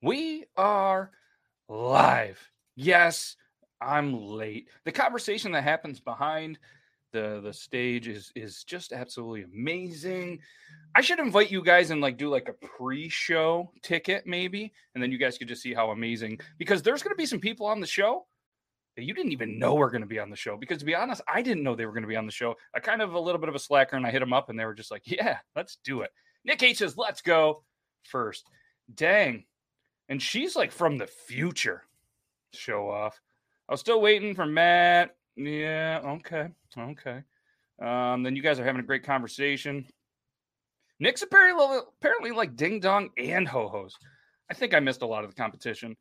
We are live. Yes, I'm late. The conversation that happens behind the the stage is is just absolutely amazing. I should invite you guys and like do like a pre-show ticket maybe, and then you guys could just see how amazing because there's going to be some people on the show that you didn't even know were going to be on the show. Because to be honest, I didn't know they were going to be on the show. I kind of a little bit of a slacker, and I hit them up, and they were just like, "Yeah, let's do it." Nick H says, "Let's go first. Dang, and she's like from the future. Show off. I was still waiting for Matt. Yeah, okay, okay. Um, then you guys are having a great conversation. Nick's apparently apparently like ding dong and ho hos. I think I missed a lot of the competition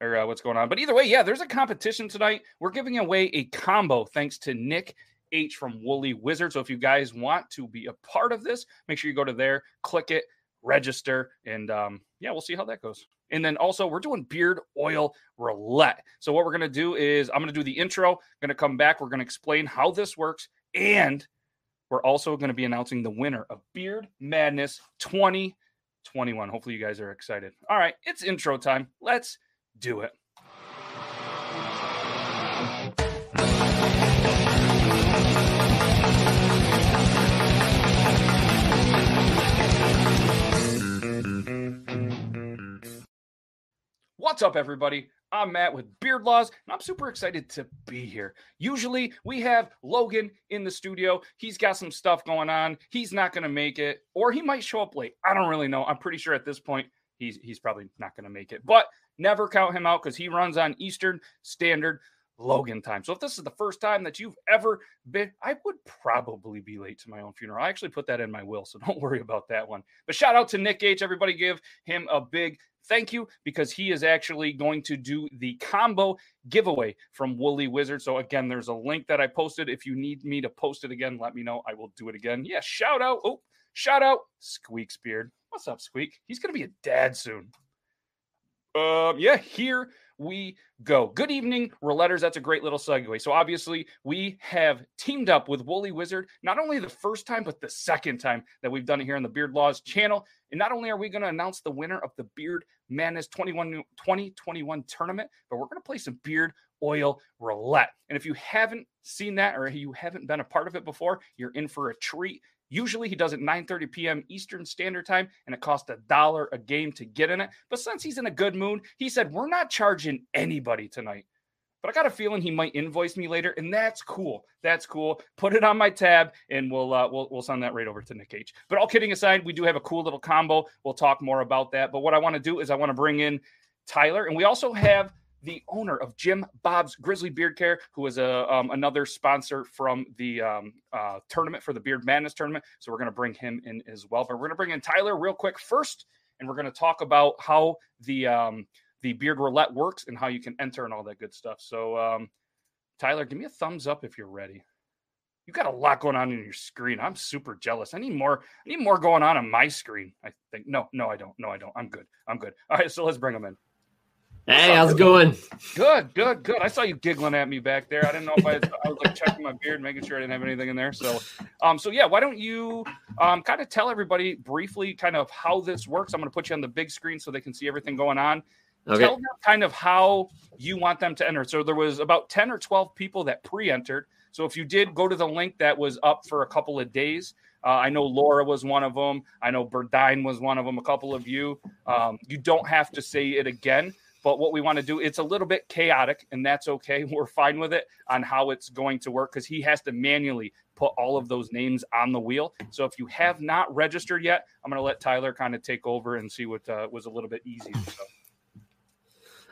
or uh, what's going on, but either way, yeah, there's a competition tonight. We're giving away a combo thanks to Nick H from Woolly Wizard. So if you guys want to be a part of this, make sure you go to there, click it, register, and um, yeah, we'll see how that goes. And then also, we're doing beard oil roulette. So, what we're going to do is I'm going to do the intro, going to come back. We're going to explain how this works. And we're also going to be announcing the winner of Beard Madness 2021. Hopefully, you guys are excited. All right, it's intro time. Let's do it. What's up, everybody? I'm Matt with Beard Laws, and I'm super excited to be here. Usually, we have Logan in the studio. He's got some stuff going on. He's not going to make it, or he might show up late. I don't really know. I'm pretty sure at this point, he's he's probably not going to make it. But never count him out because he runs on Eastern Standard Logan time. So if this is the first time that you've ever been, I would probably be late to my own funeral. I actually put that in my will, so don't worry about that one. But shout out to Nick H. Everybody give him a big thank you because he is actually going to do the combo giveaway from Woolly Wizard. So again, there's a link that I posted. If you need me to post it again, let me know. I will do it again. Yeah, shout out. Oh, shout out Squeak's beard. What's up, Squeak? He's gonna be a dad soon. Um, yeah, here we go. Good evening, Rouletters. That's a great little segue. So, obviously, we have teamed up with Woolly Wizard, not only the first time, but the second time that we've done it here on the Beard Laws channel. And not only are we going to announce the winner of the Beard Madness 21, 2021 tournament, but we're going to play some beard oil roulette. And if you haven't seen that or you haven't been a part of it before, you're in for a treat. Usually he does it 9:30 p.m. Eastern Standard Time, and it costs a dollar a game to get in it. But since he's in a good mood, he said, We're not charging anybody tonight. But I got a feeling he might invoice me later, and that's cool. That's cool. Put it on my tab, and we'll uh, we'll we'll send that right over to Nick H. But all kidding aside, we do have a cool little combo. We'll talk more about that. But what I want to do is I want to bring in Tyler, and we also have the owner of Jim Bob's Grizzly Beard Care, who is a um, another sponsor from the um, uh, tournament for the Beard Madness tournament. So we're going to bring him in as well. But we're going to bring in Tyler real quick first, and we're going to talk about how the um, the Beard Roulette works and how you can enter and all that good stuff. So um, Tyler, give me a thumbs up if you're ready. You got a lot going on in your screen. I'm super jealous. I need more. I need more going on on my screen. I think. No, no, I don't. No, I don't. I'm good. I'm good. All right, so let's bring them in. Hey, how's it going? Good, good, good. I saw you giggling at me back there. I didn't know if I was, I was like checking my beard, making sure I didn't have anything in there. So, um, so yeah, why don't you um kind of tell everybody briefly kind of how this works? I'm going to put you on the big screen so they can see everything going on. Okay. Tell them kind of how you want them to enter. So there was about 10 or 12 people that pre-entered. So if you did go to the link that was up for a couple of days, uh, I know Laura was one of them. I know Burdine was one of them. A couple of you. Um, you don't have to say it again. But what we want to do, it's a little bit chaotic, and that's okay. We're fine with it on how it's going to work because he has to manually put all of those names on the wheel. So if you have not registered yet, I'm going to let Tyler kind of take over and see what uh, was a little bit easier. So.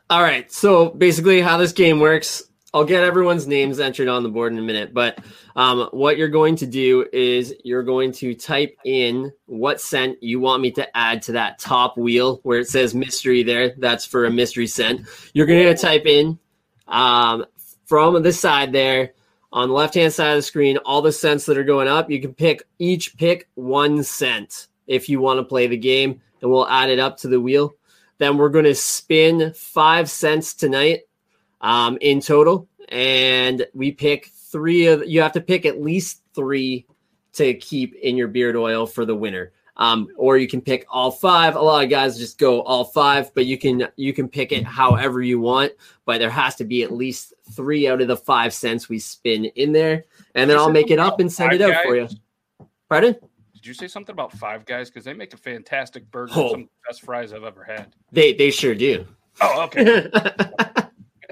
All right. So basically, how this game works, I'll get everyone's names entered on the board in a minute, but um, what you're going to do is you're going to type in what scent you want me to add to that top wheel where it says mystery there. That's for a mystery scent. You're going to type in um, from the side there on the left hand side of the screen all the scents that are going up. You can pick each pick one scent if you want to play the game, and we'll add it up to the wheel. Then we're going to spin five scents tonight um, in total, and we pick three of. You have to pick at least three to keep in your beard oil for the winner. um, or you can pick all five. A lot of guys just go all five, but you can you can pick it however you want. But there has to be at least three out of the five scents we spin in there, and then I'll make it up and send it out guys? for you. Pardon? Did you say something about Five Guys? Because they make a fantastic burger. Oh. Some of the best fries I've ever had. They they sure do. Oh, okay.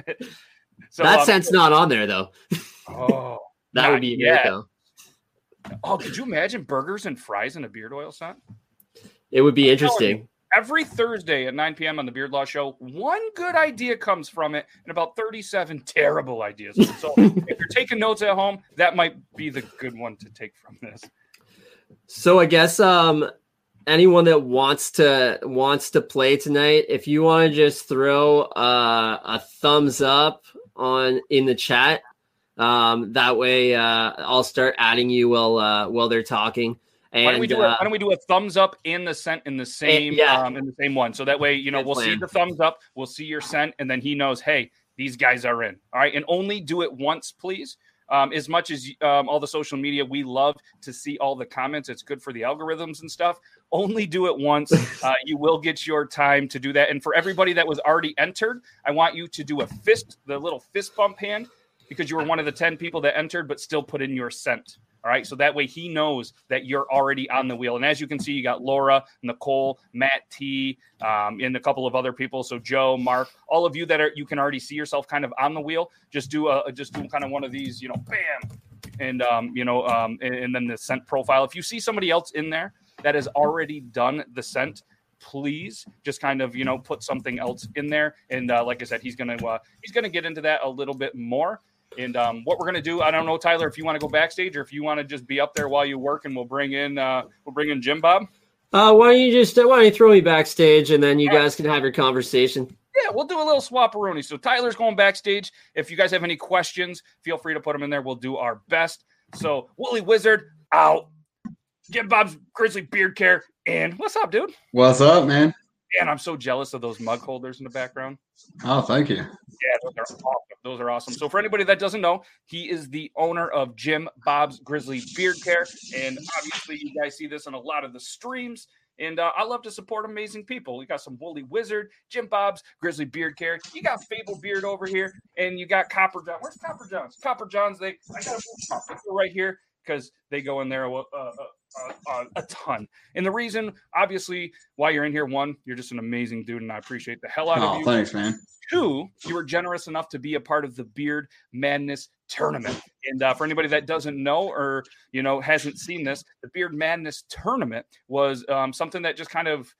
so, that um, scent's not on there though. Oh, that would be yet. though. Oh, could you imagine burgers and fries in a beard oil scent? It would be interesting. every Thursday at 9 p.m. on the Beard Law Show, one good idea comes from it and about 37 terrible ideas. So if you're taking notes at home, that might be the good one to take from this. So I guess um anyone that wants to wants to play tonight, if you want to just throw uh, a thumbs up on in the chat, um, that way uh, I'll start adding you while uh, while they're talking. And, why don't we do a, why don't we do a thumbs up in the sent in the same yeah. um, in the same one? So that way, you know, Good we'll plan. see the thumbs up, we'll see your scent, and then he knows, hey, these guys are in. All right, and only do it once, please. Um, as much as um, all the social media, we love to see all the comments. It's good for the algorithms and stuff. Only do it once. Uh, you will get your time to do that. And for everybody that was already entered, I want you to do a fist, the little fist bump hand, because you were one of the 10 people that entered, but still put in your scent. All right. So that way he knows that you're already on the wheel. And as you can see, you got Laura, Nicole, Matt T, um, and a couple of other people. So Joe, Mark, all of you that are you can already see yourself kind of on the wheel. Just do a just do kind of one of these, you know, bam, and um, you know, um, and, and then the scent profile. If you see somebody else in there that has already done the scent, please just kind of you know put something else in there. And uh, like I said, he's gonna uh, he's gonna get into that a little bit more. And um, what we're gonna do, I don't know, Tyler, if you want to go backstage or if you want to just be up there while you work, and we'll bring in uh, we'll bring in Jim Bob. Uh, why don't you just why don't you throw me backstage and then you guys can have your conversation. Yeah, we'll do a little swapperoonie. So Tyler's going backstage. If you guys have any questions, feel free to put them in there. We'll do our best. So Woolly Wizard out. Jim Bob's Grizzly Beard Care. And what's up, dude? What's up, man? And I'm so jealous of those mug holders in the background. Oh, thank you. Yeah, those are awesome. Those are awesome. So, for anybody that doesn't know, he is the owner of Jim Bob's Grizzly Beard Care. And obviously, you guys see this on a lot of the streams. And uh, I love to support amazing people. We got some Woolly Wizard, Jim Bob's, Grizzly Beard Care. You got Fable Beard over here, and you got Copper John. Where's Copper John's? Copper John's. They I got a right here because they go in there uh, uh, uh, a ton. And the reason, obviously, why you're in here, one, you're just an amazing dude, and I appreciate the hell out oh, of you. Thanks, man. Two, you were generous enough to be a part of the Beard Madness tournament. And uh, for anybody that doesn't know or you know hasn't seen this, the Beard Madness tournament was um, something that just kind of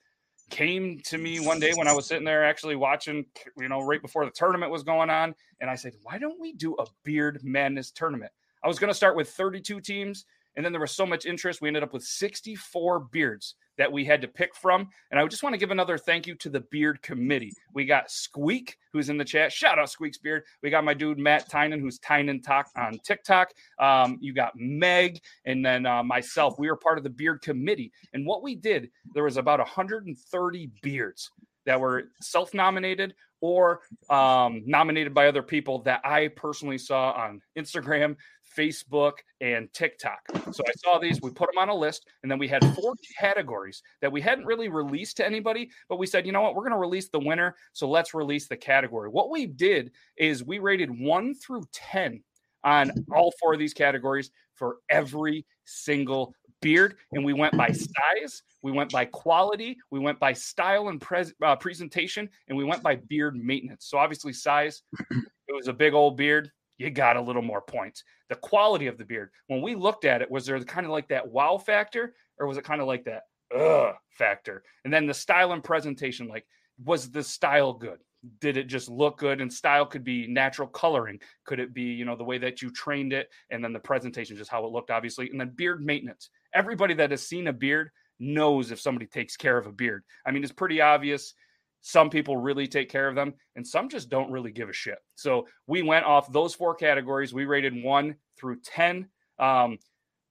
came to me one day when I was sitting there actually watching, you know, right before the tournament was going on, and I said, "Why don't we do a Beard Madness tournament?" I was going to start with 32 teams, and then there was so much interest, we ended up with 64 beards that we had to pick from. And I just want to give another thank you to the beard committee. We got Squeak, who's in the chat. Shout out Squeak's beard. We got my dude Matt Tynan, who's Tynan Talk on TikTok. Um, you got Meg, and then uh, myself. We were part of the beard committee. And what we did, there was about 130 beards that were self-nominated or um, nominated by other people that I personally saw on Instagram, Facebook, and TikTok. So I saw these, we put them on a list, and then we had four categories that we hadn't really released to anybody, but we said, you know what, we're going to release the winner. So let's release the category. What we did is we rated one through 10 on all four of these categories for every single beard and we went by size we went by quality we went by style and uh, presentation and we went by beard maintenance so obviously size it was a big old beard you got a little more points. The quality of the beard, when we looked at it, was there kind of like that wow factor, or was it kind of like that ugh factor? And then the style and presentation, like, was the style good? Did it just look good? And style could be natural coloring. Could it be, you know, the way that you trained it? And then the presentation, just how it looked, obviously. And then beard maintenance. Everybody that has seen a beard knows if somebody takes care of a beard. I mean, it's pretty obvious some people really take care of them, and some just don't really give a shit. So we went off those four categories. We rated one through 10. Um,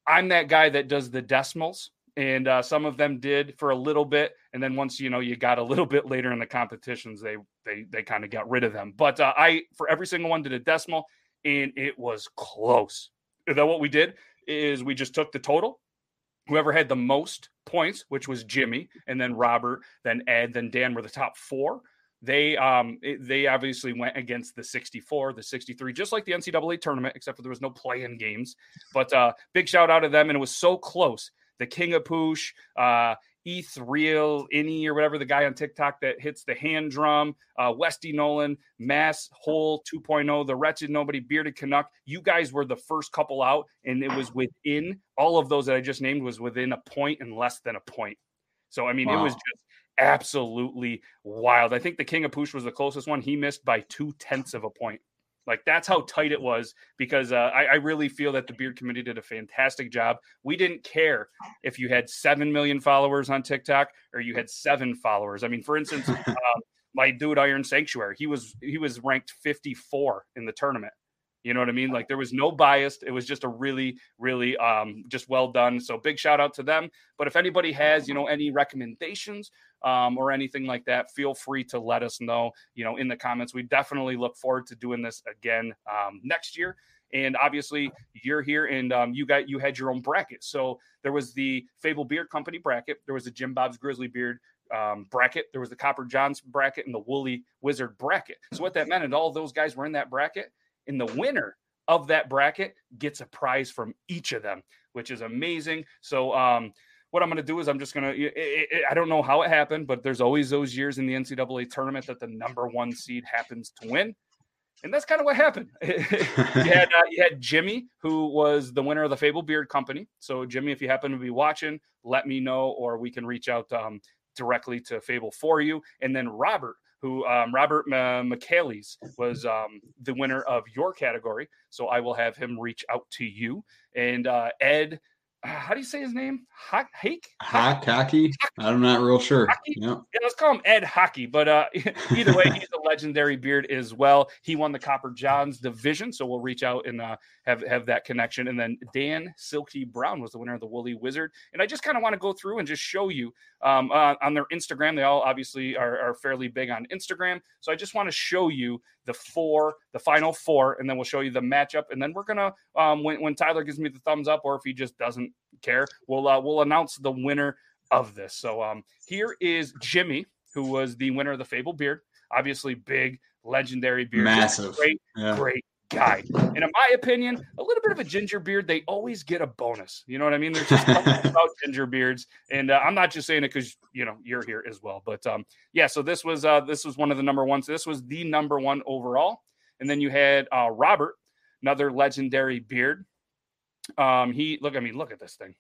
I'm that guy that does the decimals, and uh, some of them did for a little bit. And then once you know you got a little bit later in the competitions, they they they kind of got rid of them. But uh, I for every single one did a decimal, and it was close. Then what we did is we just took the total whoever had the most points, which was Jimmy, and then Robert, then Ed, then Dan were the top four. They um they obviously went against the 64, the 63, just like the NCAA tournament, except for there was no play-in games. But uh big shout out to them, and it was so close. The King of Poosh, uh, ETH Real, Any, or whatever the guy on TikTok that hits the hand drum, uh, Westy Nolan, Mass Hole 2.0, the Wretched Nobody, Bearded Canuck. You guys were the first couple out, and it was within all of those that I just named was within a point and less than a point. So, I mean, wow. it was just absolutely wild. I think the King of Push was the closest one. He missed by two tenths of a point. Like that's how tight it was because uh, I, I, really feel that the Beard Committee did a fantastic job. We didn't care if you had seven million followers on TikTok or you had seven followers. I mean, for instance, um, my dude Iron Sanctuary, he was he was ranked 54 in the tournament. You know what I mean? Like there was no bias. It was just a really, really um, just well done. So big shout out to them. But if anybody has, you know, any recommendations um, or anything like that, feel free to let us know, you know, in the comments. We definitely look forward to doing this again um, next year. And obviously, you're here, and um, you got you had your own bracket. So there was the Fable Beard Company bracket. There was the Jim Bob's Grizzly Beard um, bracket. There was the Copper Johns bracket and the Woolly Wizard bracket. So what that meant, and all those guys were in that bracket. And the winner of that bracket gets a prize from each of them, which is amazing. So um, what I'm going to do is I'm just going to, I don't know how it happened, but there's always those years in the NCAA tournament that the number one seed happens to win. And that's kind of what happened. you, had, uh, you had Jimmy, who was the winner of the Fable Beard Company. So, Jimmy, if you happen to be watching, let me know, or we can reach out um, directly to Fable for you. And then Robert, who um, Robert uh, was um, the winner of your category. So I will have him reach out to you. And uh, Ed how do you say his name? Hake? Hockey? I'm not real sure. Yeah. yeah, let's call him Ed Hockey. But uh, either way, he's a legendary beard as well. He won the Copper Johns division, so we'll reach out and uh, have have that connection. And then Dan Silky Brown was the winner of the Woolly Wizard. And I just kind of want to go through and just show you um, uh, on their Instagram. They all obviously are, are fairly big on Instagram, so I just want to show you the four, the final four, and then we'll show you the matchup. And then we're gonna um, when when Tyler gives me the thumbs up, or if he just doesn't care, we'll uh, we'll announce the winner of this. So um, here is Jimmy, who was the winner of the Fable Beard. Obviously, big, legendary beard, massive, great, yeah. great guy. And in my opinion, a little bit of a ginger beard, they always get a bonus. You know what I mean? There's just about ginger beards, and uh, I'm not just saying it because you know you're here as well. But um, yeah, so this was uh, this was one of the number ones. This was the number one overall, and then you had uh, Robert, another legendary beard. Um, he look, I mean, look at this thing.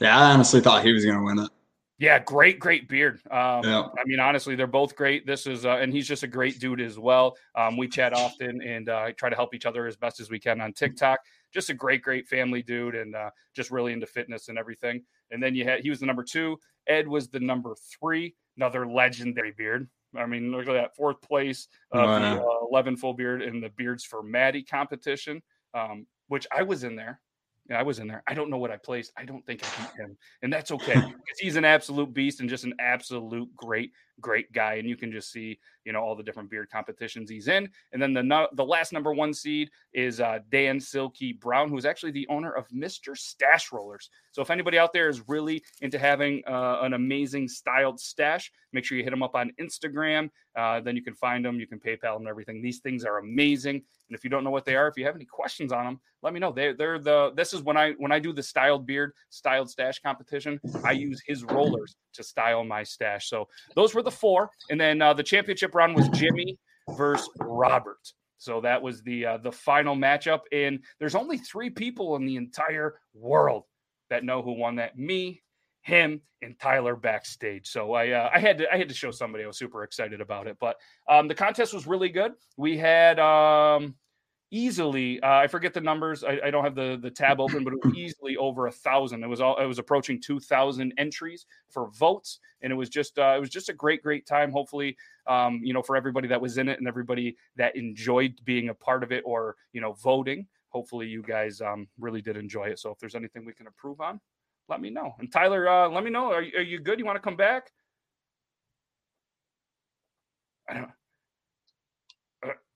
Yeah, I honestly thought he was going to win it. Yeah, great, great beard. Um, yeah. I mean, honestly, they're both great. This is, uh, and he's just a great dude as well. Um, we chat often and uh, try to help each other as best as we can on TikTok. Just a great, great family dude, and uh, just really into fitness and everything. And then you had he was the number two. Ed was the number three. Another legendary beard. I mean, look at that fourth place of the uh, eleven full beard in the beards for Maddie competition, um, which I was in there. I was in there. I don't know what I placed. I don't think I beat him, and that's okay because he's an absolute beast and just an absolute great, great guy. And you can just see, you know, all the different beard competitions he's in. And then the the last number one seed is uh, Dan Silky Brown, who's actually the owner of Mister Stash Rollers. So if anybody out there is really into having uh, an amazing styled stash, make sure you hit him up on Instagram. Uh, then you can find them, you can PayPal them, and everything. These things are amazing. And if you don't know what they are, if you have any questions on them, let me know. They, they're the. This is when I when I do the styled beard, styled stash competition. I use his rollers to style my stash. So those were the four, and then uh, the championship round was Jimmy versus Robert. So that was the uh, the final matchup, and there's only three people in the entire world that know who won that. Me, him, and Tyler backstage. So I uh, I had to I had to show somebody. I was super excited about it. But um, the contest was really good. We had um, easily uh, I forget the numbers. I, I, don't have the the tab open, but it was easily over a thousand. It was all it was approaching two thousand entries for votes, and it was just uh, it was just a great great time. Hopefully, um, you know, for everybody that was in it and everybody that enjoyed being a part of it or you know voting. Hopefully, you guys um, really did enjoy it. So if there's anything we can improve on, let me know. And Tyler, uh, let me know. Are, are you good? You want to come back? I don't.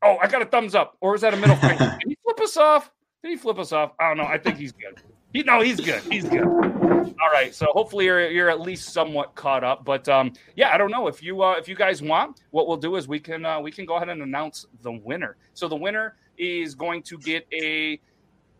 Oh, I got a thumbs up. Or is that a middle finger? Did he flip us off? Did he flip us off? I don't know. I think he's good. He, no, he's good. He's good. All right, so hopefully you're, you're at least somewhat caught up. But um, yeah, I don't know if you uh, if you guys want, what we'll do is we can uh, we can go ahead and announce the winner. So the winner is going to get a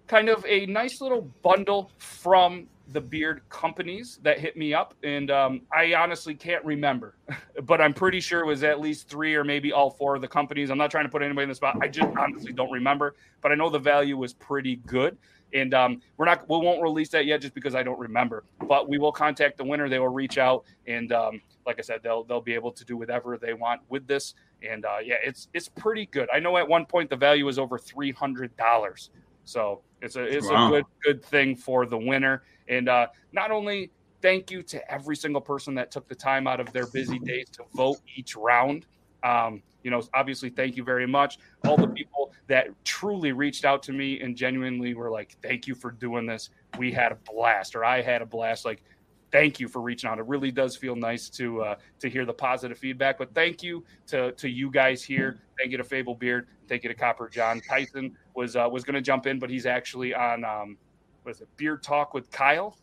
kind of a nice little bundle from the beard companies that hit me up, and um, I honestly can't remember, but I'm pretty sure it was at least three or maybe all four of the companies. I'm not trying to put anybody in the spot. I just honestly don't remember, but I know the value was pretty good. And um, we're not, we won't release that yet just because I don't remember. But we will contact the winner. They will reach out, and um, like I said, they'll they'll be able to do whatever they want with this. And uh, yeah, it's it's pretty good. I know at one point the value was over three hundred dollars. So it's a it's wow. a good good thing for the winner. And uh, not only thank you to every single person that took the time out of their busy days to vote each round. Um, you know, obviously, thank you very much. All the people that truly reached out to me and genuinely were like, "Thank you for doing this. We had a blast," or "I had a blast." Like, thank you for reaching out. It really does feel nice to uh, to hear the positive feedback. But thank you to to you guys here. Thank you to Fable Beard. Thank you to Copper John Tyson was uh, was going to jump in, but he's actually on um, what is it? Beard Talk with Kyle.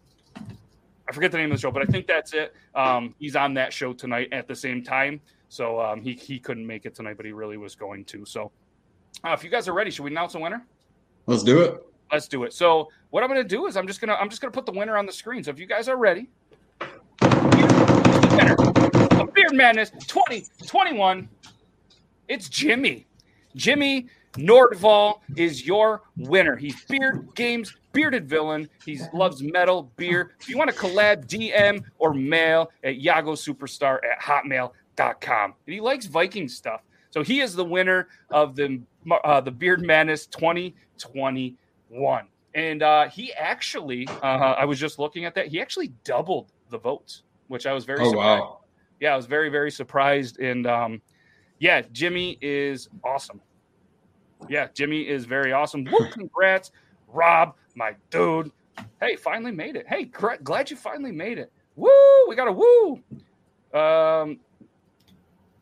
I forget the name of the show, but I think that's it. Um, he's on that show tonight at the same time. So um, he he couldn't make it tonight, but he really was going to. So uh, if you guys are ready, should we announce a winner? Let's do it. Let's do it. So what I'm going to do is I'm just gonna I'm just gonna put the winner on the screen. So if you guys are ready, winner of Beard Madness 2021, it's Jimmy. Jimmy Nordval is your winner. He's Beard Games bearded villain. He loves metal, beer. If you want to collab, DM or mail at Yago Superstar at hotmail.com. And he likes Viking stuff. So he is the winner of the uh, the Beard Madness 2021. And uh, he actually, uh, I was just looking at that. He actually doubled the votes, which I was very oh, surprised. Wow. Yeah, I was very, very surprised. And um, yeah, Jimmy is awesome. Yeah, Jimmy is very awesome. Woo, congrats, Rob, my dude. Hey, finally made it. Hey, glad you finally made it. Woo, we got a woo. Um,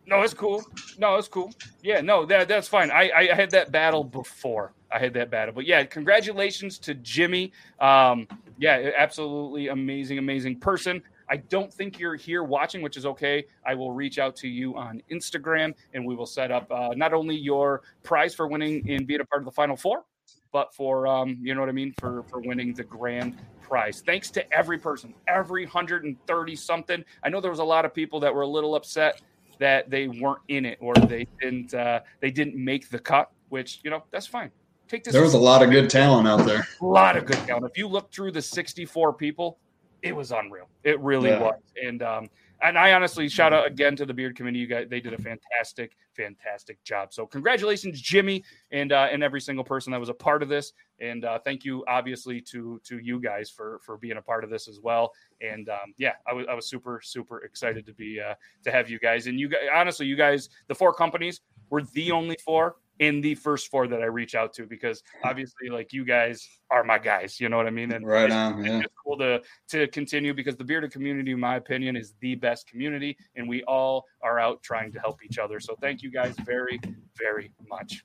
no, it's cool. No, it's cool. Yeah, no, that that's fine. I I had that battle before. I had that battle, but yeah, congratulations to Jimmy. Um, yeah, absolutely amazing, amazing person. I don't think you're here watching, which is okay. I will reach out to you on Instagram and we will set up uh, not only your prize for winning and being a part of the Final Four, but for um, you know what I mean for for winning the grand prize. Thanks to every person, every 130 something. I know there was a lot of people that were a little upset that they weren't in it or they didn't uh, they didn't make the cut, which you know that's fine. Take this. There was a lot of good talent out there. A lot of good talent. If you look through the 64 people, it was unreal. It really yeah. was. And um, and I honestly shout out again to the beard committee. You guys, they did a fantastic, fantastic job. So congratulations, Jimmy, and uh, and every single person that was a part of this. And uh, thank you, obviously, to to you guys for for being a part of this as well. And um, yeah, I was I was super super excited to be uh, to have you guys. And you guys, honestly, you guys, the four companies were the only four in the first four that I reach out to because obviously like you guys are my guys, you know what I mean? And right it's, on, yeah. it's cool to to continue because the bearded community, in my opinion, is the best community and we all are out trying to help each other. So thank you guys very, very much.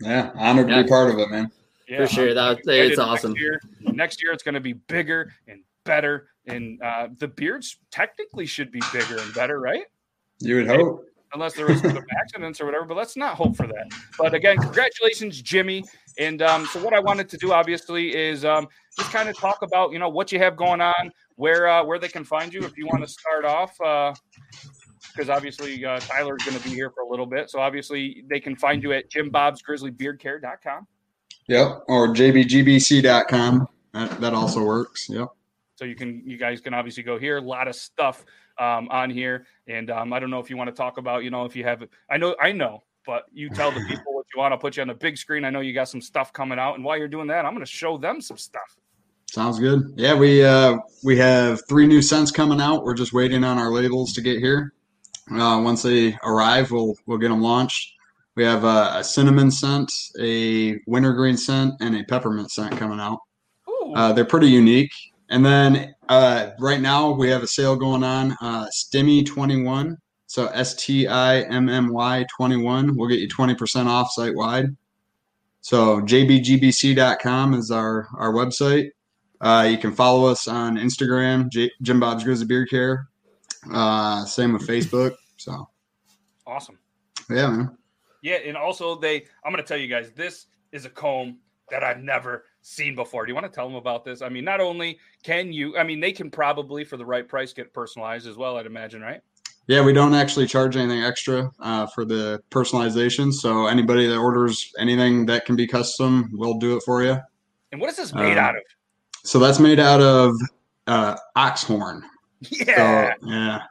Yeah, honored yeah. to be part of it, man. Yeah, For sure. That it's awesome. Next year, next year it's gonna be bigger and better. And uh, the beards technically should be bigger and better, right? You would hope unless there was some accidents or whatever. But let's not hope for that. But again, congratulations, Jimmy. And um, so what I wanted to do, obviously, is um, just kind of talk about you know what you have going on, where uh, where they can find you. If you want to start off, because uh, obviously uh, Tyler's going to be here for a little bit, so obviously they can find you at jimbobsgrizzlybeardcare.com. Yep, or jbgbc.com. That, that also works. Yep. So you can you guys can obviously go here. A lot of stuff um, on here. And um, I don't know if you want to talk about, you know, if you have, I know, I know, but you tell the people what you want. I'll put you on the big screen. I know you got some stuff coming out, and while you're doing that, I'm going to show them some stuff. Sounds good. Yeah, we uh, we have three new scents coming out. We're just waiting on our labels to get here. Uh, once they arrive, we'll we'll get them launched. We have a, a cinnamon scent, a wintergreen scent, and a peppermint scent coming out. Uh, they're pretty unique. And then uh, right now we have a sale going on, uh, Stimmy 21. So S T I M M Y 21 We'll get you 20% off site wide. So jbgbc.com is our, our website. Uh, you can follow us on Instagram, J- Jim Bob's Grizzly Beard Care. Uh, same with Facebook. So Awesome. yeah, man. Yeah, and also they I'm gonna tell you guys, this is a comb that I've never seen before. Do you want to tell them about this? I mean, not only can you I mean they can probably for the right price get personalized as well, I'd imagine, right? Yeah, we don't actually charge anything extra uh, for the personalization. So anybody that orders anything that can be custom, we'll do it for you. And what is this made Um, out of? So that's made out of uh, ox horn. Yeah, So yeah,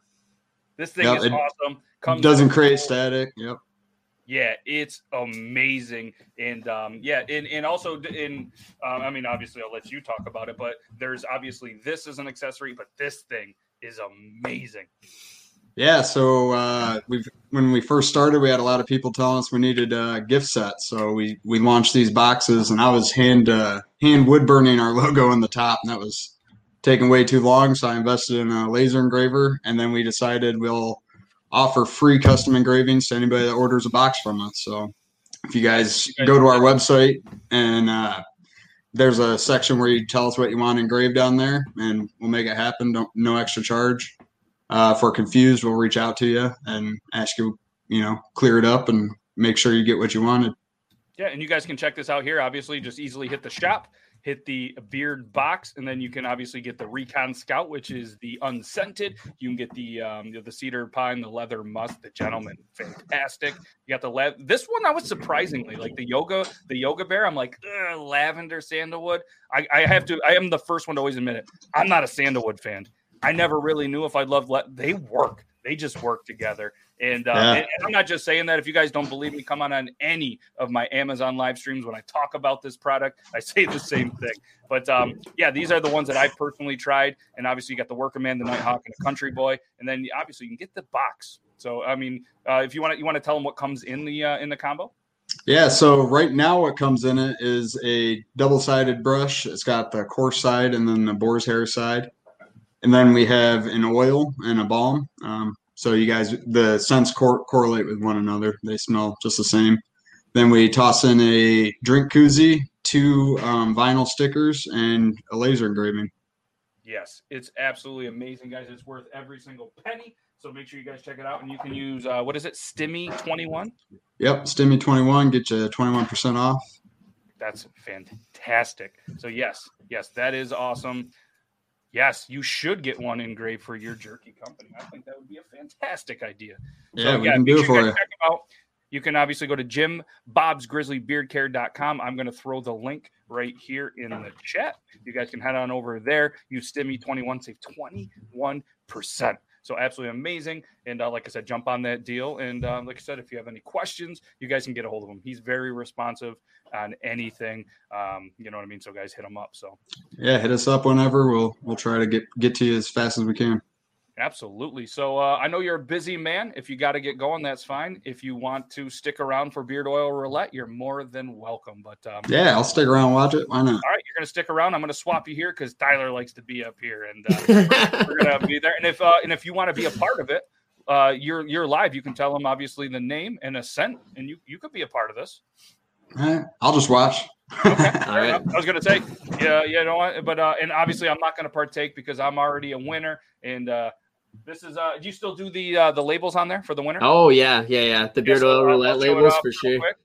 this thing Yep, is awesome. Comes doesn't create static. Yep. Yeah, it's amazing, and um, yeah, and, and also in, um, I mean, obviously, I'll let you talk about it, but there's obviously this is an accessory, but this thing is amazing. Yeah, so uh, we've when we first started, we had a lot of people telling us we needed uh, gift sets. So we we launched these boxes, and I was hand uh, hand wood burning our logo on the top, and that was taking way too long. So I invested in a laser engraver, and then we decided we'll offer free custom engravings to anybody that orders a box from us. So if you guys go to our website and uh, there's a section where you tell us what you want engraved on there, and we'll make it happen. Don't no extra charge. Uh, if we're confused, we'll reach out to you and ask you, you know, clear it up and make sure you get what you wanted. Yeah, and you guys can check this out here. Obviously, just easily hit the shop, hit the beard box, and then you can obviously get the Recon Scout, which is the unscented. You can get the um, the cedar pine, the leather musk, the gentleman, fantastic. You got the le- this one. I was surprisingly like the yoga, the yoga bear. I'm like lavender sandalwood. I, I have to. I am the first one to always admit it. I'm not a sandalwood fan. I never really knew if I loved. Le- they work. They just work together. And, uh, Yeah. and, and I'm not just saying that. If you guys don't believe me, come on on any of my Amazon live streams when I talk about this product. I say the same thing. But um, yeah, these are the ones that I personally tried. And obviously, you got the Worker Man, the Nighthawk, and the Country Boy. And then obviously, you can get the box. So I mean, uh, if you want to, you want to tell them what comes in the uh, in the combo. Yeah, so right now what comes in it is a double-sided brush. It's got the coarse side and then the boar's hair side. And then we have an oil and a balm. Um, so you guys, the scents cor- correlate with one another. They smell just the same. Then we toss in a drink koozie, two um, vinyl stickers, and a laser engraving. Yes, it's absolutely amazing, guys. It's worth every single penny. So make sure you guys check it out. And you can use uh, what is it, Stimmy twenty one. Yep, Stimmy 21, get you 21% off. That's fantastic. So yes, yes, that is awesome. Yes, you should get one engraved for your jerky company. I think that would be a fantastic idea. Yeah, we yeah, can do it for you you. check them out. You can obviously go to Jim Bob's Grizzly Beard Care.com. I'm going to throw the link right here in the chat. You guys can head on over there. Use Stimmy21, save 21%. So absolutely amazing. And uh, like I said, jump on that deal. And uh, like I said, if you have any questions, you guys can get a hold of him. He's very responsive on anything. Um, you know what I mean? So guys, hit him up. So Yeah, hit us up whenever. We'll we'll try to get get to you as fast as we can. Absolutely. So uh, I know you're a busy man. If you got to get going, that's fine. If you want to stick around for Beard Oil Roulette, you're more than welcome. But um, Yeah, I'll stick around and watch it. Why not? all right, you're going to stick around. I'm going to swap you here because Tyler likes to be up here, and uh, we're going to be there. And if uh, and if you want to be a part of it, uh, you're you're live. You can tell them obviously the name and a scent, and you you could be a part of this. All right, I'll just watch. All Fair right. enough. I was going to say, yeah, you know what? But uh, and obviously I'm not going to partake because I'm already a winner, and uh, this is uh, do you still do the uh, the labels on there for the winner? Oh yeah, yeah, yeah. The beard oil roulette I'll show it labels for sure. quick.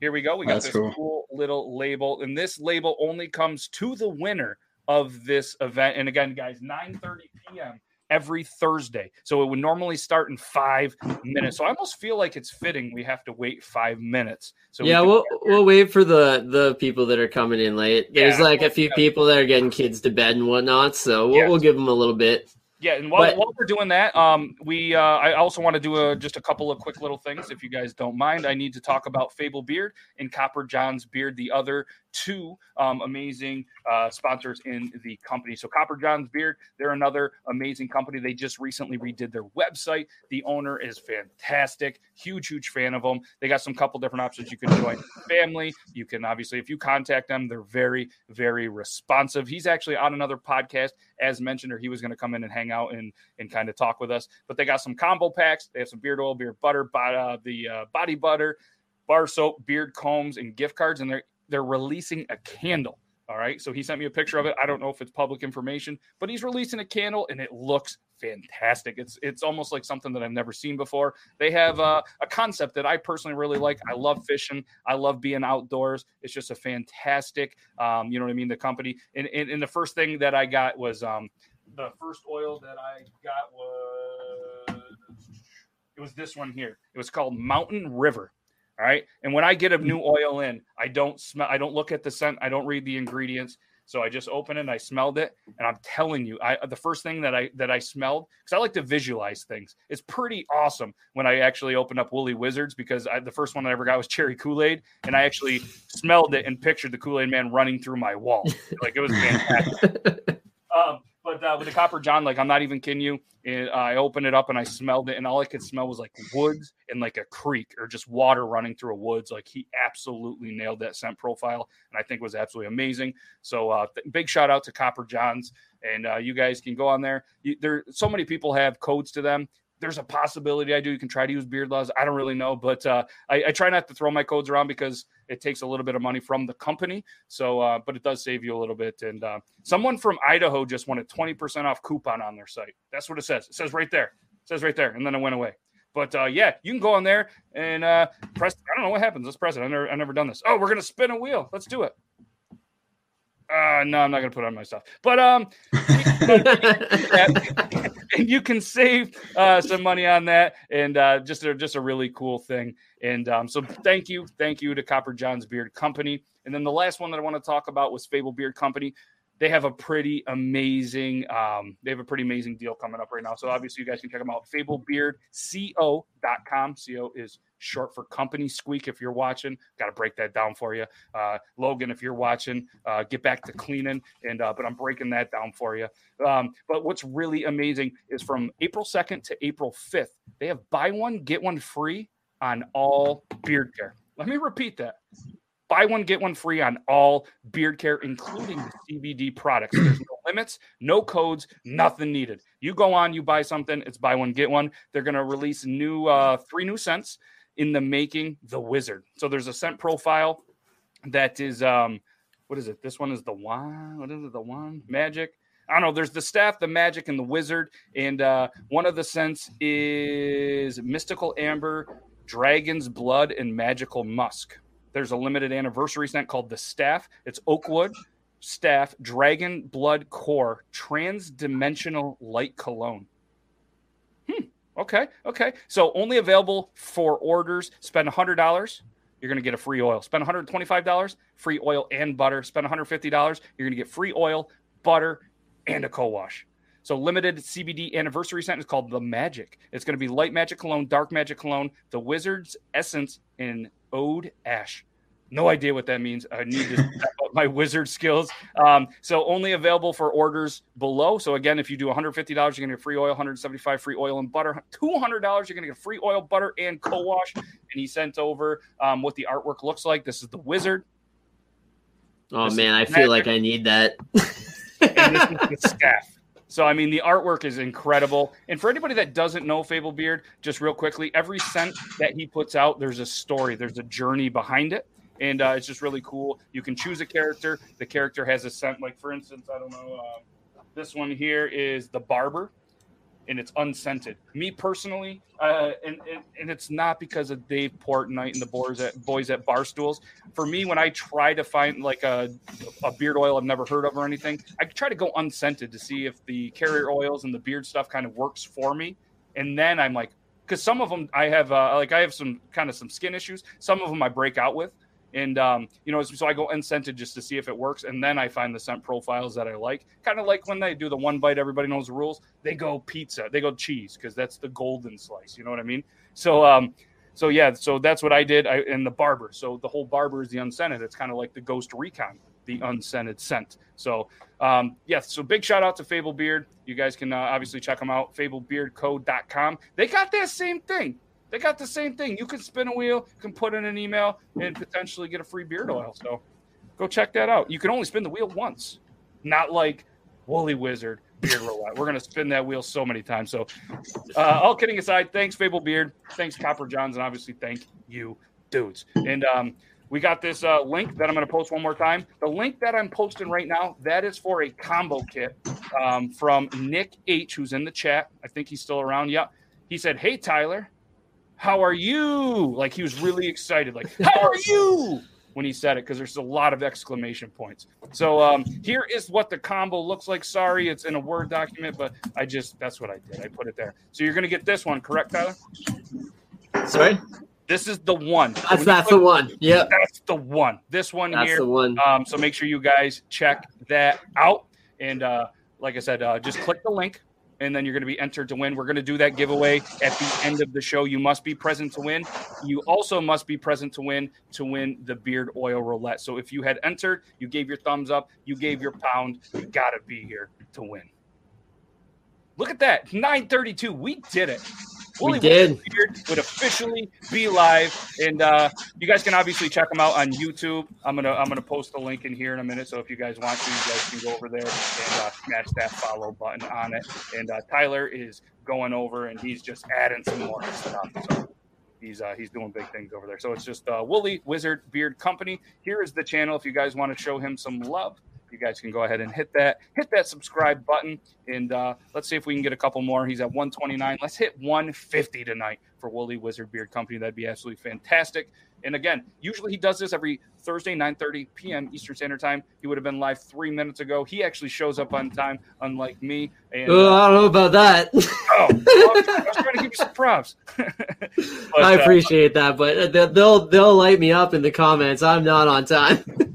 Here we go. We got That's this cool. cool. little label, and this label only comes to the winner of this event. And again, guys, 9:30 p.m. every Thursday. So it would normally start in five minutes. So I almost feel like it's fitting we have to wait five minutes. So yeah, can- we'll we'll wait for the the people that are coming in late. There's Yeah, like a few people that are getting kids to bed and whatnot, so we'll, Yes. we'll give them a little bit. Yeah, and while, But- while we're doing that, um, we uh, I also want to do a, just a couple of quick little things, if you guys don't mind. I need to talk about Fable Beard and Copper John's Beard, the other two um, amazing uh, sponsors in the company. So Copper John's Beard, they're another amazing company. They just recently redid their website. The owner is fantastic, huge, huge fan of them. They got some couple different options. You can join family. You can obviously, if you contact them, they're very, very responsive. He's actually on another podcast, as mentioned, or he was going to come in and hang out and and kind of talk with us. But they got some combo packs. They have some beard oil, beard butter, bod- uh, the uh, body butter, bar soap, beard combs, and gift cards, and they're they're releasing a candle. All right. So he sent me a picture of it. I don't know if it's public information, but he's releasing a candle and it looks fantastic. It's it's almost like something that I've never seen before. They have uh, a concept that I personally really like. I love fishing. I love being outdoors. It's just a fantastic, um, you know what I mean. The company and, and, and the first thing that I got was um, the first oil that I got was it was this one here. It was called Mountain River. All right. And when I get a new oil in, I don't smell, I don't look at the scent, I don't read the ingredients. So I just opened it and I smelled it. And I'm telling you, I the first thing that I that I smelled, because I like to visualize things, it's pretty awesome when I actually opened up Woolly Wizards because I, the first one I ever got was cherry Kool-Aid. And I actually smelled it and pictured the Kool-Aid man running through my wall. Like it was fantastic. um, but uh, with the Copper John, like I'm not even kidding you. And, uh, I opened it up and I smelled it, and all I could smell was like woods and like a creek or just water running through a woods. Like he absolutely nailed that scent profile, and I think it was absolutely amazing. So uh, th- big shout out to Copper Johns, and uh, you guys can go on there. You, there, so many people have codes to them there's a possibility I do. You can try to use beard laws. I don't really know, but uh, I, I, try not to throw my codes around because it takes a little bit of money from the company. So, uh, but it does save you a little bit. And uh, someone from Idaho just wanted 20% off coupon on their site. That's what it says. It says right there. It says right there. And then it went away. But uh, yeah, you can go on there and uh, press. I don't know what happens. Let's press it. I've never, I've never done this. Oh, we're gonna spin a wheel. Let's do it. Uh, no, I'm not gonna put on my stuff. But um, you can save uh, some money on that, and uh, just a, just a really cool thing. And um, so thank you, thank you to Copper John's Beard Company. And then the last one that I want to talk about was Fable Beard Company. They have a pretty amazing, um, they have a pretty amazing deal coming up right now. So obviously you guys can check them out. FableBeardCO.com. CO is short for company squeak if you're watching got to break that down for you uh, logan if you're watching uh, get back to cleaning and uh, but i'm breaking that down for you um, but what's really amazing is from april 2nd to april 5th they have buy one get one free on all beard care let me repeat that buy one get one free on all beard care including the cbd products there's no limits no codes nothing needed you go on you buy something it's buy one get one they're going to release new uh, three new scents in the making the wizard. So there's a scent profile that is um what is it? This one is the one. What is it? The one? magic. I don't know. There's the staff, the magic, and the wizard. And uh, one of the scents is mystical amber, dragon's blood, and magical musk. There's a limited anniversary scent called the staff. It's oakwood, staff, dragon blood core, trans-dimensional light cologne. Hmm. Okay. Okay. So only available for orders. Spend $100. You're going to get a free oil. Spend $125, free oil and butter. Spend $150, you're going to get free oil, butter, and a co wash. So limited CBD anniversary scent is called The Magic. It's going to be light magic cologne, dark magic cologne, the Wizard's Essence, and Ode Ash. No idea what that means. I need to my wizard skills. Um, so only available for orders below. So again, if you do $150, you're going to get free oil, 175 free oil and butter, $200, you're going to get free oil, butter, and co-wash. And he sent over um, what the artwork looks like. This is the wizard. Oh this man, I feel like I need that. and this is the staff. So I mean, the artwork is incredible. And for anybody that doesn't know Fable Beard, just real quickly, every scent that he puts out, there's a story, there's a journey behind it and uh, it's just really cool. You can choose a character. The character has a scent. Like for instance, I don't know. Uh, this one here is the barber, and it's unscented. Me personally, uh, and, and, and it's not because of Dave Portnoy and the boys at boys at Barstools. For me, when I try to find like a a beard oil I've never heard of or anything, I try to go unscented to see if the carrier oils and the beard stuff kind of works for me. And then I'm like, because some of them I have uh, like I have some kind of some skin issues. Some of them I break out with. And um, you know, so I go unscented just to see if it works, and then I find the scent profiles that I like. Kind of like when they do the one bite, everybody knows the rules. They go pizza, they go cheese because that's the golden slice. You know what I mean? So, um, so yeah, so that's what I did. I and the barber. So the whole barber is the unscented. It's kind of like the Ghost Recon, the unscented scent. So um, yeah, so big shout out to Fable Beard. You guys can uh, obviously check them out. FableBeardCode.com. They got that same thing. They got the same thing. You can spin a wheel, can put in an email, and potentially get a free beard oil. So go check that out. You can only spin the wheel once, not like Woolly Wizard Beard Roulette. We're gonna spin that wheel so many times. So, uh, all kidding aside, thanks Fable Beard, thanks Copper Johns, and obviously thank you, dudes. And um, we got this uh, link that I'm going to post one more time. The link that I'm posting right now, that is for a combo kit um, from Nick H, who's in the chat. I think he's still around. Yeah. He said, Hey, Tyler, how are you? Like he was really excited. Like, how are you? When he said it, because there's a lot of exclamation points. So um, here is what the combo looks like. Sorry, it's in a Word document, but I just that's what I did. I put it there. So you're gonna get this one, correct, Tyler? Sorry, This is the one. that's When that's put- the one. Yep, That's the one. This one that's here. the one. Um, so make sure you guys check that out. And uh, like I said, uh, just click the link, and then you're going to be entered to win. We're going to do that giveaway at the end of the show. You must be present to win. You also must be present to win to win the beard oil roulette. So if you had entered, you gave your thumbs up, you gave your pound, you got to be here to win. Look at that, 932. We did it. We Wooly did. Beard would officially be live, and uh, you guys can obviously check them out on YouTube. I'm gonna I'm gonna post the link in here in a minute, so if you guys want to, you guys can go over there and uh, smash that follow button on it. And uh, Tyler is going over and he's just adding some more stuff. So he's uh, he's doing big things over there. So it's just uh, Woolly Wizard Beard Company. Here is the channel. If you guys want to show him some love, you guys can go ahead and hit that hit that subscribe button. And uh, let's see if we can get a couple more. He's at 129. Let's hit 150 tonight for Woolly Wizard Beard Company. That'd be absolutely fantastic. And again, usually he does this every Thursday, 9:30 p.m. Eastern Standard Time. He would have been live three minutes ago. He actually shows up on time, unlike me. And Oh, uh, I don't know about that. oh, well, I was trying to give you some props. But, I uh, appreciate that, but they'll they'll light me up in the comments. I'm not on time.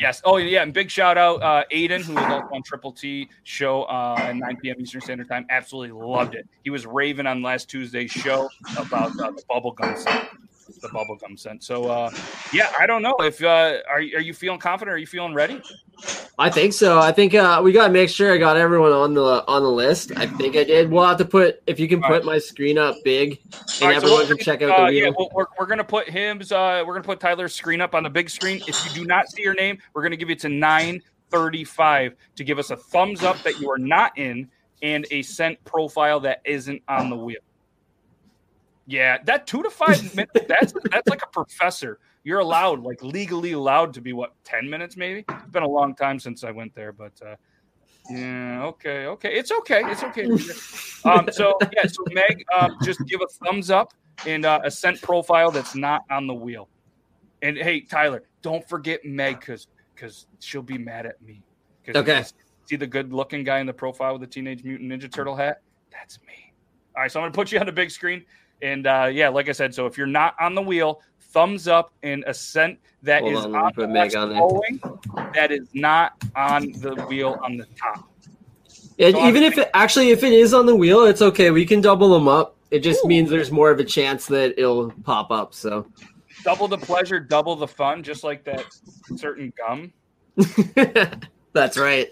Yes. Oh, yeah. And big shout out, uh, Aiden, who was also on Triple T show uh, at 9 p.m. Eastern Standard Time. Absolutely loved it. He was raving on last Tuesday's show about uh, the bubblegum scent. The bubblegum scent. So, uh, yeah, I don't know if uh, are, you- are you feeling confident? Are you feeling ready? I think so. I think uh, we got to make sure I got everyone on the on the list. I think I did. We'll have to put if you can All put right. my screen up big, and right, so everyone what can check out the uh, wheel. Yeah, well, we're, we're gonna put him's. Uh, we're gonna put Tyler's screen up on the big screen. If you do not see your name, we're gonna give you to nine thirty-five to give us a thumbs up that you are not in and a scent profile that isn't on the wheel. Yeah, that two to five minutes. That's that's like a professor. You're allowed, like legally allowed, to be what ten minutes maybe. It's been a long time since I went there, but uh, yeah, okay, okay, it's okay, it's okay. Um, so yeah, so Meg, um, just give a thumbs up and uh, a scent profile that's not on the wheel. And hey, Tyler, don't forget Meg because because she'll be mad at me. Okay. See the good looking guy in the profile with the Teenage Mutant Ninja Turtle hat? That's me. All right, so I'm gonna put you on the big screen. And uh, yeah, like I said, so if you're not on the wheel, thumbs up and a scent that Hold is on, on on going, that is not on the wheel on the top. And So even if it actually if it is on the wheel, it's okay. We can double them up. It just Ooh. means there's more of a chance that it'll pop up. So Double the pleasure, double the fun, just like that certain gum. that's right.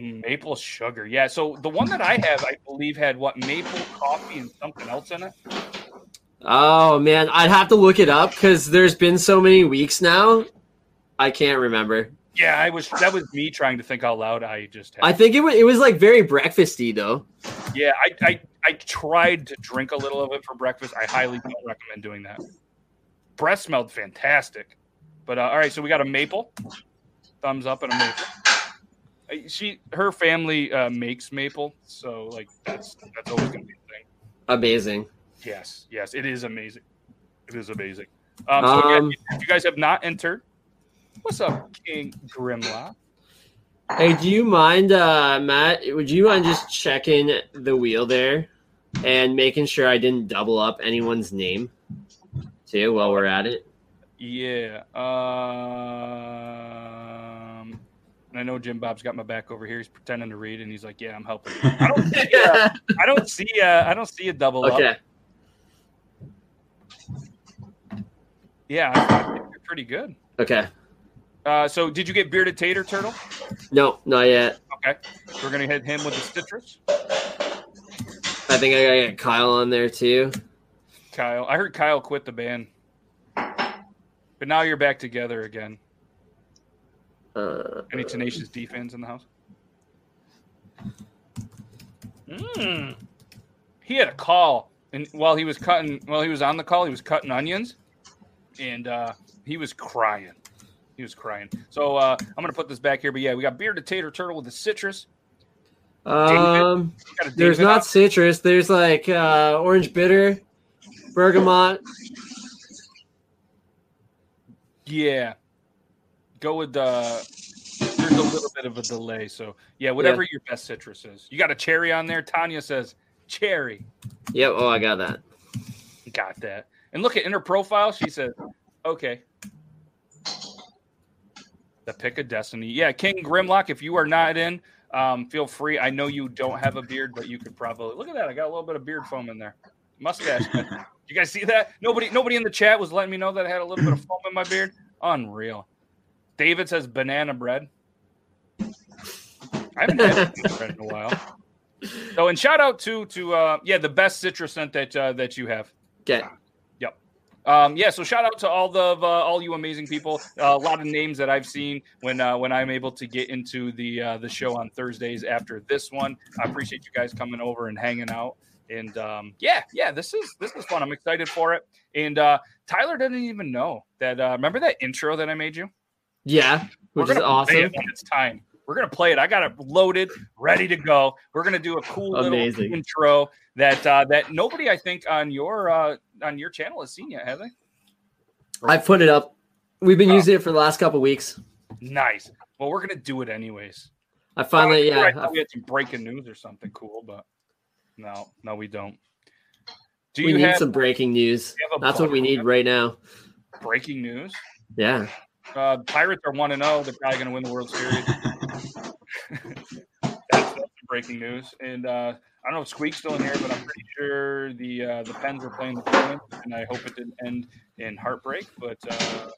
Maple sugar. Yeah. So the one that I have, I believe, had what maple coffee and something else in it. Oh man, I'd have to look it up because there's been so many weeks now. I can't remember. Yeah, I was that was me trying to think out loud. I just had I think it was it was like very breakfasty though. yeah, I, I I tried to drink a little of it for breakfast. I highly don't recommend doing that. Breath smelled fantastic. But uh, all right, so we got a maple. Thumbs up and a maple. Uh, She her family uh, makes maple, so like that's that's always gonna be a thing. Amazing. Yes, yes, it is amazing. It is amazing. Um, so again, Um, if you guys have not entered, what's up, King Grimlock? Hey, do you mind, uh, Matt? Would you mind just checking the wheel there and making sure I didn't double up anyone's name too while we're at it? Yeah. And I know Jim Bob's got my back over here. He's pretending to read, and he's like, "Yeah, I'm helping." I don't see. A, I don't see. Uh, I don't see a double up. okay. Yeah, I think you're pretty good. Okay. Uh, so, did you get bearded tater turtle? No, not yet. Okay, we're gonna hit him with the citrus. I think I gotta get Kyle on there too. Kyle, I heard Kyle quit the band, but now you're back together again. Uh, Any tenacious D fans in the house? Mm. He had a call, and while he was cutting, while he was on the call, he was cutting onions, and uh, he was crying. He was crying. So uh, I'm gonna put this back here. But yeah, we got bearded tater turtle with the citrus. Um, We got a there's not out. citrus. There's like uh, orange bitter, bergamot. Yeah. Go with the. there's a little bit of a delay. So yeah, whatever your best citrus is. You got a cherry on there. Tanya says cherry. Yep. Oh, I got that. Got that. And look at in her profile, she said, okay. The pick of destiny. Yeah, King Grimlock, if you are not in, um, feel free. I know you don't have a beard, but you could probably look at that. I got a little bit of beard foam in there. Mustache. you guys see that? Nobody nobody in the chat was letting me know that I had a little bit of foam in my beard. Unreal. David says banana bread. I haven't had banana bread in a while. So and shout out to to uh yeah, the best citrus scent that uh, that you have. Okay. Um, yeah, so shout out to all the uh, all you amazing people. Uh, a lot of names that I've seen when uh, when I'm able to get into the uh, the show on Thursdays after this one. I appreciate you guys coming over and hanging out. And um, yeah, yeah, this is this is fun. I'm excited for it. And uh, Tyler didn't even know that. Uh, remember that intro that I made you? Yeah, which is awesome. it it's time. We're gonna play it. I got it loaded, ready to go. We're gonna do a cool little Amazing. intro that uh, that nobody I think on your uh, on your channel has seen yet, have they? I put it up. We've been Oh. using it for the last couple weeks. Nice. Well, we're gonna do it anyways. I finally, I yeah, thought we had some breaking news or something cool, but no, no, we don't. Do we need have, some breaking news. you have a That's what we need right now. breaking news? Yeah. Uh, Pirates are one and zero. They're probably gonna win the World Series. that's, that's breaking news. And uh, I don't know if Squeak's still in here, but I'm pretty sure the uh, the Pens are playing the Bruins, and I hope it didn't end in heartbreak. But uh,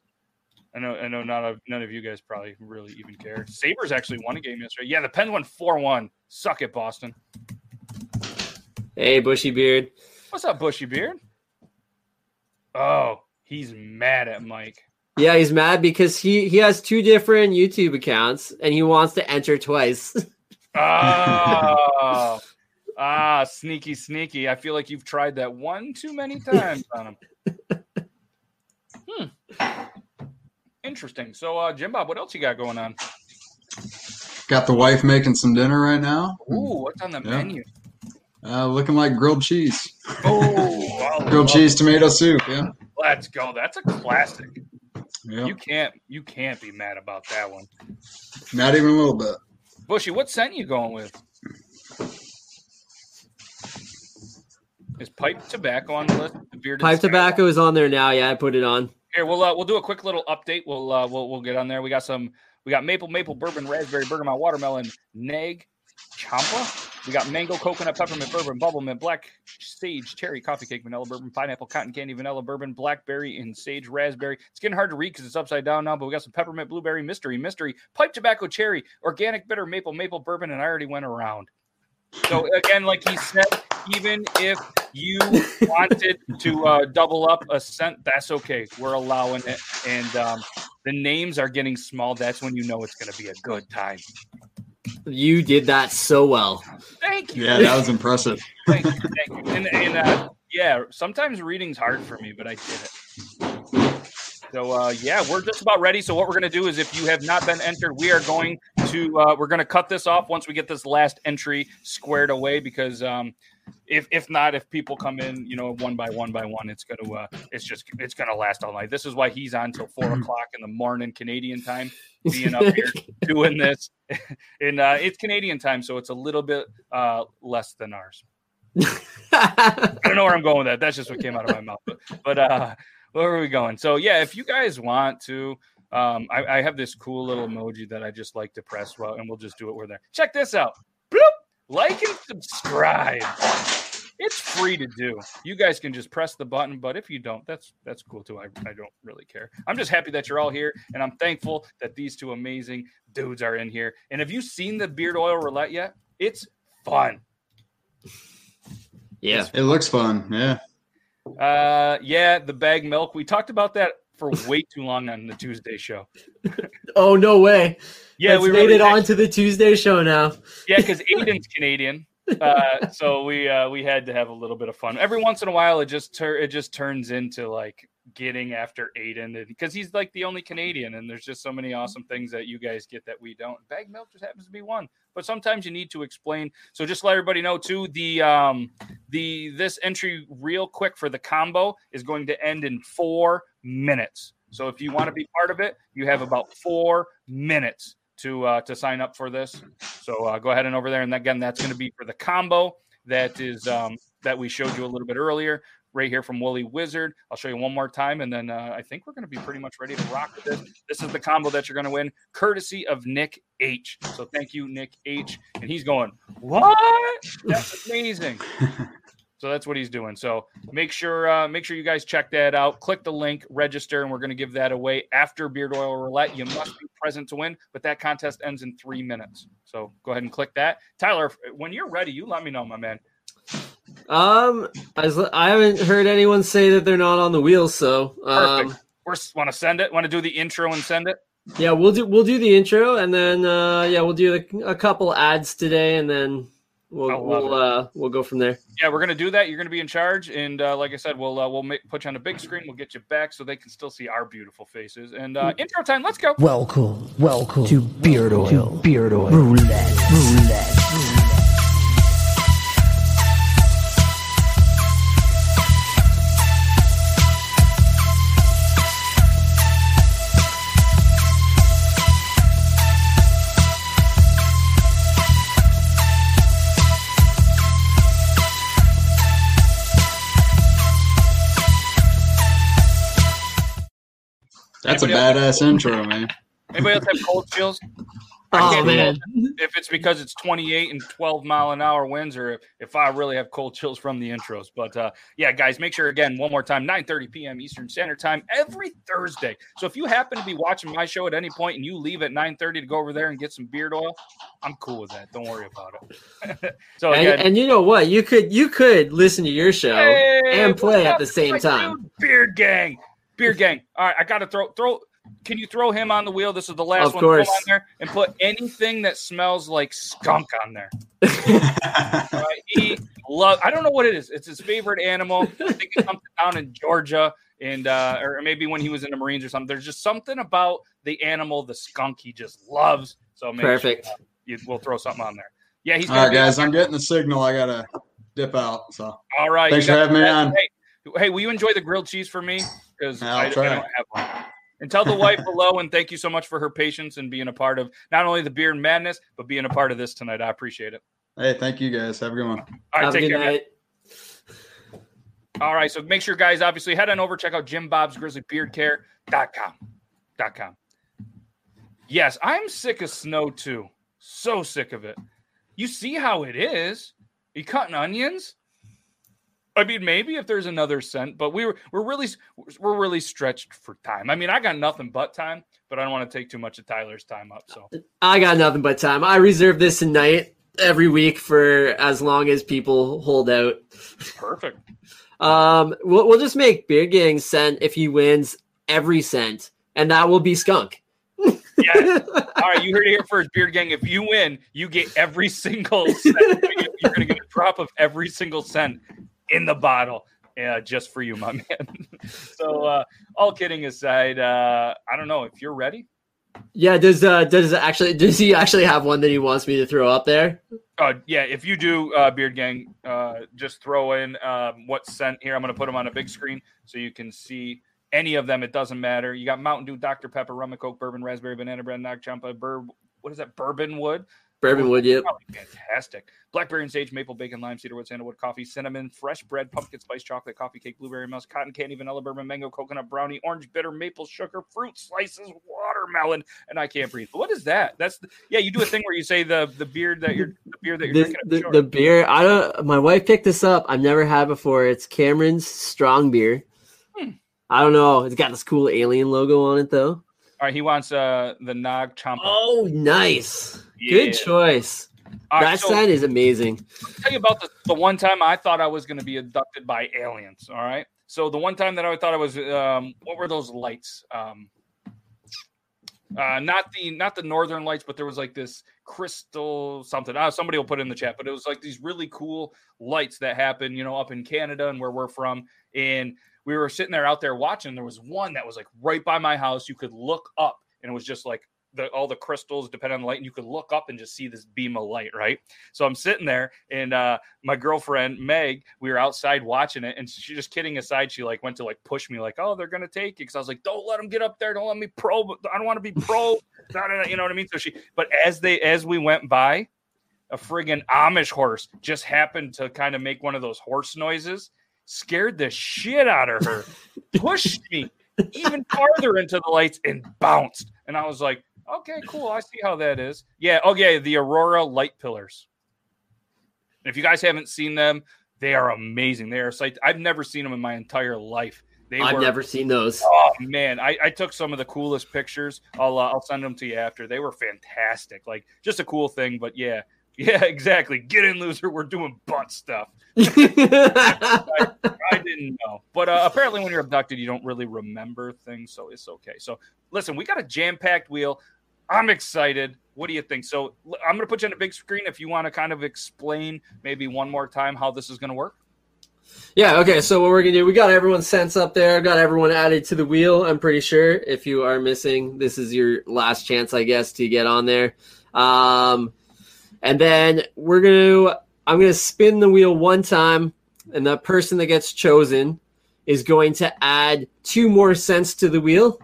I know I know not of, none of you guys probably really even care. Sabres actually won a game yesterday. Yeah, the Pens won four one. Suck it, Boston. Hey, bushy beard. What's up, Bushy Beard? Oh, he's mad at Mike. Yeah, he's mad because he he has two different YouTube accounts and he wants to enter twice. Oh, ah, sneaky, sneaky. I feel like you've tried that one too many times on him. Hmm. Interesting. So, uh, Jim Bob, what else you got going on? Got the wife making some dinner right now. Ooh, what's on the Yeah. menu? Uh, looking like grilled cheese. Oh, Grilled love- cheese tomato soup. Yeah. Let's go. That's a classic. Yeah. You can't, you can't be mad about that one. Not even a little bit. Bushy, what scent you going with? Is pipe tobacco on the list? The Pipe Sky- tobacco is on there now. Yeah, I put it on. Here, we'll uh, we'll do a quick little update. We'll uh, we'll we'll get on there. We got some. We got maple, maple, bourbon, raspberry, bergamot, watermelon, Nag, champa. We got mango, coconut, peppermint, bourbon, bubble mint, black sage, cherry, coffee cake, vanilla, bourbon, pineapple, cotton candy, vanilla, bourbon, blackberry, and sage, raspberry. It's getting hard to read because it's upside down now. But we got some peppermint, blueberry, mystery, mystery, pipe tobacco, cherry, orange, bitter, maple, maple, bourbon, and I already went around. So again, like he said, even if you wanted to uh, double up a scent, that's okay. We're allowing it, and um, the names are getting small. That's when you know it's going to be a good time. You did that so well. Thank you. Yeah, that was impressive. Thank you. Thank you. And, and uh, yeah, sometimes reading's hard for me, but I did it. So uh, yeah, we're just about ready. So what we're gonna do is, if you have not been entered, we are going to uh, we're gonna cut this off once we get this last entry squared away. Because um, if if not, if people come in, you know, one by one by one, it's gonna uh, it's just it's gonna last all night. This is why he's on till four o'clock in the morning Canadian time, being up here doing this. and uh, it's Canadian time, so it's a little bit uh, less than ours. I don't know where I'm going with that. That's just what came out of my mouth. But, but uh, where are we going? So yeah, if you guys want to, um, I, I have this cool little emoji that I just like to press well, and we'll just do it. We're there. Check this out. Bloop! Like and subscribe. It's free to do. You guys can just press the button, but if you don't, that's that's cool too. I, I don't really care. I'm just happy that you're all here, and I'm thankful that these two amazing dudes are in here. And have you seen the beard oil roulette yet? It's fun. yeah. It looks fun. Yeah. Uh, yeah, the bag milk. We talked about that for way too long on the Tuesday show. Oh no way. Yeah, It's we made it on to the Tuesday show now. Yeah, because Aiden's Canadian, uh, so we uh, we had to have a little bit of fun. Every once in a while, it just tur- it just turns into like getting after Aiden because he's like the only Canadian, and there's just so many awesome things that you guys get that we don't. Bag milk just happens to be one, but sometimes you need to explain. So just let everybody know too. The um the this entry real quick for the combo is going to end in four minutes. So if you want to be part of it, you have about four minutes to uh, to sign up for this. So uh, go ahead and over there, and again, that's going to be for the combo that is um, that we showed you a little bit earlier right here from Woolly Wizard. I'll show you one more time, and then uh, I think we're going to be pretty much ready to rock with this. This is the combo that you're going to win, courtesy of Nick H. So thank you, Nick H. And he's going, what? That's amazing. So that's what he's doing. So make sure uh, make sure you guys check that out. Click the link, register, and we're going to give that away after Beard Oil Roulette. You must be present to win, but that contest ends in three minutes. So go ahead and click that. Tyler, when you're ready, you let me know, my man. Um, I, I haven't heard anyone say that they're not on the wheel, so um, Perfect. We're want to send it. Want to do the intro and send it. yeah, we'll do we'll do the intro, and then uh, yeah, we'll do a, a couple ads today, and then we'll we'll uh, we'll go from there. Yeah, we're gonna do that. You're gonna be in charge, and uh, like I said, we'll uh, we'll make, put you on a big screen. We'll get you back so they can still see our beautiful faces. And uh, intro time. Let's go. Welcome, welcome to Beard Oil, to Beard Oil Roulette, Roulette. That's a Anybody else? badass intro, man. Anybody else have cold chills? Oh man, if it's because it's 28 and 12 mile an hour winds or if, if I really have cold chills from the intros. But uh, yeah, guys, make sure again, one more time, 9 30 p.m. Eastern Standard Time every Thursday. So if you happen to be watching my show at any point and you leave at 9 30 to go over there and get some beard oil, I'm cool with that. Don't worry about it. so and, again, and you know what? You could you could listen to your show Hey, and play at the same time. Beard gang, beard gang. All right, I got to throw throw. Can you throw him on the wheel? This is the last Of one. Throw course. on there and put anything that smells like skunk on there. All right, he love. I don't know what it is. It's his favorite animal. I think it's something down in Georgia, and uh, or maybe when he was in the Marines or something. There's just something about the animal, the skunk, he just loves. So make Perfect. Sure, uh, you, we'll throw something on there. Yeah, he's All gonna right, be- guys, I'm getting the signal. I gotta dip out. So All right. Thanks for having me on. Hey, hey, will you enjoy the grilled cheese for me? Because I'll I, I don't have one. And tell the wife hello and thank you so much for her patience and being a part of not only the Beard Madness, but being a part of this tonight. I appreciate it. hey, thank you guys. Have a good one. All right, Have a take good care. night. All right, so make sure, guys, obviously head on over, check out Jim Bob's Grizzly Beard Care.com. Dot com. Yes, I'm sick of snow too. So sick of it. You see how it is. you cutting onions? I mean, maybe if there's another scent, but we were we're really we're really stretched for time. I mean, I got nothing but time, but I don't want to take too much of Tyler's time up. So I got nothing but time. I reserve this tonight every week for as long as people hold out. perfect. Um, we'll, we'll just make Beard Gang send if he wins every scent, and that will be Skunk. Yeah. All right, you heard it here first, Beard Gang. If you win, you get every single scent. You're going to get a drop of every single scent in the bottle. Yeah, just for you, my man. so, uh, all kidding aside, uh, I don't know if you're ready. yeah, does uh does actually does he actually have one that he wants me to throw up there? Uh, yeah, if you do, uh, Beard Gang, uh, just throw in um, what scent here. I'm going to put them on a big screen so you can see any of them. It doesn't matter. You got Mountain Dew, Dr. Pepper, rum and Coke, bourbon, raspberry, banana bread, Nag Champa, burb. What is that? Bourbon wood. Bourbon wood, yep. Fantastic. Blackberry and sage, maple, bacon, lime, cedarwood, sandalwood, coffee, cinnamon, fresh bread, pumpkin spice, chocolate, coffee cake, blueberry musk, cotton candy, vanilla, bourbon, mango, coconut, brownie, orange bitter, maple sugar, fruit slices, watermelon, and I can't breathe. What is that? That's the, yeah. You do a thing where you say the the beer that you're the beer that you're This. The, sure. the beer I don't my wife picked this up. I've never had before. It's Cameron's strong beer. Hmm. I don't know. It's got this cool alien logo on it though. All right, he wants uh the Nag Champa. Oh, nice. Yeah. Good choice. All right, that so scent is amazing. I'll tell you about the, the one time I thought I was going to be abducted by aliens. All right. So the one time that I thought I was, um, what were those lights? Um, uh, not the not the northern lights, but there was like this crystal something. Uh, somebody will put it in the chat, but it was like these really cool lights that happen, you know, up in Canada and where we're from. And we were sitting there out there watching. There was one that was like right by my house. You could look up, and it was just like the all the crystals depend on the light, and you could look up and just see this beam of light, right? So I'm sitting there, and uh, my girlfriend Meg, we were outside watching it, and she just kidding aside, she like went to like push me, like, "Oh, they're gonna take it," because I was like, "Don't let them get up there, don't let me probe. I don't want to be probe." you know what I mean? So she, but as they as we went by, a friggin' Amish horse just happened to kind of make one of those horse noises, scared the shit out of her, pushed me even farther into the lights and bounced. And I was like, okay, cool. I see how that is. Yeah. Okay. The Aurora light pillars. If you guys haven't seen them, they are amazing. They are sight. I've never seen them in my entire life. They I've were, never seen those. Oh man, I, I took some of the coolest pictures. I'll uh, I'll send them to you after. They were fantastic. Like just a cool thing. But yeah, yeah, exactly. Get in, loser. We're doing butt stuff. I, I didn't know. But uh, apparently, when you're abducted, you don't really remember things, so it's okay. So, listen, we got a jam packed wheel. I'm excited. What do you think? So, I'm going to put you on a big screen if you want to kind of explain maybe one more time how this is going to work. Yeah, okay, so what we're gonna do, we got everyone's scents up there, got everyone added to the wheel, I'm pretty sure. If you are missing, this is your last chance, I guess, to get on there. Um, and then we're gonna I'm gonna spin the wheel one time, and the person that gets chosen is going to add two more scents to the wheel.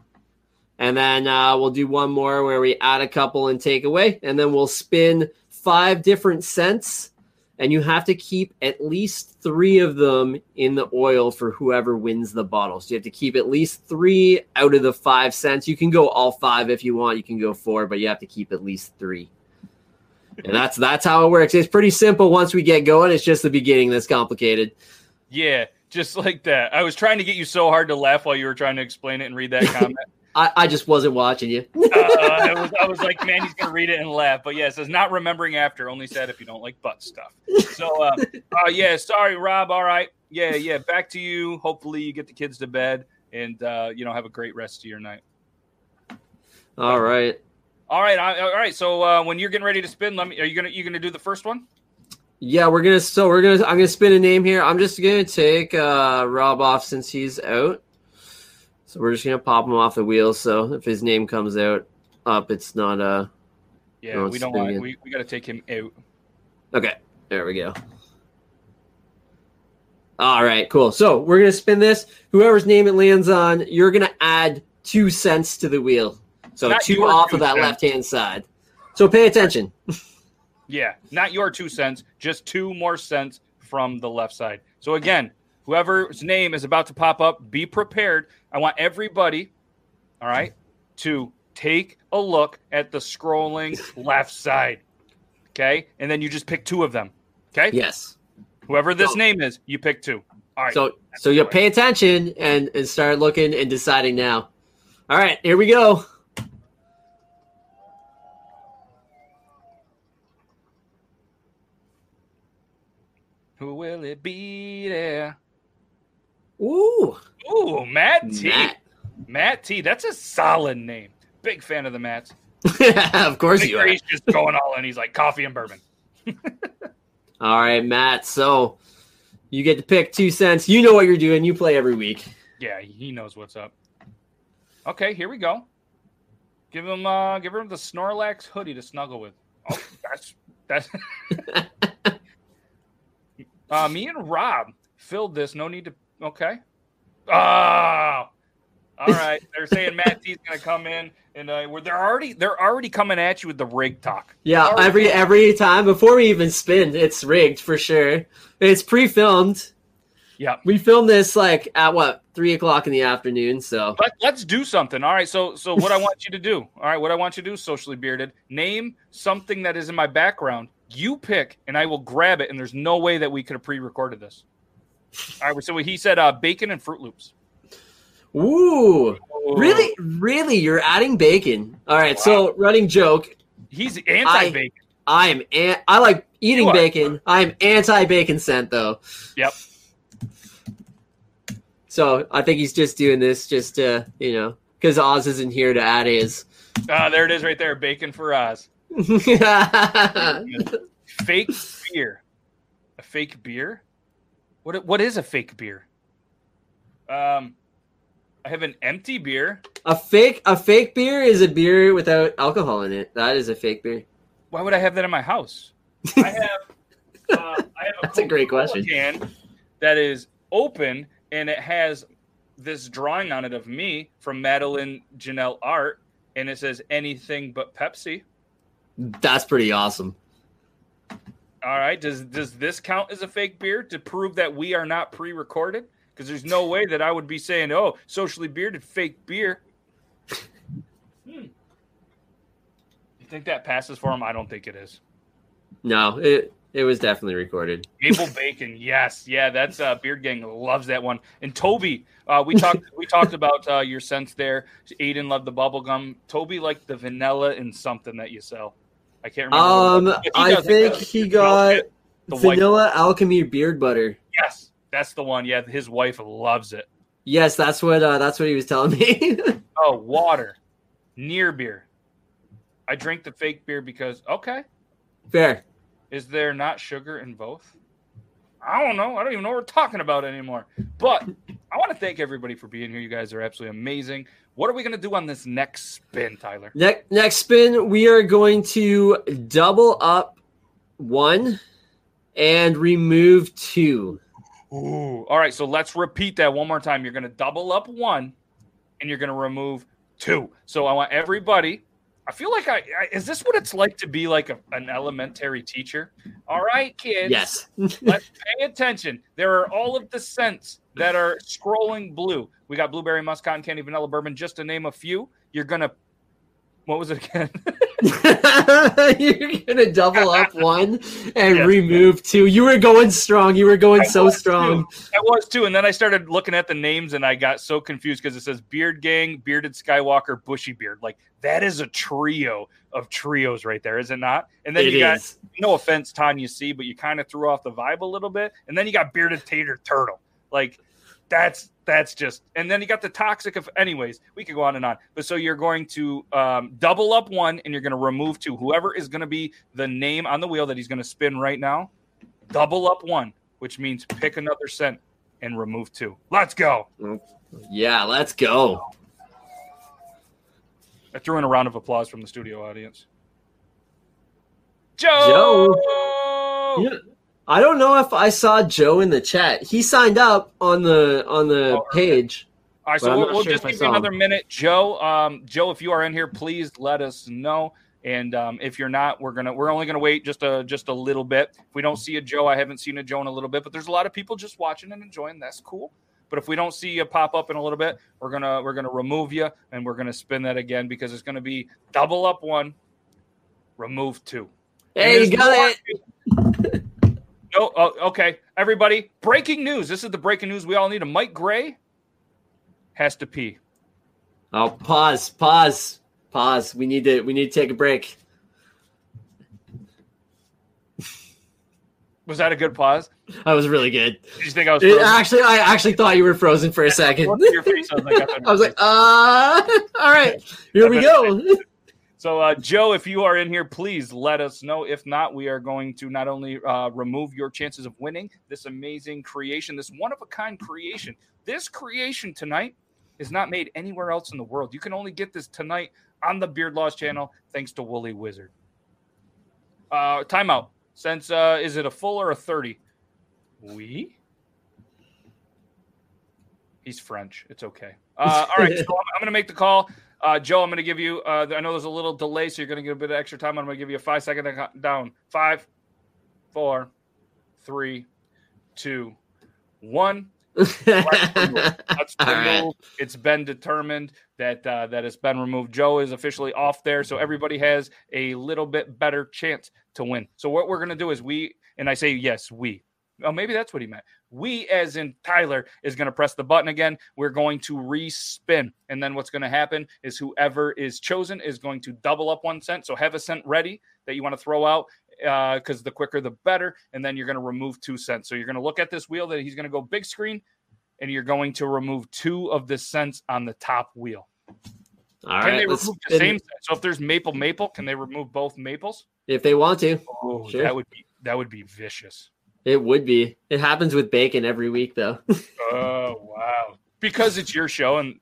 And then uh, we'll do one more where we add a couple and take away, and then we'll spin five different scents and you have to keep at least three of them in the oil for whoever wins the bottle. So you have to keep at least three out of the five scents. You can go all five if you want. You can go four, but you have to keep at least three. And that's that's how it works. It's pretty simple once we get going. It's just the beginning that's complicated. Yeah, just like that. I was trying to get you so hard to laugh while you were trying to explain it and read that comment. I, I just wasn't watching you. uh, I, was, I was like, man, he's gonna read it and laugh. But yeah, it says not remembering after. Only said if you don't like butt stuff. So, uh, uh, yeah, sorry, Rob. All right, yeah, yeah. Back to you. Hopefully, you get the kids to bed and uh, you know have a great rest of your night. All right. All right, I, all right. So uh, when you're getting ready to spin, let me. Are you gonna you gonna do the first one? Yeah, we're gonna. So we're gonna. I'm gonna spin a name here. I'm just gonna take uh, Rob off since he's out. So we're just gonna pop him off the wheel. So if his name comes out up, it's not uh Yeah, No, we don't want. it. We, we got to take him out. Okay, there we go. All right, cool. So we're gonna spin this. Whoever's name it lands on, you're gonna add two scents to the wheel. So Not two off two of that left hand side. So pay attention. Yeah, not your two cents, just two more scents from the left side. So again, whoever's name is about to pop up, be prepared. I want everybody, all right, to take a look at the scrolling left side. Okay? And then you just pick two of them. Okay? Yes. Whoever this So- name is, you pick two. All right. So so you pay attention and and start looking and deciding now. All right, here we go. Who will it be there? Ooh, Ooh, Matt T. Matt. Matt T. That's a solid name. Big fan of the Mats. of course you are. He's just going all in. He's like coffee and bourbon. All right, Matt. So you get to pick two scents. You know what you're doing. You play every week. Yeah, he knows what's up. Okay, here we go. Give him uh give him the Snorlax hoodie to snuggle with. Oh, that's that's uh me and Rob filled this. No need to okay. Oh all right. They're saying Matt T's gonna come in and uh, we're- they're already they're already coming at you with the rig talk. Yeah, Already. every every time before we even spin, it's rigged for sure. It's pre-filmed. Yeah. We filmed this like at what three o'clock in the afternoon. So Let, let's do something. All right. So, so what I want you to do. All right. What I want you to do, socially bearded, name something that is in my background. You pick, and I will grab it. And there's no way that we could have pre-recorded this. All right. So he said uh, bacon and Fruit Loops. ooh, really, really, you're adding bacon. All right. So running joke. He's anti-bacon. I am. An- I like eating bacon. I am anti-bacon scent though. Yep. So I think he's just doing this just to you know because Oz isn't here to add his. Ah, there it is, right there. Bacon for Oz. Fake beer. A fake beer. What? What is a fake beer? Um, I have an empty beer. A fake a fake beer is a beer without alcohol in it. That is a fake beer. Why would I have that in my house? I have. Uh, I have a That's a great question. Can that is open and it has this drawing on it of me from Madeline Janelle Art, and it says anything but Pepsi. That's pretty awesome. All right. Does does this count as a fake beard to prove that we are not pre-recorded? Because there's no way that I would be saying, "Oh, socially bearded fake beer." Hmm. You think that passes for him? I don't think it is. No, it it was definitely recorded. Maple bacon, yes, yeah, that's uh, Beard Gang loves that one. And Toby, uh, we talked we talked about uh, your scents there. Aiden loved the bubble gum. Toby liked the vanilla and something that you sell. I can't remember. Um, what it was. He I think it. he got vanilla alchemy beard butter. Yes, that's the one. Yeah, his wife loves it. Yes, that's what uh, that's what he was telling me. Oh, water, near beer. I drink the fake beer because okay, Fair. is there not sugar in both? I don't know. I don't even know what we're talking about anymore. But I want to thank everybody for being here. You guys are absolutely amazing. What are we going to do on this next spin, Tyler? Next next spin, we are going to double up one and remove two. Ooh. All right. So let's repeat that one more time. You're going to double up one and you're going to remove two. So I want everybody. I feel like I, I is this what it's like to be like a, an elementary teacher? All right, kids. Yes. Let's pay attention. There are all of the scents that are scrolling blue. We got blueberry, musk, cotton candy, vanilla, bourbon, just to name a few. You're gonna, what was it again? You're gonna double up one and Yes. remove two. You were going strong. You were going I so strong. I was too, and then I started looking at the names, and I got so confused because it says Beard Gang, Bearded Skywalker, Bushy Beard. Like that is a trio of trios right there, is it not? And then It you got no offense, Tanya C, but you kind of threw off the vibe a little bit. And then you got Bearded Tater Turtle. Like that's that's just and then you got the toxic of anyways, we could go on and on. But so you're going to um, double up one and you're going to remove two. Whoever is going to be the name on the wheel that he's going to spin right now, double up one, which means pick another scent and remove two. Let's go. Yeah, let's go. I threw in a round of applause from the studio audience. Joe. Yeah. I don't know if I saw Joe in the chat. He signed up on the on the Oh, page. All right, so we'll, we'll sure just give you another minute, Joe. Um, Joe, if you are in here, please let us know. And um, if you're not, we're gonna we're only gonna wait just a just a little bit. If we don't see a Joe, I haven't seen a Joe in a little bit, but there's a lot of people just watching and enjoying. That's cool. But if we don't see you pop up in a little bit, we're gonna we're gonna remove you and we're gonna spin that again because it's gonna be double up one, remove two. Hey, you got it. No, oh, okay, everybody. Breaking news. This is the breaking news we all need. A Mike Gray has to pee. Oh, pause, pause, pause. We need to we need to take a break. Was that a good pause? That was really good. Did you think I was? It, actually, I actually thought you were frozen for a second. Look at your face. I was like, I was like, uh, all right, here we go. so, uh, Joe, if you are in here, please let us know. If not, we are going to not only uh, remove your chances of winning this amazing creation, this one of a kind creation. This creation tonight is not made anywhere else in the world. You can only get this tonight on the Beard Laws channel, thanks to Woolly Wizard. Uh, timeout. Since uh, is it a full or a thirty? We. He's French. It's okay. Uh, all right, so I'm, I'm going to make the call. Uh, Joe, I'm going to give you. Uh, I know there's a little delay, so you're going to get a bit of extra time. I'm going to give you a five second down. Five, four, three, two, one. Let's remove. Let's All right. It's been determined that uh, that it's been removed. Joe is officially off there, so everybody has a little bit better chance to win. So what we're going to do is we, and I say yes, we. Oh, maybe that's what he meant. We, as in Tyler, is going to press the button again. We're going to respin. And then what's going to happen is whoever is chosen is going to double up one scent. So have a scent ready that you want to throw out uh, because the quicker the better. And then you're going to remove two scents. So you're going to look at this wheel that he's going to go big screen and you're going to remove two of the scents on the top wheel. All can right, they remove the spin same scent? So if there's maple maple, can they remove both maples? if they want to. Oh, Sure. that would be that would be vicious. It would be. It happens with bacon every week, though. Oh wow. because it's your show and,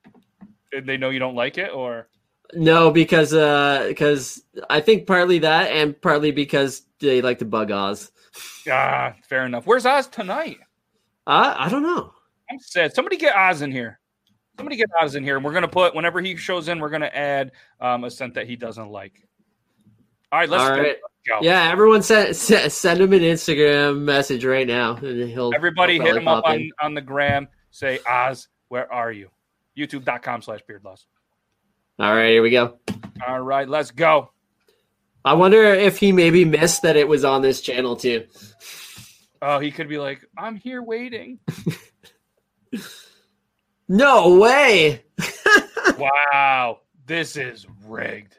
and they know you don't like it, or No, because uh, because I think partly that, and partly because they like to bug Oz. ah, fair enough. Where's Oz tonight? Uh, I don't know. I'm sad. Somebody get Oz in here. Somebody get Oz in here, and we're gonna put whenever he shows in, we're gonna add um, a scent that he doesn't like. All right, let's All go. right. Go. Yeah, everyone send send send him an Instagram message right now, and he'll Everybody he'll hit him up on, on the gram. Say Oz, where are you? YouTube.com slash Beard Laws. All right, here we go. All right, let's go. I wonder if he maybe missed that it was on this channel too. Oh, he could be like, I'm here waiting. No way. wow, this is rigged.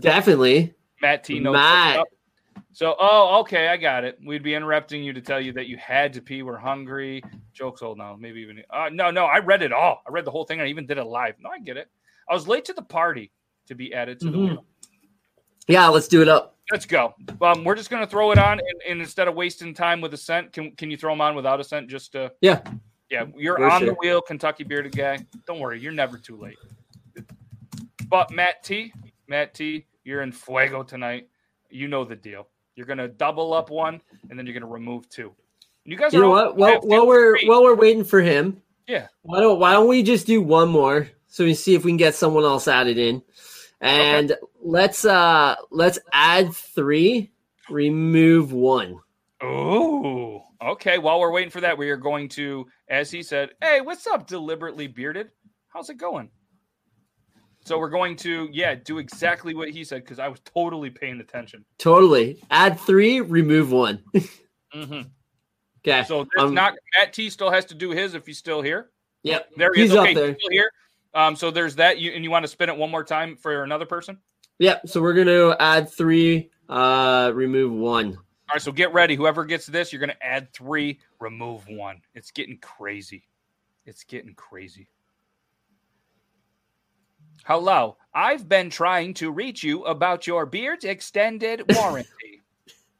Definitely. Matt T knows Matt. So, oh, okay, I got it. We'd be interrupting you to tell you that you had to pee. We're hungry. Jokes old now. Maybe even. Uh, no, no, I read it all. I read the whole thing. I even did it live. No, I get it. I was late to the party to be added to the Mhm. wheel. Yeah, let's do it up. Let's go. Um, we're just gonna throw it on, and, and instead of wasting time with a scent, can can you throw them on without a scent? Just to Yeah. yeah. You're For on the wheel, Kentucky bearded guy. Don't worry, you're never too late. But Matt T, Matt T, you're in fuego tonight. You know the deal. You're gonna double up one, and then you're gonna remove two. You guys You are know what? Well, while we're free. while we're waiting for him, Yeah. Why don't Why don't we just do one more so we see if we can get someone else added in, and let's uh let's add three, remove one. Ooh. Okay. While we're waiting for that, we are going to, as he said, hey, what's up, deliberately bearded? How's it going? So we're going to, yeah, do exactly what he said because I was totally paying attention. Totally. Add three, remove one. hmm Okay. So there's Um, not Matt T still has to do his if he's still here. Yep. There he He's is. Okay, there. he's still here. Um, so there's that. You and you want to spin it one more time for another person? Yep. So we're gonna add three, uh, remove one. All right, so get ready. Whoever gets this, you're going to add three, remove one. It's getting crazy. It's getting crazy. Hello, I've been trying to reach you about your beard's extended warranty.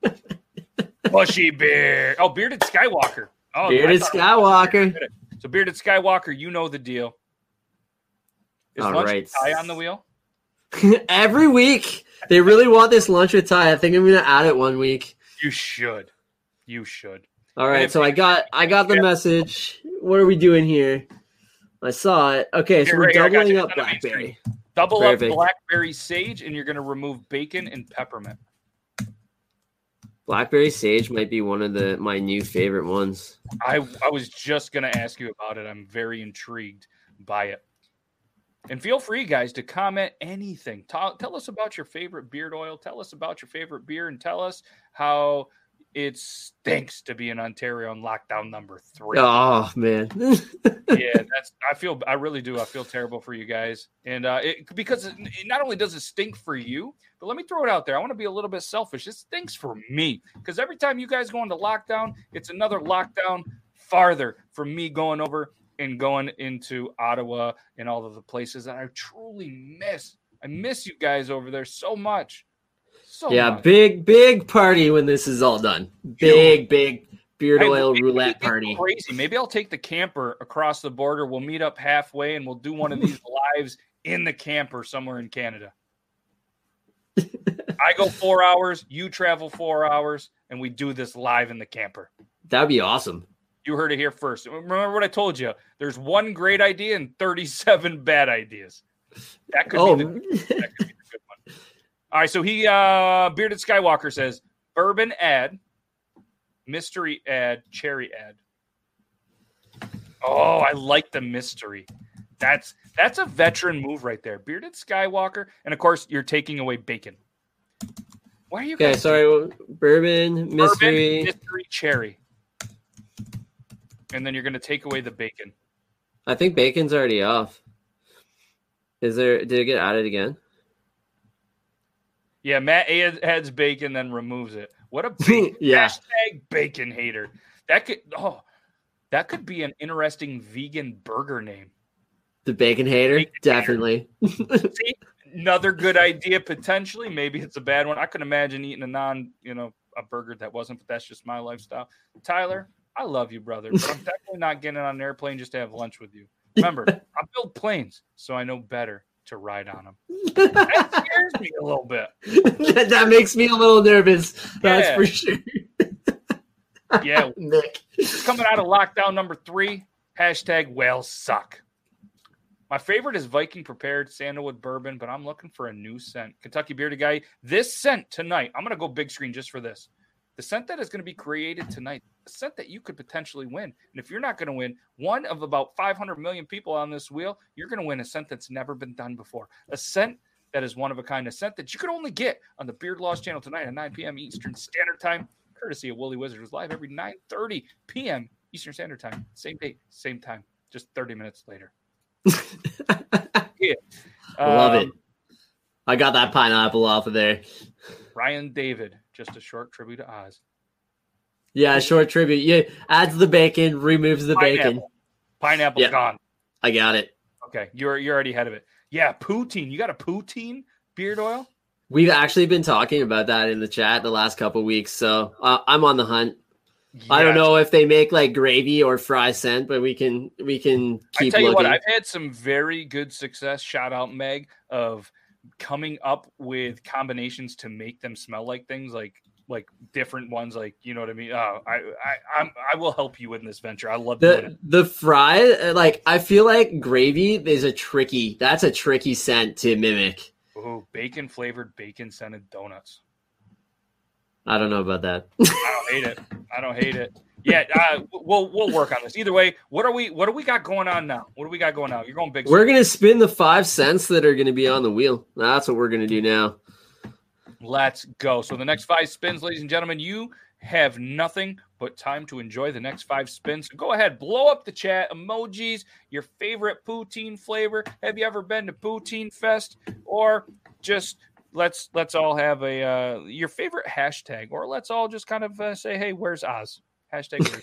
Bushy beard. Oh, bearded Skywalker. Oh, Bearded Skywalker. So, bearded Skywalker, you know the deal. Is All lunch right. tie on the wheel? Every week they really want this lunch with Ty. I think I'm gonna add it one week. You should. You should. All right, so I got I got the Yeah. message. What are we doing here? I saw it. Okay, so Here, we're right here, I got doubling up Send it to me, blackberry. Double Perfect. up blackberry sage, and you're going to remove bacon and peppermint. Blackberry sage might be one of the my new favorite ones. I I was just gonna ask you about it. I'm very intrigued by it. And feel free, guys, to comment anything. Tell, tell us about your favorite beard oil. Tell us about your favorite beer, and tell us how it stinks to be in Ontario on lockdown number three. Oh man, yeah, that's. I feel. I really do. I feel terrible for you guys, and uh, it because it, not only does it stink for you, but let me throw it out there. I want to be a little bit selfish. It stinks for me because every time you guys go into lockdown, it's another lockdown farther from me going over and going into Ottawa and all of the places that I truly miss. I miss you guys over there so much. So yeah, much. big big party when this is all done. Big big beard Hey, oil maybe roulette get party. Crazy. Maybe I'll take the camper across the border. We'll meet up halfway and we'll do one of these lives in the camper somewhere in Canada. I go four hours, you travel four hours, and we do this live in the camper. That'd be awesome. You heard it here first. Remember what I told you? There's one great idea and 37 bad ideas. That could Oh, be the that could be the good one. All right, so he uh bearded Skywalker says bourbon ad, mystery ad, cherry ad. Oh, I like the mystery. That's that's a veteran move right there. Bearded Skywalker, and of course you're taking away bacon. Why are you okay, guys sorry. Bourbon mystery. bourbon mystery cherry? And then you're going to take away the bacon. I think bacon's already off. Is there? Did it get added again? Yeah, Matt adds bacon, then removes it. What a bacon, Yeah. hashtag bacon hater. That could oh, that could be an interesting vegan burger name. The bacon hater, Bacon hater. definitely. See, another good idea potentially. Maybe it's a bad one. I could imagine eating a non, you know, a burger that wasn't, but that's just my lifestyle. Tyler, I love you, brother, but I'm definitely not getting on an airplane just to have lunch with you. Remember, I build planes, so I know better to ride on them. That scares me a little bit. that, makes me a little nervous. That's Yeah. for sure. Yeah, Nick. coming out of lockdown number three, hashtag whales suck. My favorite is Viking prepared sandalwood bourbon, but I'm looking for a new scent. Kentucky bearded guy, this scent tonight, I'm going to go big screen just for this. The scent that is going to be created tonight, a scent that you could potentially win. And if you're not going to win, one of about 500 million people on this wheel, you're going to win a scent that's never been done before. A scent that is one of a kind, a scent that you could only get on the Beard Laws channel tonight at 9 p.m. Eastern Standard Time courtesy of Woolly Wizards live every 9:30 p.m. Eastern Standard Time. Same date, same time, just 30 minutes later. I love Um, it. I got that pineapple off of there. Ryan David, just a short tribute to Oz. Yeah, short tribute. Yeah, adds the bacon, removes the bacon. Pineapple. Pineapple Yeah. gone. I got it. Okay, you're you're already ahead of it. Yeah, poutine. You got a poutine beard oil? We've actually been talking about that in the chat the last couple weeks, so uh, I'm on the hunt. I don't know if they make like gravy or fry scent, but we can we can I keep tell you looking. what, I've had some very good success. Shout out Meg of coming up with combinations to make them smell like things, like like different ones. Like you know what I mean. Oh, I I I'm, I will help you in this venture. I love the the fry like I feel like gravy is a tricky. That's a tricky scent to mimic. oh bacon flavored bacon scented donuts. I don't know about that. I don't hate it. I don't hate it. Yeah, uh, we'll we'll work on this. Either way, what are we what do we got going on now? What do we got going on? You're going big. we're gonna spin the five scents that are gonna be on the wheel. That's what we're gonna do now. Let's go. So the next five spins, ladies and gentlemen, you have nothing but time to enjoy the next five spins. So go ahead, blow up the chat, emojis, your favorite poutine flavor. Have you ever been to Poutine Fest? Or just let's let's all have a uh, your favorite hashtag, or let's all just kind of uh, say, hey, where's Oz? Hashtag.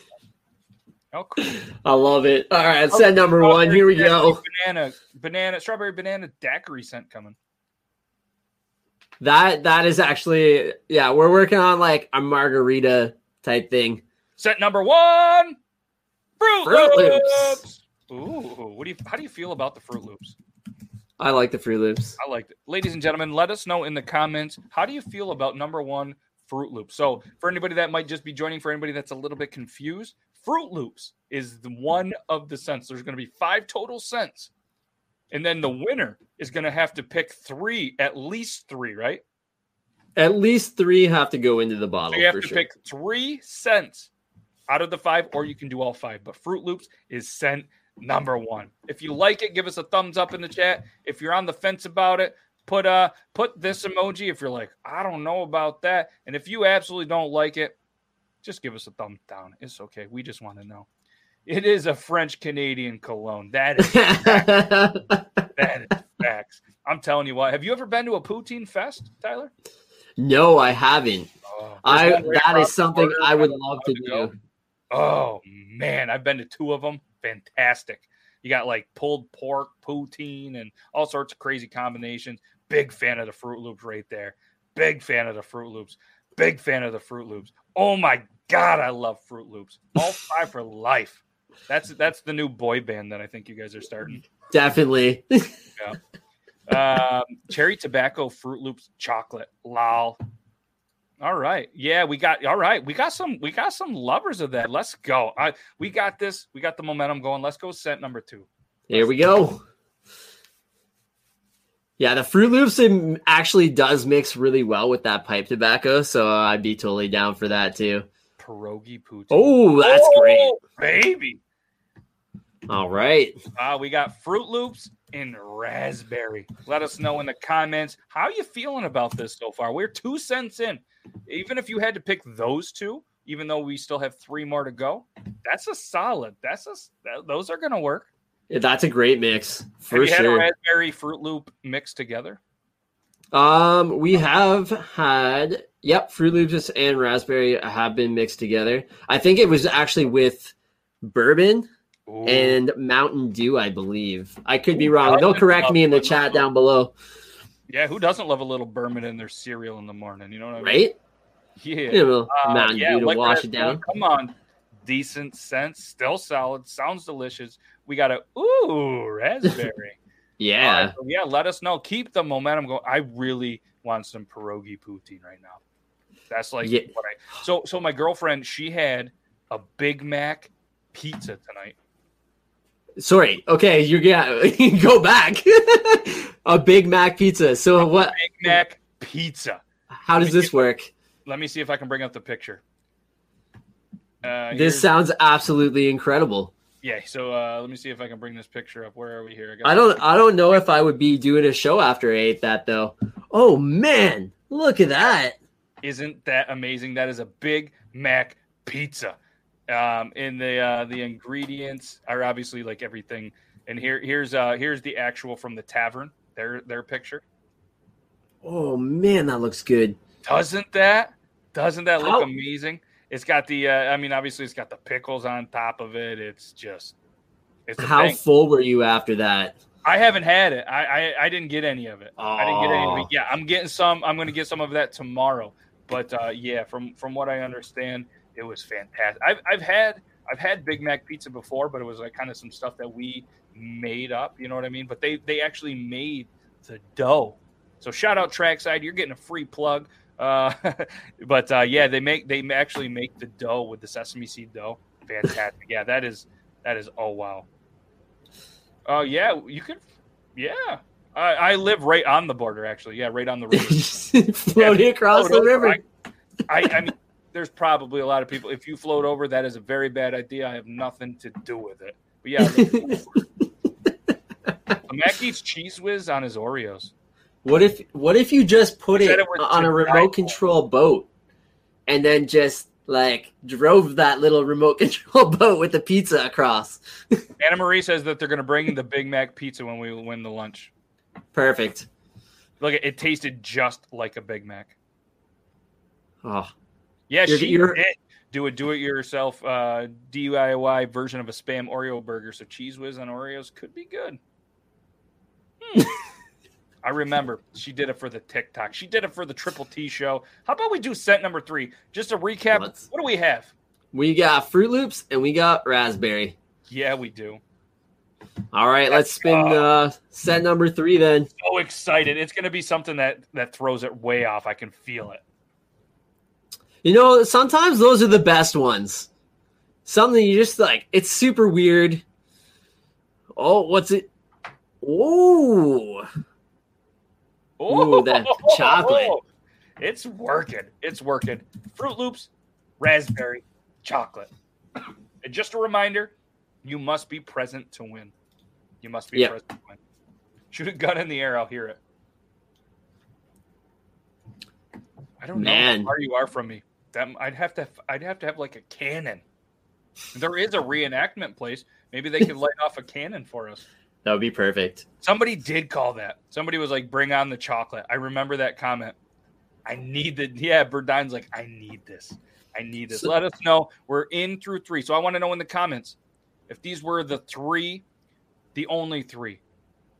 Oh, cool. I love it. All right, set oh, number one. Here we go. Banana, banana, strawberry banana daiquiri scent coming. That that is actually yeah. We're working on like a margarita type thing. Set number one, Fruit, Fruit Loops. Loops. Ooh, what do you? How do you feel about the Fruit Loops? I like the Fruit Loops. I liked it, ladies and gentlemen. Let us know in the comments how do you feel about number one Fruit Loops. So for anybody that might just be joining, for anybody that's a little bit confused, Fruit Loops is the one of the scents. There's going to be five total scents, and then the winner is going to have to pick three, at least three, right? At least three have to go into the So bottle you have to sure. pick three scents out of the five, or you can do all five. But Fruit Loops is scent number one. If you like it, give us a thumbs up in the chat. If you're on the fence about it, put uh put this emoji. If you're like, I don't know about that, and if you absolutely don't like it, just give us a thumbs down. It's okay. We just want to know. It is a French Canadian cologne. That is that is facts. I'm telling you what. Have you ever been to a poutine fest, Tyler? no, I haven't. Oh, I there's one right that across something I would love to go. do. Oh man, I've been to two of them. Fantastic. You got like pulled pork, poutine, and all sorts of crazy combinations. Big fan of the Fruit Loops right there. Big fan of the Fruit Loops. Big fan of the Fruit Loops. Oh my god, I love Fruit Loops. All five for life. That's that's the new boy band that I think you guys are starting. Definitely. Um, cherry tobacco Fruit Loops chocolate. Lol. All right. Yeah, we got all right. We got some we got some lovers of that. Let's go. I we got this. We got the momentum going. Let's go set number two. Here we go. Yeah, the Fruit Loops actually does mix really well with that pipe tobacco, so I'd be totally down for that too. Pierogi poutine. Oh, that's great. Oh, baby. All right. Uh, we got Fruit Loops and raspberry. Let us know in the comments how you feeling about this so far. We're two scents in. Even if you had to pick those two, even though we still have three more to go, that's a solid. That's a that, those are gonna work. Yeah, That's a great mix for have you had a raspberry Fruit Loop mixed together? Um, we have had yep, Fruit Loops and raspberry have been mixed together. I think it was actually with bourbon Ooh. and Mountain Dew, I believe. I could be wrong. They'll correct me in the chat down below. yeah, who doesn't love a little bourbon in their cereal in the morning? You know what I mean? Right? Yeah. You Uh, Mountain yeah, Dew to like wash it down. Come on, decent scent, still solid, sounds delicious. We got a ooh raspberry. Yeah. Right, so yeah, let us know. Keep the momentum going. I really want some pierogi poutine right now. That's like Yeah. what I. So so my girlfriend, she had a Big Mac pizza tonight. Sorry. Okay, you got go back. a Big Mac pizza. So what? Big Mac pizza. How does this work? Let me see if I can bring up the picture. Uh, This sounds absolutely incredible. Yeah. So uh, let me see if I can bring this picture up. Where are we here? got- I don't I don't know if I would be doing a show after I ate that though. Oh man, look at that. Isn't that amazing? That is a Big Mac pizza. Um, and the uh, the ingredients are obviously like everything. And here here's uh here's the actual from the tavern. Their their picture. Oh man, that looks good. Doesn't that? Doesn't that look How- amazing? It's got the. Uh, I mean, obviously, it's got the pickles on top of it. It's just. It's How thing. full were you after that? I haven't had it. I, I I didn't get any of it. I didn't get any. Of Oh. it. Yeah, I'm getting some. I'm going to get some of that tomorrow. But uh, yeah, from from what I understand, it was fantastic. I've I've had I've had Big Mac pizza before, but it was like kind of some stuff that we made up. You know what I mean? But they they actually made the dough. So shout out Trackside, you're getting a free plug. Uh, but uh, yeah, they make they actually make the dough with the sesame seed dough. Fantastic. yeah, that is that is oh wow. Oh yeah, you could. Yeah, I, I live right on the border. Actually, yeah, right on the river. Floating across Float the over. river. I, I, I mean, there's probably a lot of people. If you float over, that is a very bad idea. I have nothing to do with it. But yeah, Mac eats Cheez Whiz on his Oreos. What if what if you just put it it on a remote control boat and then just like drove that little remote control boat with the pizza across? Anna Marie says that they're going to bring the Big Mac pizza when we win the lunch. Perfect. Look, it tasted just like a Big Mac. Oh, Yeah, she you're- did do a do-it-yourself uh, DIY version of a spam Oreo burger. So Cheez Whiz on Oreos could be good. Hmm. I remember she did it for the TikTok. She did it for the Triple T show. How about we do set number three? Just a recap. Let's- What do we have? we got Fruit Loops and we got raspberry. Yeah, we do. All right, let's spin uh, set number three then. So excited! It's going to be something that that throws it way off. I can feel it. You know, sometimes those are the best ones. Something you just like, it's super weird. Oh, what's it? Ooh. Ooh, that chocolate. It's working. It's working. Fruit Loops, raspberry, chocolate. And just a reminder, you must be present to win. You must be Yep. present to win. Shoot a gun in the air, I'll hear it. I don't know how far you are from me. That I'd have to I'd have to have like a cannon. There is a reenactment place. Maybe they could light off a cannon for us. That would be perfect. Somebody did call that. Somebody was like, "Bring on the chocolate." I remember that comment. I need the yeah. Burdine's like, "I need this. I need this." So- Let us know. We're in through three, so I want to know in the comments if these were the three, the only three.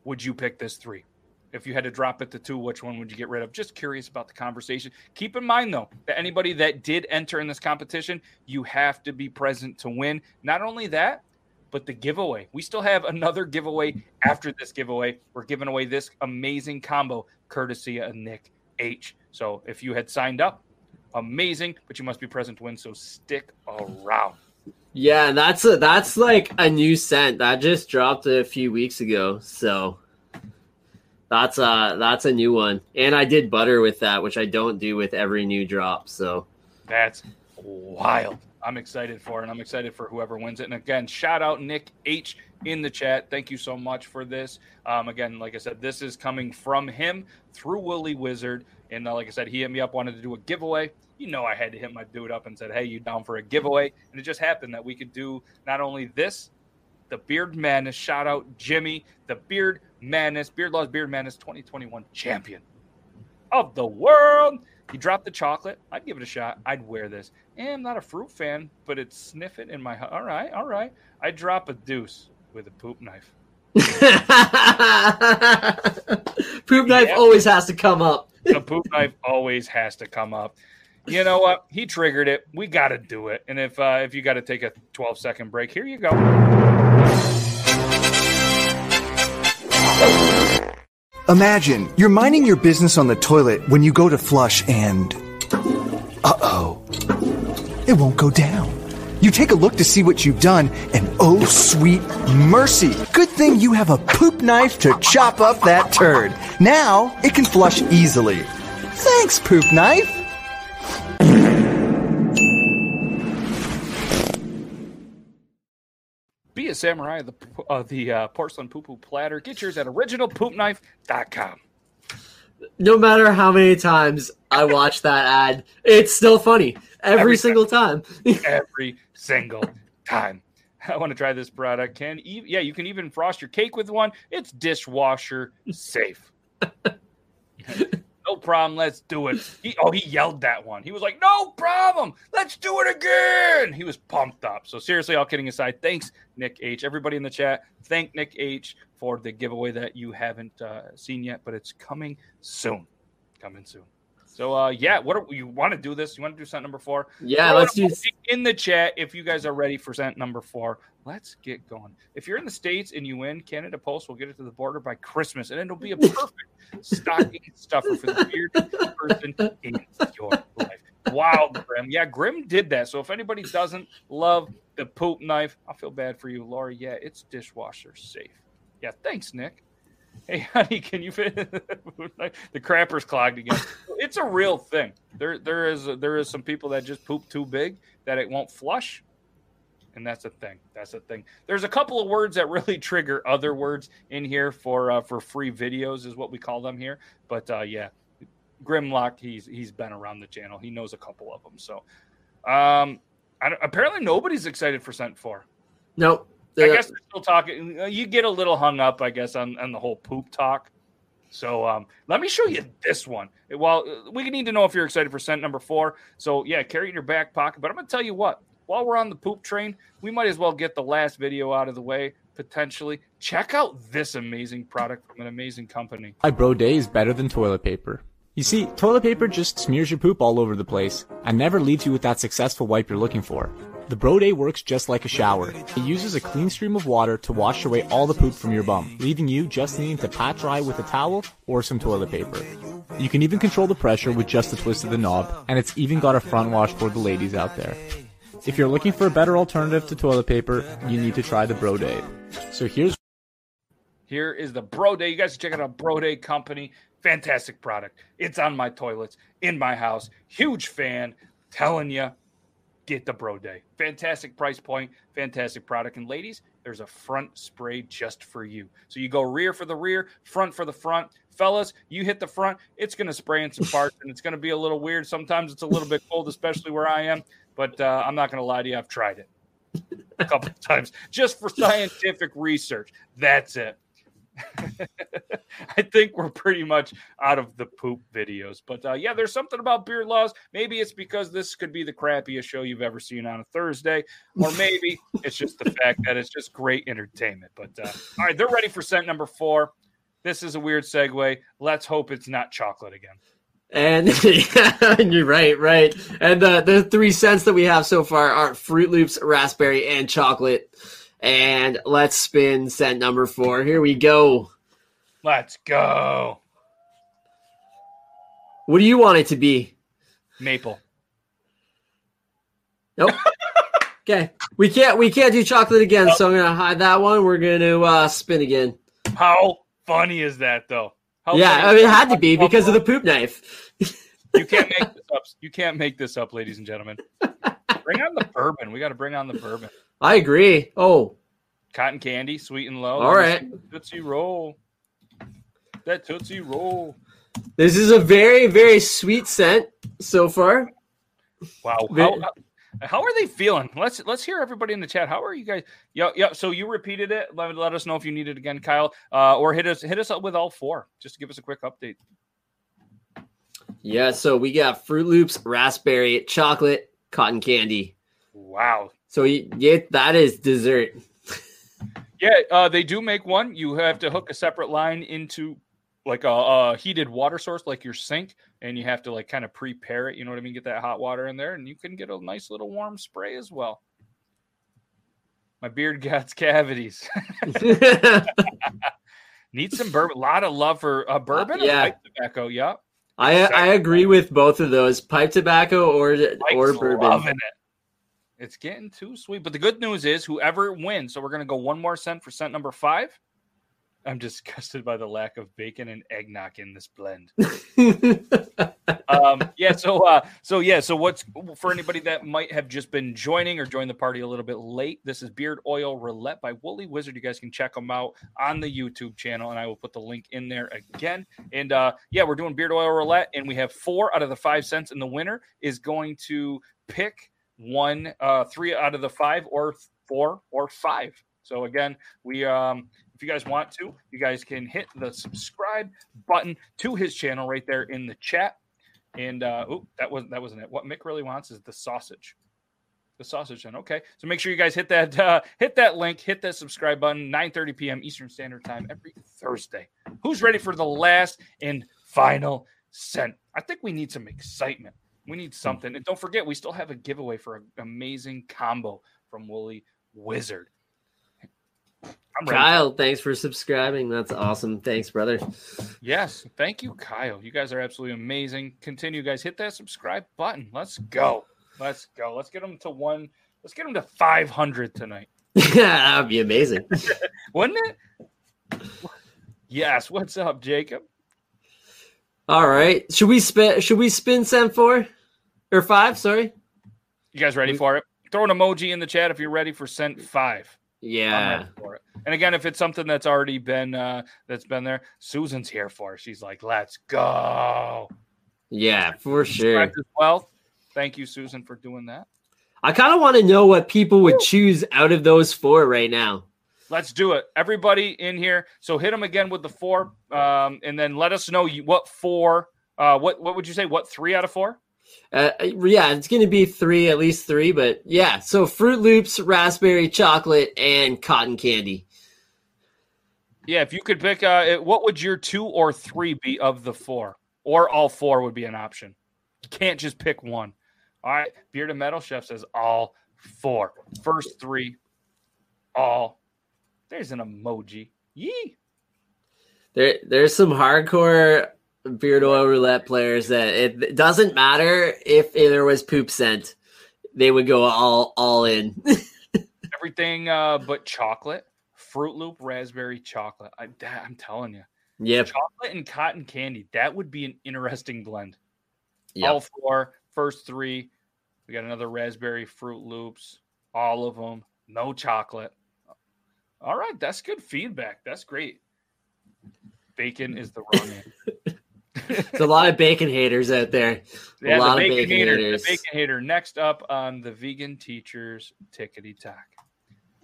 Would you pick this three? If you had to drop it to two, which one would you get rid of? Just curious about the conversation. Keep in mind though that anybody that did enter in this competition, you have to be present to win. Not only that, but the giveaway. We still have another giveaway after this giveaway. We're giving away this amazing combo courtesy of Nick H. So if you had signed up, amazing, but you must be present to win. So stick around. Yeah, that's a, that's like a new scent that just dropped a few weeks ago. So that's uh that's a new one. And I did butter with that, which I don't do with every new drop. So That's wild. I'm excited for. And I'm excited for whoever wins it. And again, shout out Nick H in the chat. Thank you so much for this. Um, again, like I said, this is coming from him through Woolly Wizard. And uh, like I said, he hit me up, wanted to do a giveaway. You know, I had to hit my dude up and said, "Hey, you down for a giveaway?" And it just happened that we could do not only this, the Beard Madness. Shout out Jimmy, the Beard Madness, Beard Laws Beard Madness 2021 champion of the world. He dropped the chocolate. I'd give it a shot. I'd wear this. And I'm not a fruit fan, but it's sniffing in my. All right, all right. I drop a deuce with a poop knife. poop knife Yeah. always has to come up. The poop knife always has to come up. you know what? He triggered it. We got to do it. And if uh, if you got to take a 12 second break, here you go. Imagine you're minding your business on the toilet when you go to flush and. Uh oh. It won't go down. You take a look to see what you've done, and oh, sweet mercy. Good thing you have a poop knife to chop up that turd. Now it can flush easily. Thanks, poop knife. A samurai the uh, the uh, porcelain poo poo platter. Get yours at originalpoopknife.com. No matter how many times I watch that ad, it's still funny every, Every single time. every single time. I want to try this product. Can e- yeah, you can even frost your cake with one. It's dishwasher safe. no problem. Let's do it. He, oh, he yelled that one. He was like, "No problem. Let's do it again." He was pumped up. So seriously, all kidding aside, thanks Nick H. Everybody in the chat, thank Nick H. for the giveaway that you haven't uh, seen yet, but it's coming soon. Coming soon. So uh, yeah, what are, you want to do this? You want to do scent number four? Yeah, Throw let's do. in the chat if you guys are ready for scent number four. Let's get going. If you're in the states and you win, Canada Post will get it to the border by Christmas, and it'll be a perfect stocking stuffer for the weirdest person in your life. Wow, Grim. Yeah, Grim did that. So if anybody doesn't love the poop knife, I feel bad for you, Laura. Yeah, it's dishwasher safe. Yeah, thanks, Nick. Hey, honey, can you fit the crapper's clogged again? It's a real thing. There, there is there is some people that just poop too big that it won't flush, and that's a thing. That's a thing. There's a couple of words that really trigger other words in here for uh, for free videos, is what we call them here. But uh, yeah, Grimlock, he's he's been around the channel. He knows a couple of them. So, um, I don't- apparently nobody's excited for Scent Four. Nope. I guess they're still talking. You get a little hung up, I guess, on, on the whole poop talk. So um, let me show you this one. Well, we need to know if you're excited for scent number four. So yeah, carry it in your back pocket. But I'm gonna tell you what. While we're on the poop train, we might as well get the last video out of the way. Potentially, check out this amazing product from an amazing company. My bro day is better than toilet paper. You see, toilet paper just smears your poop all over the place and never leaves you with that successful wipe you're looking for. The Bro Day works just like a shower. It uses a clean stream of water to wash away all the poop from your bum, leaving you just needing to pat dry with a towel or some toilet paper. You can even control the pressure with just a twist of the knob, and it's even got a front wash for the ladies out there. If you're looking for a better alternative to toilet paper, you need to try the Bro Day. So here's Here is the Bro Day. You guys check out Bro Day Company. Fantastic product. It's on my toilets in my house. Huge fan. Telling you, get the Bro Day. Fantastic price point, fantastic product. And ladies, there's a front spray just for you. So you go rear for the rear, front for the front. Fellas, you hit the front, it's going to spray in some parts and it's going to be a little weird. Sometimes it's a little bit cold, especially where I am. But uh, I'm not going to lie to you, I've tried it a couple of times just for scientific research. That's it. I think we're pretty much out of the poop videos. But uh, yeah, there's something about beard laws. Maybe it's because this could be the crappiest show you've ever seen on a Thursday, or maybe it's just the fact that it's just great entertainment. But uh, all right, they're ready for scent number four. This is a weird segue. Let's hope it's not chocolate again. And yeah, you're right, right. And the the three scents that we have so far are Fruit Loops, raspberry, and chocolate. And let's spin scent number four. Here we go. Let's go. What do you want it to be? Maple. Nope. okay. We can't we can't do chocolate again, so I'm gonna hide that one. We're gonna uh spin again. How funny is that, though? How yeah, I mean it had to be because of the poop knife. You can't make this up. You can't make this up, ladies and gentlemen. Bring on the bourbon. We got to bring on the bourbon. I agree. Oh, Cotton candy, sweet and low. All right. Tootsie roll. That Tootsie roll. this is a very, very sweet scent so far. Wow. How, how are they feeling? Let's let's hear everybody in the chat. How are you guys? Yeah, yeah. So you repeated it. Let, let us know if you need it again, Kyle, uh, or hit us hit us up with all four. Just to give us a quick update. Yeah, so we got Fruit Loops, raspberry, chocolate, cotton candy. Wow. So y- yeah, that is dessert. Yeah, uh, they do make one. You have to hook a separate line into like a, a heated water source, like your sink, and you have to like kind of prepare it. You know what I mean? Get that hot water in there, and you can get a nice little warm spray as well. My beard got cavities. Need some bourbon. A lot of love for uh, bourbon. or yeah. pipe tobacco. Yep. I I agree with both of those, pipe tobacco or or bourbon. loving it. It's getting too sweet. But the good news is, whoever wins, so we're going to go one more scent for scent number five. I'm disgusted by the lack of bacon and eggnog in this blend. um, yeah, so uh, so yeah, so what's for anybody that might have just been joining or joined the party a little bit late? This is Beard Oil Roulette by Woolly Wizard. You guys can check them out on the YouTube channel, and I will put the link in there again. And uh, yeah, we're doing Beard Oil Roulette, and we have four out of the five scents, and the winner is going to pick one, uh, three out of the five, or four, or five. So again, we um, if you guys want to, you guys can hit the subscribe button to his channel right there in the chat. And uh, oh, that wasn't that wasn't it. What Mick really wants is the sausage, the sausage. And okay, so make sure you guys hit that uh, hit that link, hit that subscribe button. 9:30 p.m. Eastern Standard Time every Thursday. Who's ready for the last and final scent? I think we need some excitement. We need something. And don't forget, we still have a giveaway for an amazing combo from Woolly Wizard. I'm. Kyle, thanks for subscribing. That's awesome. Thanks, brother. Yes, thank you, Kyle. You guys are absolutely amazing. Continue, guys. Hit that subscribe button. Let's go. Let's go. Let's get them to one. Let's get them to 500 tonight, yeah, that would be amazing. wouldn't it? Yes. What's up, Jacob? All right. Should we spin should we spin scent four? Or five, sorry? You guys ready for it? Throw an emoji in the chat if you're ready for scent five. Yeah. ready for it. And again, if it's something that's already been uh that's been there, Susan's here for. it. She's like, "Let's go." Yeah, for sure. Well. Thank you, Susan, for doing that. I kind of want to know what people would choose out of those four right now. Let's do it. Everybody in here. So hit them again with the four, um, and then let us know what four. Uh, what what would you say? What three out of four? Uh, yeah, it's going to be three, at least three, but yeah. So Fruit Loops, raspberry chocolate, and cotton candy. Yeah, if you could pick, uh, what would your two or three be of the four, or all four would be an option. You can't just pick one. All right, Bearded Metal Chef says all four. First three, all. There's an emoji. Yee. There, there's some hardcore beard oil roulette players that it, doesn't matter if there was poop scent, they would go all all in. Everything uh, but chocolate, Fruit Loop, raspberry chocolate. I, that, I'm telling you. yeah, chocolate and cotton candy. That would be an interesting blend. Yep. All four, first three. We got another raspberry Fruit Loops, all of them, no chocolate. All right, that's good feedback. That's great. Bacon is the wrong. There's a lot of bacon haters out there. Yeah, a lot the of bacon, bacon hater. haters. The bacon hater. Next up on the vegan teachers tickety tack.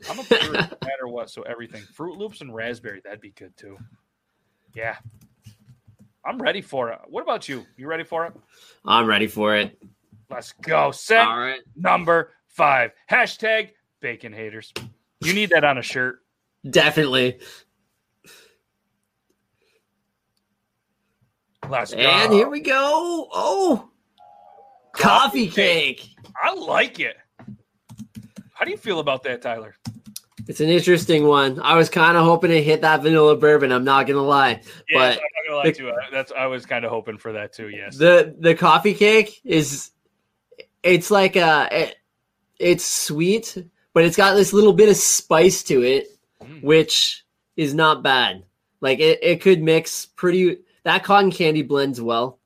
I'm a purist no matter what. So everything, Fruit Loops and raspberry, that'd be good too. Yeah, I'm ready for it. What about you? You ready for it? I'm ready for it. Let's go. Set All right. number five. Hashtag bacon haters. You need that on a shirt. Definitely. Let's go. And here we go. Oh, coffee cake. I like it. How do you feel about that, Tyler? It's an interesting one. I was kind of hoping to hit that vanilla bourbon. I'm not gonna lie, Yeah, but I'm not gonna lie to you. I- That's I was kind of hoping for that too. Yes. the the coffee cake is it's like a it, it's sweet, but it's got this little bit of spice to it, Mm. which is not bad. Like it, it could mix pretty. That cotton candy blends well.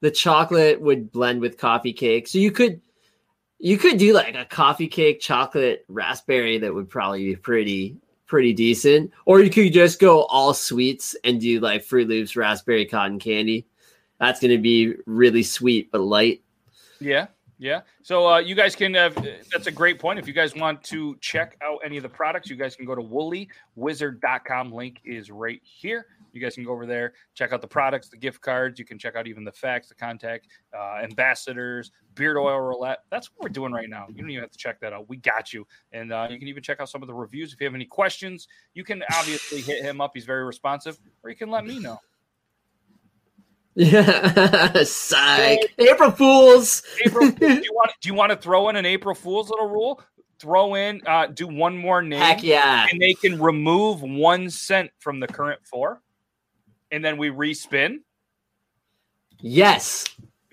The chocolate would blend with coffee cake, so you could you could do like a coffee cake chocolate raspberry that would probably be pretty pretty decent or you could just go all sweets and do like fruit loops raspberry cotton candy that's going to be really sweet but light Yeah, yeah. So uh, you guys can. have that's a great point. If you guys want to check out any of the products, you guys can go to woolywizard.com. Link is right here. You guys can go over there, check out the products, the gift cards. You can check out even the facts, the contact, uh, ambassadors, beard oil roulette. That's what we're doing right now. You don't even have to check that out. We got you. And uh, you can even check out some of the reviews. If you have any questions, you can obviously hit him up. He's very responsive, or you can let me know. Yeah, psych. April Fools. April, do you want do you want to throw in an April Fool's little rule? Throw in, uh, do one more name, Heck yeah. and they can remove one scent from the current four, and then we respin. Yes.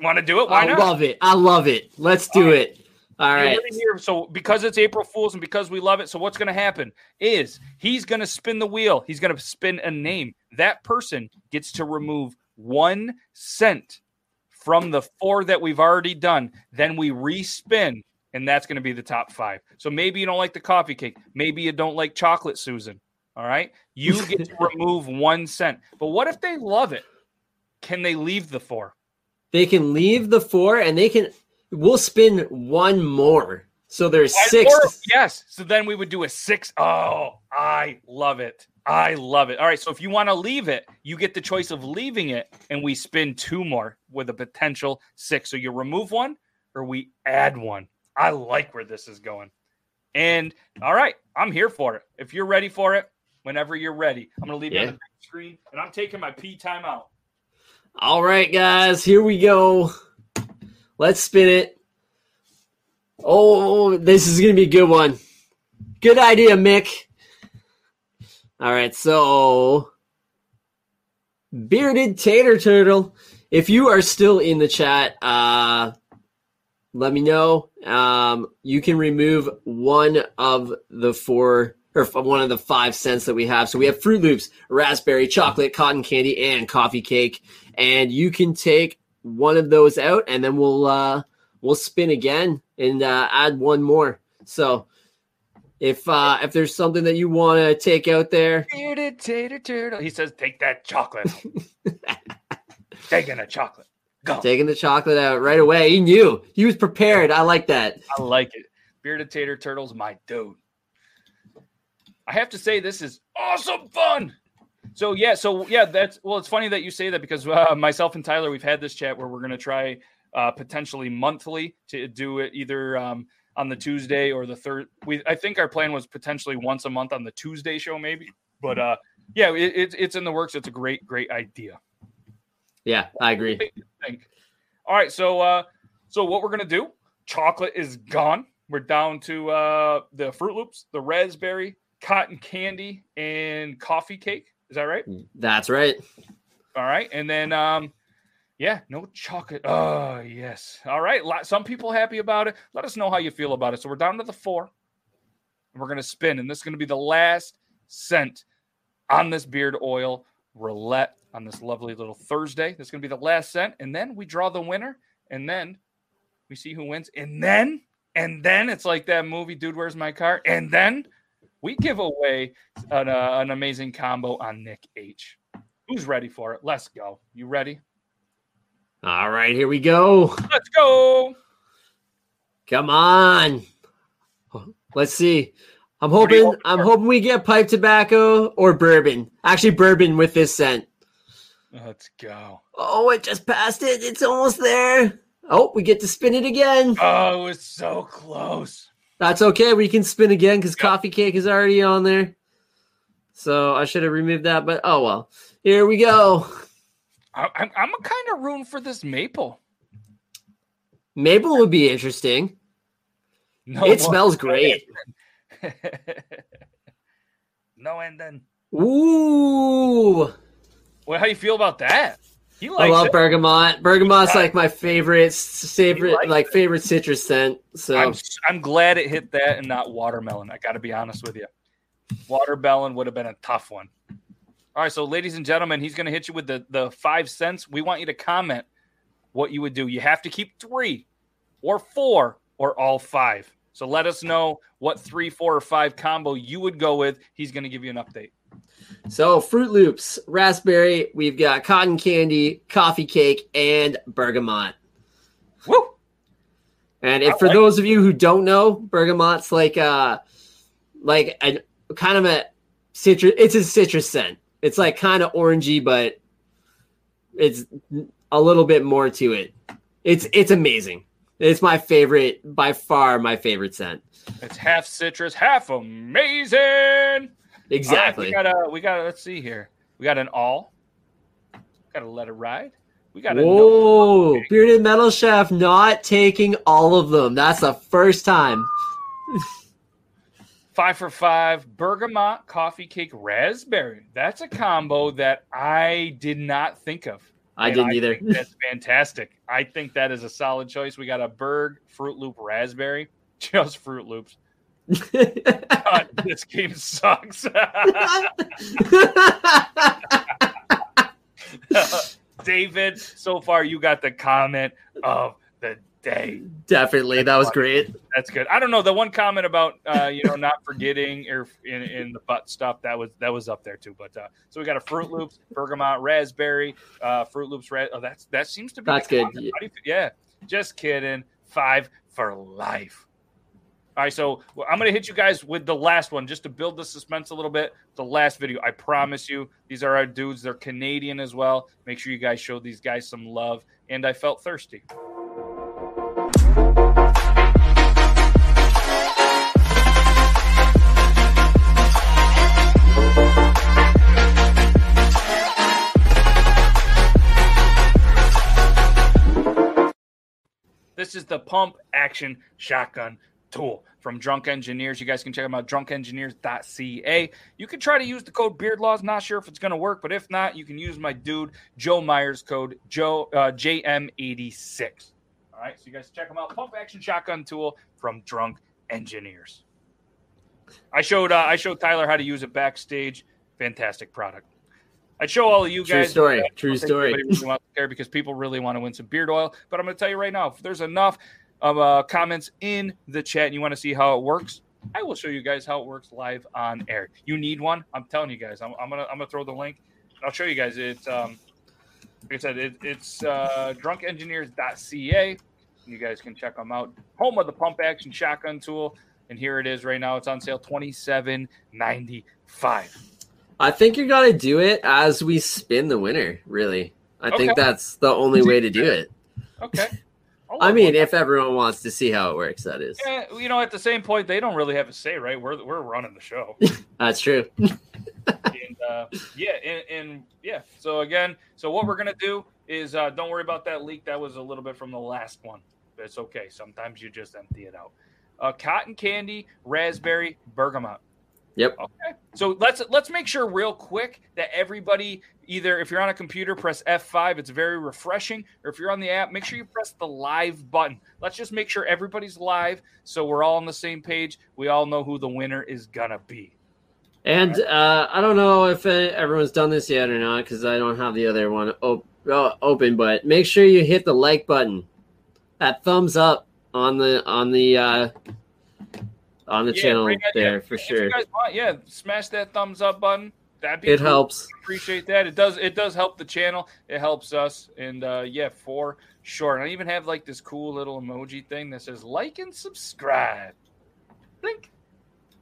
Want to do it? Why I not? love it. I love it. Let's do All right. it. All You're here. So because it's April Fool's and because we love it, so what's going to happen is he's going to spin the wheel. He's going to spin a name. That person gets to remove one scent from the four that we've already done. Then we respin, and that's going to be the top five. So maybe you don't like the coffee cake. Maybe you don't like chocolate, Susan. All right, you get to remove one scent. But what if they love it? Can they leave the four? They can leave the four and they can we'll spin one more. So there's One six. more? Yes. So then we would do a six. Oh, I love it. I love it. All right. So if you want to leave it, you get the choice of leaving it, and we spin two more with a potential six. So you remove one or we add one. I like where this is going. And all right, I'm here for it. If you're ready for it, whenever you're ready, I'm going to leave it on the screen and I'm taking my P timeout. All right, guys, here we go. Let's spin it. Oh, this is going to be a good one. Good idea, Mick. All right, so bearded tater turtle. If you are still in the chat, uh, let me know. Um, you can remove one of the four or one of the five scents that we have. So we have Fruit Loops, raspberry, chocolate, cotton candy, and coffee cake. And you can take one of those out, and then we'll uh, we'll spin again and uh, add one more. So if uh, if there's something that you want to take out there, Bearded tater turtle. He says, "Take that chocolate." Taking a chocolate. Go. taking the chocolate out right away. He knew he was prepared. I like that. I like it. Bearded Tater Turtle's my dude. I have to say, this is awesome fun. So yeah, so yeah, that's well. It's funny that you say that because uh, myself and Tyler, we've had this chat where we're going to try uh, potentially monthly to do it either um, on the Tuesday or the third. We I think our plan was potentially once a month on the Tuesday show, maybe. But uh, yeah, it, it's it's in the works. It's a great great idea. Yeah, I agree. All right, so uh so what we're gonna do, chocolate is gone. We're down to uh the Fruit Loops, the raspberry, cotton candy, and coffee cake. Is that right? That's right. All right, and then um yeah, no chocolate. Oh yes. All right. Some people happy about it. Let us know how you feel about it. So we're down to the four. and We're gonna spin, and this is gonna be the last scent on this beard oil roulette on this lovely little Thursday. This is gonna be the last scent, and then we draw the winner, and then we see who wins, and then and then it's like that movie, dude. Where's my car? And then we give away an, uh, an amazing combo on Nick H. Who's ready for it? Let's go. You ready? All right, here we go. Let's go. Come on. Let's see. I'm hoping I'm for? hoping we get pipe tobacco or bourbon. Actually, bourbon with this scent. Let's go. Oh, it just passed it. It's almost there. Oh, we get to spin it again. Oh, it's so close. That's okay. We can spin again because coffee cake is already on there. So I should have removed that, but oh well. Here we go. I, I'm, I'm kind of rooting for this maple. Maple would be interesting. No, it smells great. no, and then. Ooh. Well, how you feel about that? He I love it. bergamot. Bergamot's Yeah. like my favorite, favorite, likes like favorite citrus scent. So I'm, I'm glad it hit that and not watermelon. I got to be honest with you. Watermelon would have been a tough one. All right, so ladies and gentlemen, he's going to hit you with the the five scents. We want you to comment what you would do. You have to keep three, or four, or all five. So let us know what three, four, or five combo you would go with. He's going to give you an update. So Fruit Loops, raspberry. We've got cotton candy, coffee cake, and bergamot. Woo! And if for like those of you who don't know, bergamot's like uh like a kind of a citrus. It's a citrus scent. It's like kind of orangey, but it's a little bit more to it. It's it's amazing. It's my favorite by far. My favorite scent. It's half citrus, half amazing. Exactly. Right, we got a we got a, let's see here. We got an all. Got to let it ride. We got a Whoa, bearded metal chef not taking all of them. That's the first time. five for five bergamot coffee cake raspberry. That's a combo that I did not think of. I And didn't either. that's fantastic. I think that is a solid choice. We got a Berg Fruit Loop raspberry, just Fruit Loops. God, this game sucks. David, so far you got the comment of the day. Definitely, that was great. That's good. I don't know the one comment about uh, you know not forgetting or in, in the butt stuff that was that was up there too. But uh, so we got a Fruit Loops, bergamot, raspberry, uh, Fruit Loops. Ra- oh, that's that seems to be That's good. comment. How do you feel- yeah, just kidding. Five for life. All right, so I'm going to hit you guys with the last one just to build the suspense a little bit. The last video, I promise you, these are our dudes. They're Canadian as well. Make sure you guys show these guys some love. And I felt thirsty. This is the pump action shotgun tool from Drunk Engineers. You guys can check them out, drunkengineers.ca. You can try to use the code BeardLaws. Not sure if it's going to work, but if not, you can use my dude Joe Myers code Joe uh, JM86. All right, so you guys check them out. Pump action shotgun tool from Drunk Engineers. I showed uh, I showed Tyler how to use it backstage. Fantastic product. I'd show all of you guys. True guys. story. True story. really care because people really want to win some beard oil. But I'm going to tell you right now, if there's enough of uh, comments in the chat and you want to see how it works, I will show you guys how it works live on air. You need one? I'm telling you guys. I'm, I'm gonna I'm gonna throw the link. I'll show you guys. It's um, like I said, it, it's uh, drunkengineers.ca. You guys can check them out. Home of the pump action shotgun tool, and here it is right now. It's on sale, twenty seven ninety five. I think you got to do it as we spin the winner. Really, I think that's the only way to do it. Okay. I'll I mean, with if everyone wants to see how it works, that is. Yeah, you know, at the same point, they don't really have a say, right? We're we're running the show, That's true. and uh, yeah, and, and yeah. So again, so what we're gonna do is uh, don't worry about that leak. That was a little bit from the last one, it's okay. Sometimes you just empty it out. Uh, cotton candy, raspberry, bergamot. Yep. Okay. So let's let's make sure real quick that everybody either if you're on a computer press F5 it's very refreshing or if you're on the app make sure you press the live button. Let's just make sure everybody's live so we're all on the same page. We all know who the winner is gonna be. And uh, I don't know if uh, everyone's done this yet or not because I don't have the other one op- uh, open. But make sure you hit the like button, that thumbs up on the on the uh, on the Yeah, channel bring that- there yeah, for if sure. Want, yeah, smash that thumbs up button. That'd be It cool. helps. Appreciate that. It does. It does help the channel. It helps us. And uh, yeah, for sure. And I even have like this cool little emoji thing that says like and subscribe. Blink.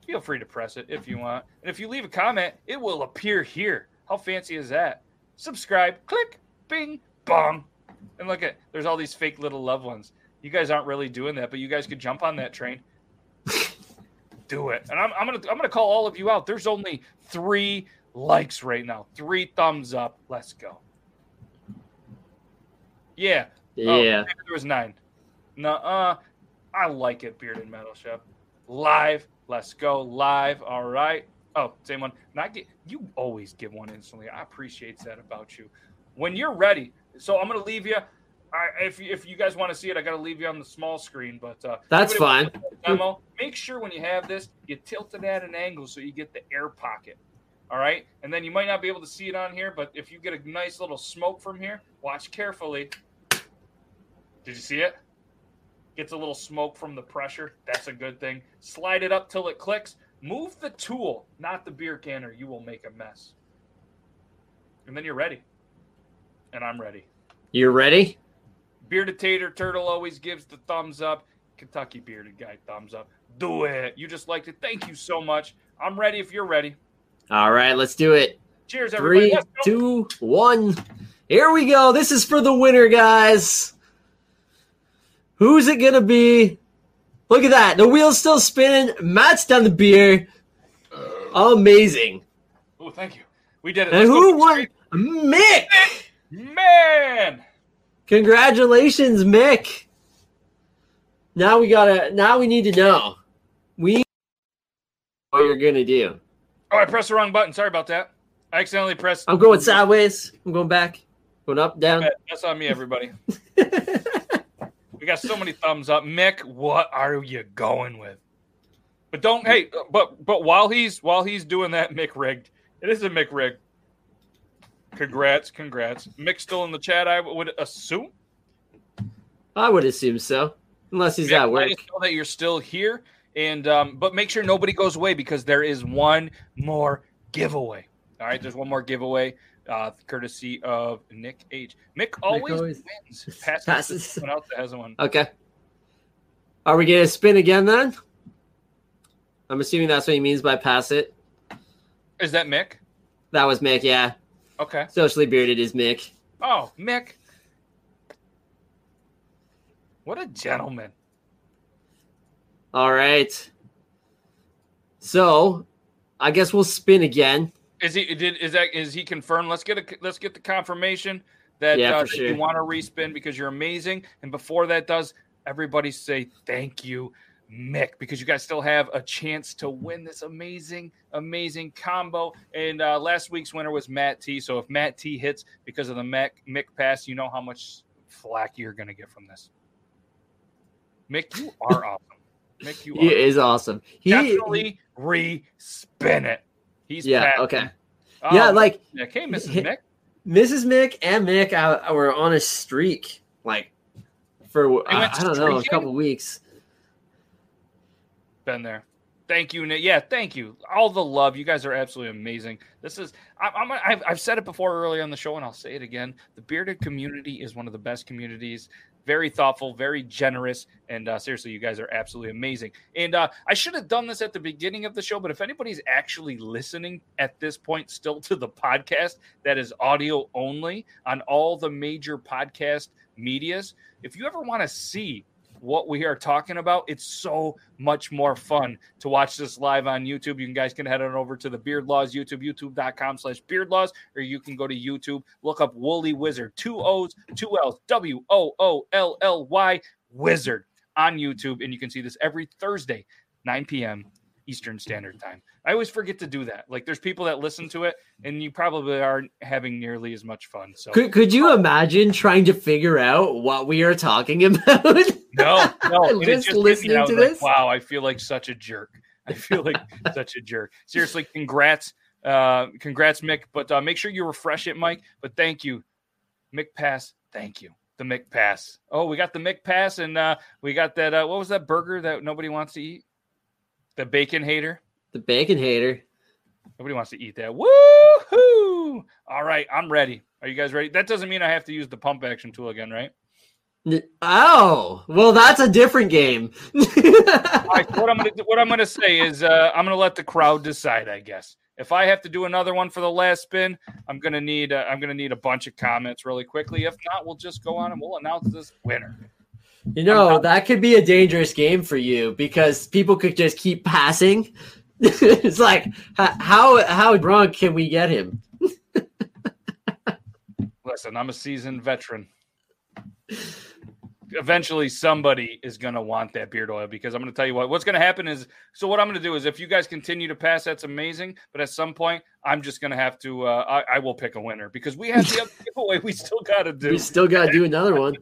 Feel free to press it if you want. And if you leave a comment, it will appear here. How fancy is that? Subscribe. Click. Bing. Bong. And look at there's all these fake little loved ones. You guys aren't really doing that, but you guys could jump on that train. Do it. And I'm, I'm gonna I'm gonna call all of you out. There's only three likes right now. Three thumbs up. Let's go. Yeah. Oh, Yeah. maybe there was nine. No, uh, I like it, Bearded Metal Chef. Live. Let's go. Live. All right. Oh, same one. Not get you always give one instantly. I appreciate that about you. When you're ready, so I'm gonna leave you. I, if you- if you guys want to see it, I gotta leave you on the small screen. But uh, That's fine. Demo. Make sure when you have this, you tilt it at an angle so you get the air pocket. All right, and then you might not be able to see it on here, but if you get a nice little smoke from here, watch carefully. Did you see it? Gets a little smoke from the pressure. That's a good thing. Slide it up till it clicks. Move the tool, not the beer can, or you will make a mess. And then you're ready. And I'm ready. You're ready? Bearded Tater Turtle always gives the thumbs up. Kentucky Bearded Guy, thumbs up. Do it. You just liked it. Thank you so much. I'm ready if you're ready. All right, let's do it. Cheers, everybody. Three, Let's two, one. Here we go. This is for the winner, guys. Who's it gonna be? Look at that. The wheel's still spinning. Matt's done the beer. Amazing. Oh, thank you. We did it. And Let's who won? Mick. Man, Congratulations, Mick. Now we gotta. Now we need to know. We what you're gonna do. Oh, I pressed the wrong button. Sorry about that. I accidentally pressed. I'm going sideways. I'm going back. Going up, down. That's on me, everybody. we got so many thumbs up. Mick, what are you going with? But don't hey, but but while he's while he's doing that, Mick rigged. It is a Mick rig. Congrats, congrats. Mick still in the chat, I would assume. I would assume so, unless he's Yeah, at work. let us know that you're still here, and um, but make sure nobody goes away because there is one more giveaway. All right, there's one more giveaway, uh, courtesy of Nick H. Mick always, always- wins. Passes, Passes. someone else that hasn't won. Okay. Are we gonna spin again then? I'm assuming that's what he means by pass it. Is that Mick? That was Mick, yeah. Okay. Socially bearded is Mick. Oh, Mick. What a gentleman. All right. So, I guess we'll spin again. Is he did is that is he confirmed? Let's get a let's get the confirmation that, Yeah, uh, that you want to respin because you're amazing. And before that does, everybody say thank you, Mick, because you guys still have a chance to win this amazing, amazing combo. And uh, last week's winner was Matt T. So if Matt T hits because of the Mick Mick pass, you know how much flack you're gonna get from this. Mick, you are awesome. Mick, you He is awesome. He, definitely re-spin it. He's yeah, okay. Oh, yeah, like okay, Mrs. Mick. Mrs. Mick and Mick I, I were on a streak, like for I, I don't know a couple weeks. Been there. Thank you, Nick. Yeah, thank you. All the love. You guys are absolutely amazing. This is, I'm, I've, I've said it before earlier on the show, and I'll say it again. The bearded community is one of the best communities. Very thoughtful, very generous, and uh, seriously, you guys are absolutely amazing. And uh, I should have done this at the beginning of the show, but if anybody's actually listening at this point still to the podcast that is audio only on all the major podcast medias, if you ever want to see what we are talking about. It's so much more fun to watch this live on YouTube. You guys can head on over to the Beard Laws YouTube, youtube.com slash beard laws, or you can go to YouTube, look up Woolly Wizard, two O's, two L's, W O O L L Y Wizard on YouTube. And you can see this every Thursday, 9 p.m. Eastern Standard Time. I always forget to do that. Like there's people that listen to it, and you probably aren't having nearly as much fun. So Could could you imagine trying to figure out what we are talking about? No, no. Just me, listening was to like, this? wow, I feel like such a jerk. I feel like such a jerk. Seriously, congrats, uh, congrats, Mick. But uh, make sure you refresh it, Mike. But thank you, Mick Pass. Thank you, the Mick Pass. Oh, we got the Mick Pass, and uh, we got that. Uh, what was that burger that nobody wants to eat? The bacon hater. the bacon hater. Nobody wants to eat that. Woohoo! All right, I'm ready. Are you guys ready? That doesn't mean I have to use the pump action tool again, right? Oh, well, that's a different game. Right, what I'm gonna do, what I'm gonna say is uh, I'm gonna let the crowd decide. I guess if I have to do another one for the last spin, I'm gonna need uh, I'm gonna need a bunch of comments really quickly. If not, we'll just go on and we'll announce this winner. You know, that could be a dangerous game for you because people could just keep passing. it's like how how drunk can we get him? Listen, I'm a seasoned veteran. Eventually, somebody is going to want that beard oil because I'm going to tell you what. What's going to happen is so. What I'm going to do is, if you guys continue to pass, that's amazing. But at some point, I'm just going to have to. Uh, I, I will pick a winner because we have the other giveaway. We still got to do. We still got to do another one.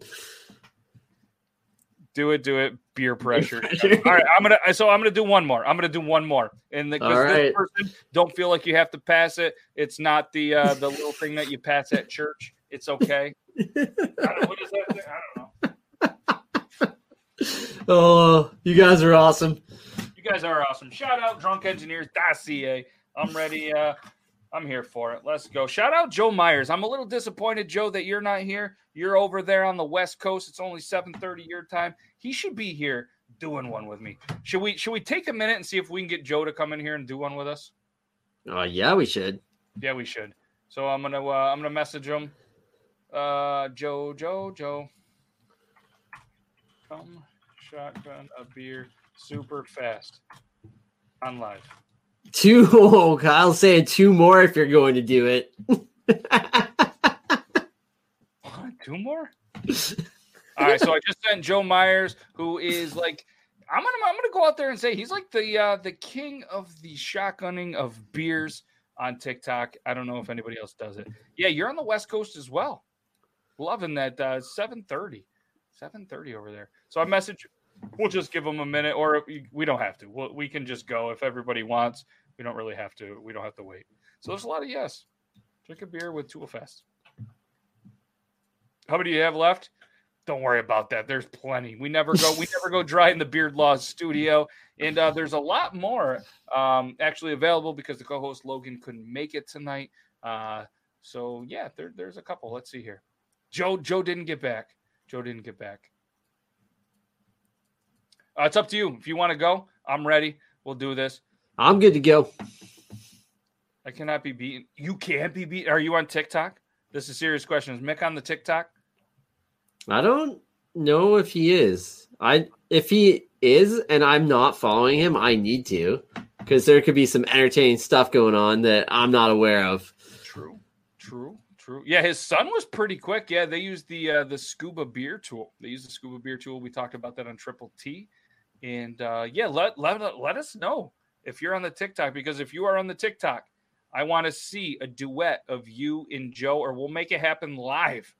Do it, do it. Beer pressure. All right, I'm gonna. So I'm gonna do one more. I'm gonna do one more. And the, this person don't feel like you have to pass it. It's not the uh, the little thing that you pass at church. It's okay. I don't, what is that thing? I don't know. Oh, you guys are awesome. You guys are awesome. Shout out drunk drunkengineers.ca. I'm ready. Uh, I'm here for it. Let's go. Shout out Joe Myers. I'm a little disappointed, Joe, that you're not here. You're over there on the West Coast. It's only 7:30 your time. He should be here doing one with me. Should we should we take a minute and see if we can get Joe to come in here and do one with us? Oh yeah, we should. Yeah, we should. So I'm gonna uh, I'm gonna message him. Uh, Joe, Joe, Joe. Come shotgun a beer super fast on live. Two. I'll say two more if you're going to do it. Two more? All right, so I just sent Joe Myers, who is like, I'm gonna I'm gonna go out there and say he's like the uh, the king of the shotgunning of beers on TikTok. I don't know if anybody else does it. Yeah, you're on the West Coast as well. Loving that uh, 7:30, 7:30 over there. So I message. We'll just give them a minute, or we don't have to. We'll, we can just go if everybody wants. We don't really have to. We don't have to wait. So there's a lot of yes. Drink a beer with Tool Fest. How many do you have left? Don't worry about that. There's plenty. We never go. We never go dry in the Beard Laws studio, and uh, there's a lot more um, actually available because the co-host Logan couldn't make it tonight. Uh, so yeah, there, there's a couple. Let's see here. Joe Joe didn't get back. Joe didn't get back. Uh, it's up to you. If you want to go, I'm ready. We'll do this. I'm good to go. I cannot be beaten. You can't be beaten. Are you on TikTok? This is a serious question. Is Mick on the TikTok? I don't know if he is. I if he is and I'm not following him, I need to because there could be some entertaining stuff going on that I'm not aware of. True. True. True. Yeah, his son was pretty quick. Yeah, they used the uh, the scuba beer tool. They used the scuba beer tool. We talked about that on Triple T. And uh, yeah, let, let let us know if you're on the TikTok because if you are on the TikTok, I want to see a duet of you and Joe, or we'll make it happen live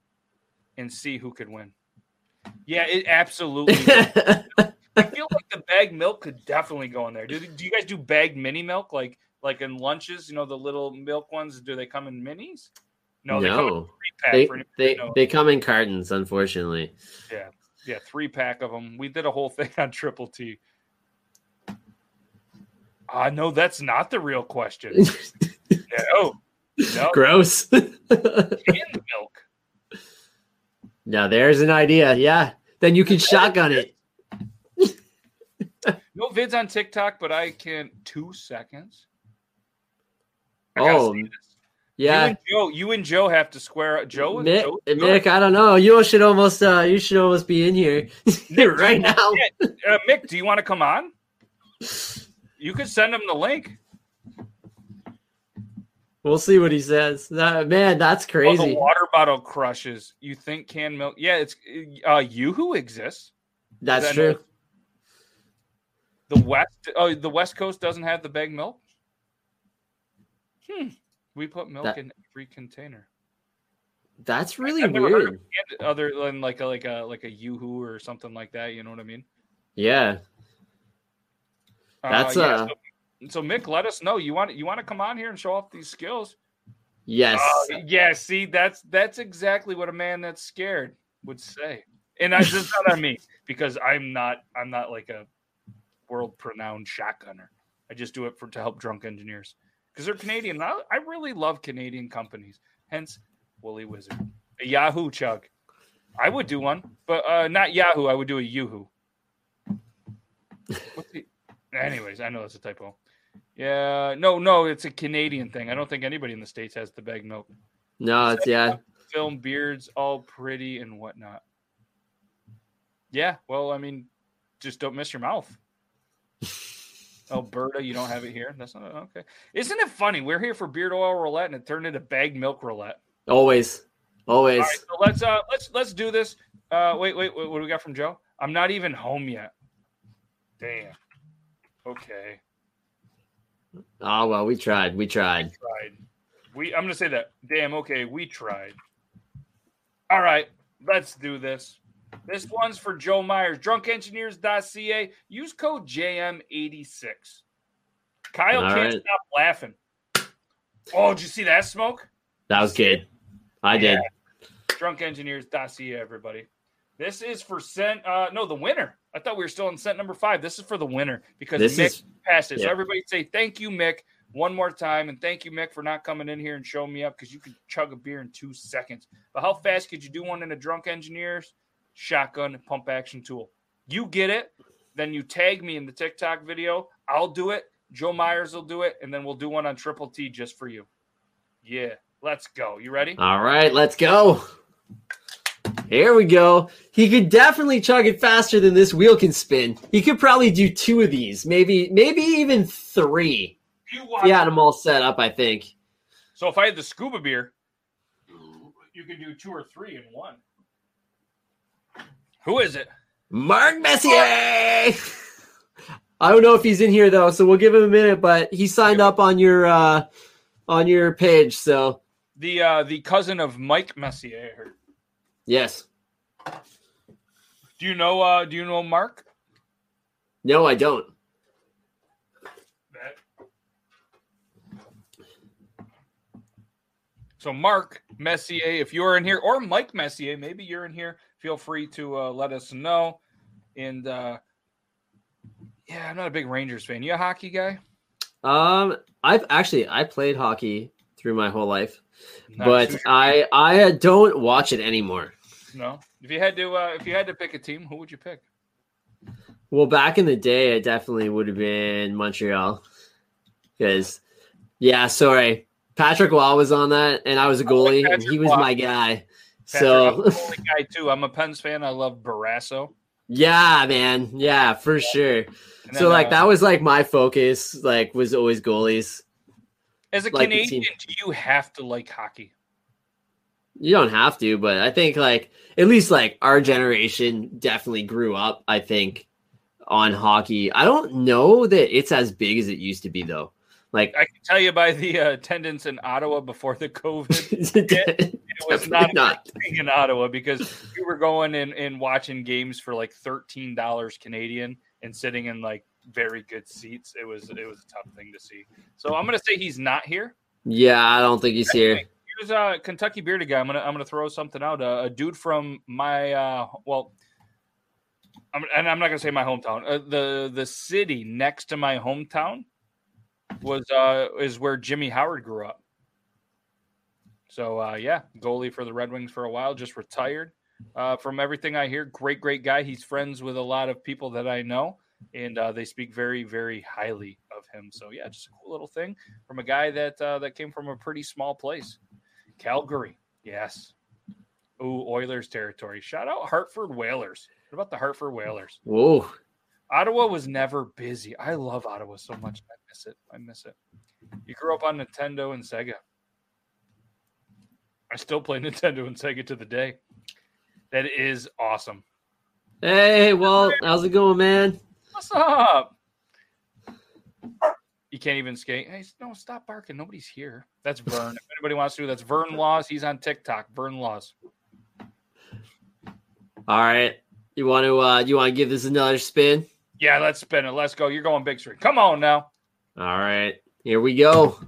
and see who could win. Yeah, it absolutely. I feel like the bag milk could definitely go in there. Do, do you guys do bag mini milk like like in lunches? You know the little milk ones. Do they come in minis? No, they come in. They they, they come in cartons, unfortunately. Yeah, yeah, three pack of them. We did a whole thing on Triple T. Uh, no, that's not the real question. no, no. Gross. Canned milk. Now there's an idea. Yeah. Then you can shotgun it. no vids on TikTok, but I can two seconds. oh, yeah. You and Joe, you and Joe have to square Joe. Mick, Joe, Mick I don't know. You should almost, uh, you should almost be in here right now. uh, Mick, do you want to come on? You could send him the link. We'll see what he says. Man, that's crazy. Oh, the water bottle crushes. You think canned milk? Yeah, it's uh Yoo-hoo exists. That's that true. The west oh the west coast doesn't have the bag milk. Hmm. We put milk that, in every container. That's really weird. Other than like a like a like a Yoo-hoo or something like that, you know what I mean? Yeah. That's uh, yeah, uh so so Mick, let us know. You want you want to come on here and show off these skills? Yes. Uh, yeah. See, that's that's exactly what a man that's scared would say. And I just not on me because I'm not I'm not like a world renowned shotgunner. I just do it for to help drunk engineers because they're Canadian. I, I, really love Canadian companies. Hence, Woolly Wizard, a Yahoo chug. I would do one, but uh, not Yahoo. I would do a Yoo-hoo. Anyways, I know that's a typo. Yeah, no, no, it's a Canadian thing. I don't think anybody in the states has the bag milk. No, it's yeah. Film beards, all pretty and whatnot. Yeah, well, I mean, just don't miss your mouth. Alberta, you don't have it here. That's not okay. Isn't it funny? We're here for beard oil roulette, and it turned into bag milk roulette. Always, always. so let's uh let's let's do this. Uh, wait, wait, wait, what do we got from Joe? I'm not even home yet. Damn. Okay. Oh well, we tried. We tried. We tried. We I'm gonna say that. Damn, okay, we tried. All right, let's do this. This one's for Joe Myers, drunkengineers.ca. Use code JM86. Kyle All can't right. stop laughing. Oh, did you see that smoke? That was good. I yeah. did. Drunkengineers.ca, everybody. This is for scent. Uh, no, the winner. I thought we were still in set number five. This is for the winner because this Mick is, passed it. Yeah. So everybody say thank you, Mick, one more time, and thank you, Mick, for not coming in here and showing me up because you could chug a beer in two seconds. But how fast could you do one in a drunk engineers shotgun pump action tool? You get it, then you tag me in the TikTok video. I'll do it. Joe Myers will do it, and then we'll do one on Triple T just for you. Yeah, let's go. You ready? All right, let's go. Here we go. He could definitely chug it faster than this wheel can spin. He could probably do two of these, maybe, maybe even three. You he had them all set up, I think. So if I had the scuba beer, you could do two or three in one. Who is it? Mark Messier. I don't know if he's in here though, so we'll give him a minute. But he signed up on your uh, on your page, so The uh the cousin of Mike Messier. Yes. Do you know uh do you know Mark? No, I don't. So Mark Messier, if you're in here, or Mike Messier, maybe you're in here. Feel free to uh, let us know. And uh, yeah, I'm not a big Rangers fan. You a hockey guy? Um, I've actually I played hockey through my whole life, Not but sure. I I don't watch it anymore. no. If you had to, uh, if you had to pick a team, who would you pick? Well, back in the day, it definitely would have been Montreal. Because, yeah, sorry, Patrick Roy was on that, and I was a I like goalie, and he was Waugh. my guy. Patrick, so I'm guy too. I'm a Pens fan. I love Barrasso. yeah, man, yeah, for sure. And so like uh, that was like my focus. Like was always goalies. as a like Canadian, do you have to like hockey? You don't have to, but I think like at least like our generation definitely grew up. I think on hockey. I don't know that it's as big as it used to be though. Like I can tell you by the uh, attendance in Ottawa before the COVID, it was not, not. in Ottawa because we were going and, and watching games for like thirteen dollars Canadian and sitting in like very good seats. It was it was a tough thing to see. So I'm gonna say he's not here. Yeah, I don't think he's here. Here's a Kentucky bearded guy. I'm gonna I'm gonna throw something out. Uh, a dude from my uh, well, I'm, and I'm not gonna say my hometown. Uh, the the city next to my hometown was uh is where Jimmy Howard grew up. So uh, yeah, goalie for the Red Wings for a while, just retired. Uh, from everything I hear, great great guy. He's friends with a lot of people that I know, and uh, they speak very very highly of him. So yeah, just a cool little thing from a guy that uh, that came from a pretty small place. Calgary, yes. Ooh, Oilers territory. Shout out Hartford Whalers. What about the Hartford Whalers? Whoa. Ottawa was never busy. I love Ottawa so much. I miss it. I miss it. You grew up on Nintendo and Sega. I still play Nintendo and Sega to the day. That is awesome. Hey, Walt, how's it going, man? What's up? You can't even skate. Hey, no, stop barking. Nobody's here. That's Vern. if anybody wants to, that's Vern Laws. He's on TikTok. Vern Laws. All right. You want to uh you want to give this another spin? Yeah, let's spin it. Let's go. You're going big screen. Come on now. All right. Here we go.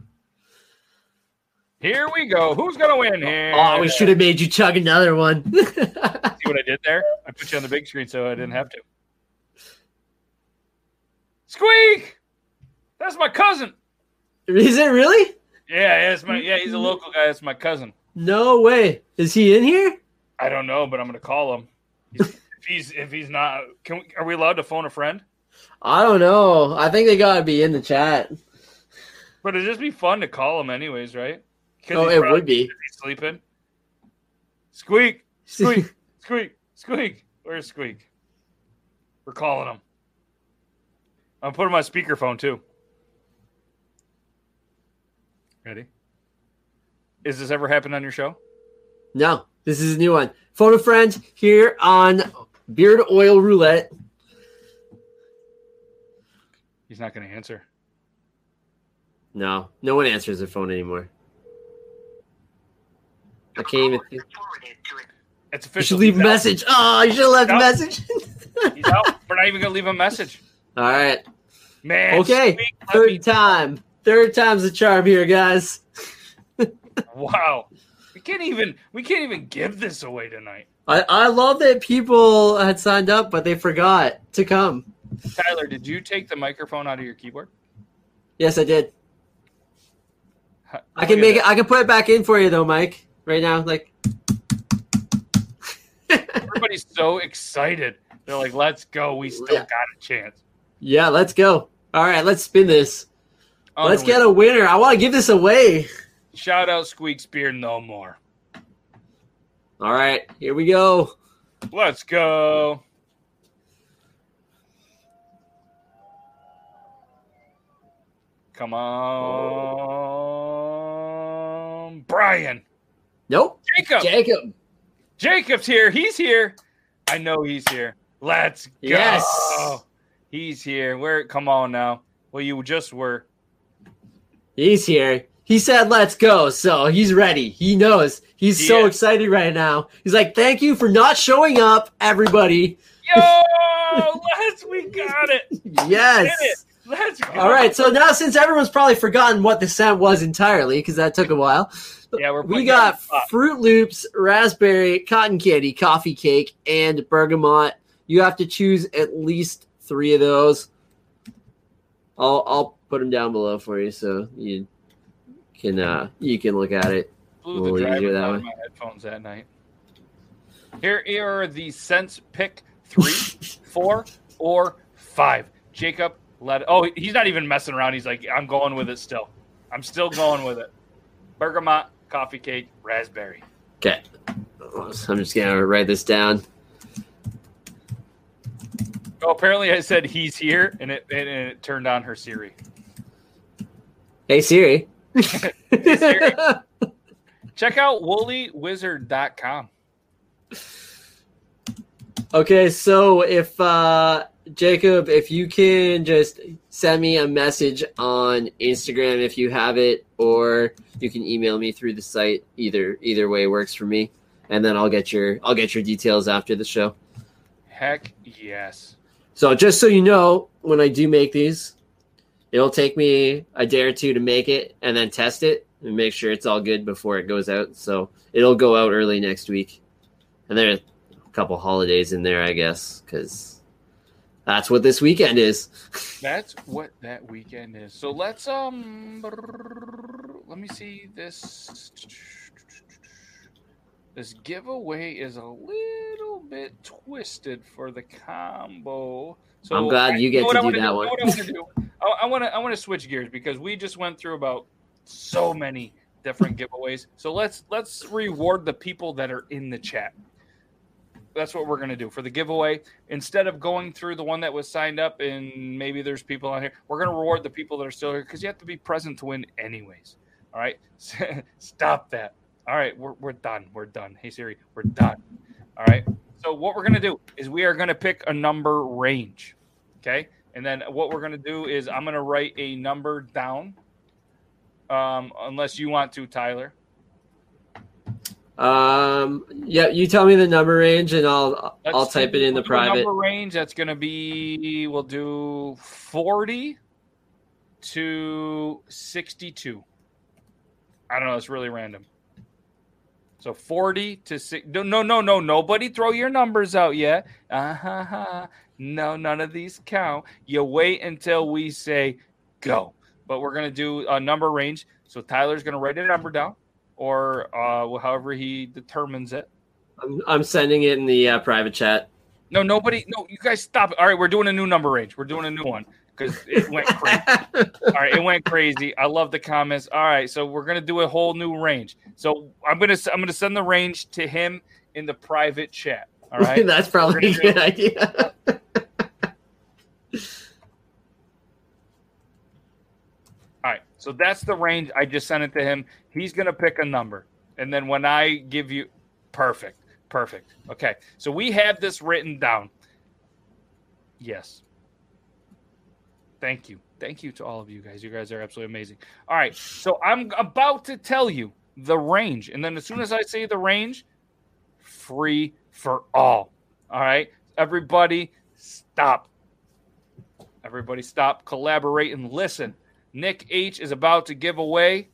Here we go. Who's gonna win oh, here? Oh, we should have made you chug another one. See what I did there? I put you on the big screen so I didn't have to. Squeak! That's my cousin. Is it really? Yeah, yeah, it's my yeah, he's a local guy. That's my cousin. No way. Is he in here? I don't know, but I'm gonna call him. If he's if he's not, can we, are we allowed to phone a friend? I don't know. I think they gotta be in the chat. But it'd just be fun to call him anyways, right? Oh, it would be. busy sleeping. Squeak, squeak, squeak, squeak. Where's Squeak? We're calling him. I'm putting my speakerphone too. Ready? Is this ever happened on your show? No, this is a new one. Phone a friend here on Beard Oil Roulette. He's not going to answer. No, no one answers their phone anymore. I can't even. Think. It's You official. should leave a message. Oh, you should have left a message. He's out. We're not even going to leave a message. All right. Man. Okay. Squeak, let me- Third time. Third time's the charm here, guys. Wow. We can't even we can't even give this away tonight. I, I love that people had signed up, but they forgot to come. Tyler, did you take the microphone out of your keyboard? Yes, I did. Huh, I can make it. I can put it back in for you though, Mike. Right now, like. Everybody's so excited. They're like, "Let's go! We still Yeah. got a chance." yeah, let's go. All right, let's spin this. Let's Unreal. get a winner. I want to give this away. shout out Squeak Spear no more. All right, here we go. Let's go. Come on, Brian. Nope, Jacob. Jacob. Jacob's here. He's here. I know he's here. Let's go. Yes. He's here. Where? Come on now. Well, you just were. He's here. He said, let's go. So he's ready. He knows. He's He so is. excited right now. He's like, thank you for not showing up, everybody. Yo, let's. We got it. Yes. It. Let's go. All right. So now, since everyone's probably forgotten what the scent was entirely, because that took a while, Yeah, we're we putting you on got. Froot Loops, raspberry, cotton candy, coffee cake, and bergamot. You have to choose at least three of those. I'll I'll put them down below for you so you can uh you can look at it. blew the drivers that way. my headphones that night. Here, here are the scents. Pick three, four, or five. Jacob, let. Oh, he's not even messing around. He's like, I'm going with it still. I'm still going with it. Bergamot, coffee cake, raspberry. Okay. I'm just gonna write this down. Oh, apparently I said he's here, and it and it turned on her Siri. Hey Siri. Siri. Check out woollywizard.com. Okay, so if uh Jacob, if you can just send me a message on Instagram if you have it, or you can email me through the site. Either either way works for me, and then I'll get your I'll get your details after the show. Heck yes. So just so you know, when I do make these, it'll take me a day or two to make it and then test it and make sure it's all good before it goes out. So it'll go out early next week, and there are a couple holidays in there, I guess, because that's what this weekend is. That's what that weekend is. So let's um let me see this this giveaway is a little bit twisted for the combo. So I'm glad I- you get know to do that one. what I want to do. I- I want to I want to switch gears because we just went through about so many different giveaways. So let's let's reward the people that are in the chat. That's what we're gonna do for the giveaway. Instead of going through the one that was signed up and maybe there's people on here, we're gonna reward the people that are still here because you have to be present to win anyways. All right, stop that. All right, we're we're done. We're done. Hey Siri, we're done. All right. So what we're gonna do is we are gonna pick a number range. Okay, and then what we're gonna do is I'm gonna write a number down. Um, unless you want to, Tyler. Um, yeah, you tell me the number range, and I'll I'll type it in the private. number range. That's going to be we'll do forty to sixty-two. I don't know. It's really random. So forty to six. No, no, no, no. Nobody throw your numbers out yet. Uh huh. No, none of these count. You wait until we say go. But we're gonna do a number range. So Tyler's gonna write a number down, or uh, however he determines it. I'm, I'm sending it in the uh, private chat. No, nobody. No, you guys stop. All right, we're doing a new number range. We're doing a new one because it went crazy. All right, it went crazy. I love the comments. All right, so we're gonna do a whole new range. So I'm gonna I'm gonna send the range to him in the private chat. All right. That's probably a good gonna idea. All right. So that's the range. I just sent it to him. He's gonna pick a number, and then when I give you, perfect, perfect. Okay. So we have this written down. Yes. Thank you. Thank you to all of you guys. You guys are absolutely amazing. All right. So I'm about to tell you the range. And then as soon as I say the range, free for all. All right. Everybody stop. Everybody stop, collaborate, and listen. Nick H is about to give away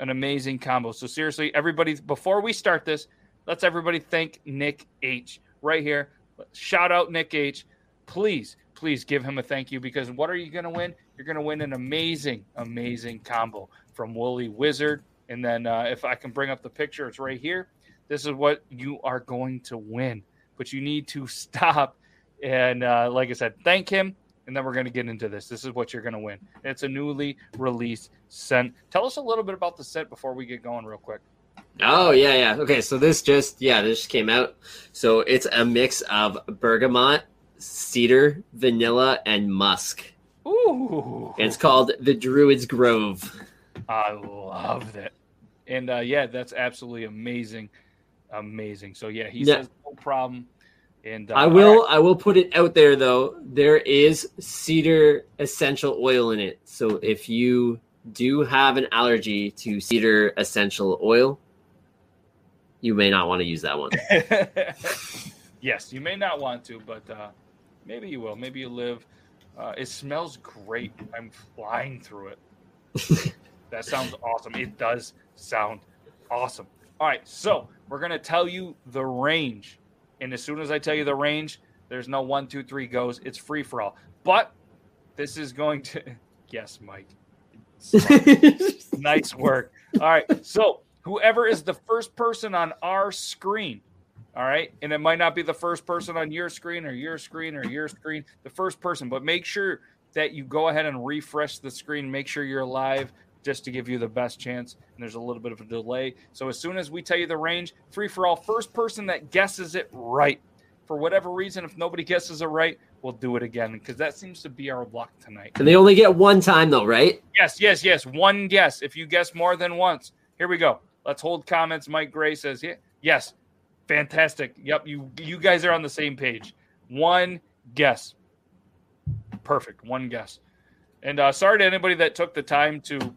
an amazing combo. So seriously, everybody, before we start this, let's everybody thank Nick H right here. Shout out Nick H. Please, please give him a thank you because what are you going to win? You're going to win an amazing, amazing combo from Woolly Wizard. And then uh, if I can bring up the picture, it's right here. This is what you are going to win. But you need to stop and, uh, like I said, thank him. And then we're going to get into this. This is what you're going to win. It's a newly released scent. Tell us a little bit about the scent before we get going, real quick. Oh yeah, yeah. Okay, so this just yeah, this just came out. So it's a mix of bergamot, cedar, vanilla, and musk. Ooh, it's called the Druid's Grove. I love that. And uh, yeah, that's absolutely amazing, amazing. So yeah, he Yeah. says no problem. And uh, I will right. I will put it out there though. There is cedar essential oil in it. So if you do have an allergy to cedar essential oil, you may not want to use that one. yes, you may not want to, but uh, maybe you will. Maybe you live. Uh, it smells great. I'm flying through it. that sounds awesome. It does sound awesome. All right, so we're gonna tell you the range, and as soon as I tell you the range, there's no one, two, three goes. It's free for all. But this is going to. Yes, Mike. nice work. All right. So whoever is the first person on our screen, all right, and it might not be the first person on your screen or your screen or your screen, the first person, but make sure that you go ahead and refresh the screen. Make sure you're live just to give you the best chance. And there's a little bit of a delay. So as soon as we tell you the range, free for all, first person that guesses it right. For whatever reason, if nobody guesses it right, we'll do it again because that seems to be our luck tonight. and they only get one time though, right? Yes, yes, yes. One guess. If you guess more than once, here we go. Let's hold comments. Mike Gray says, "Yeah, yes, fantastic. Yep, you you guys are on the same page. One guess, perfect. One guess." And uh, sorry to anybody that took the time to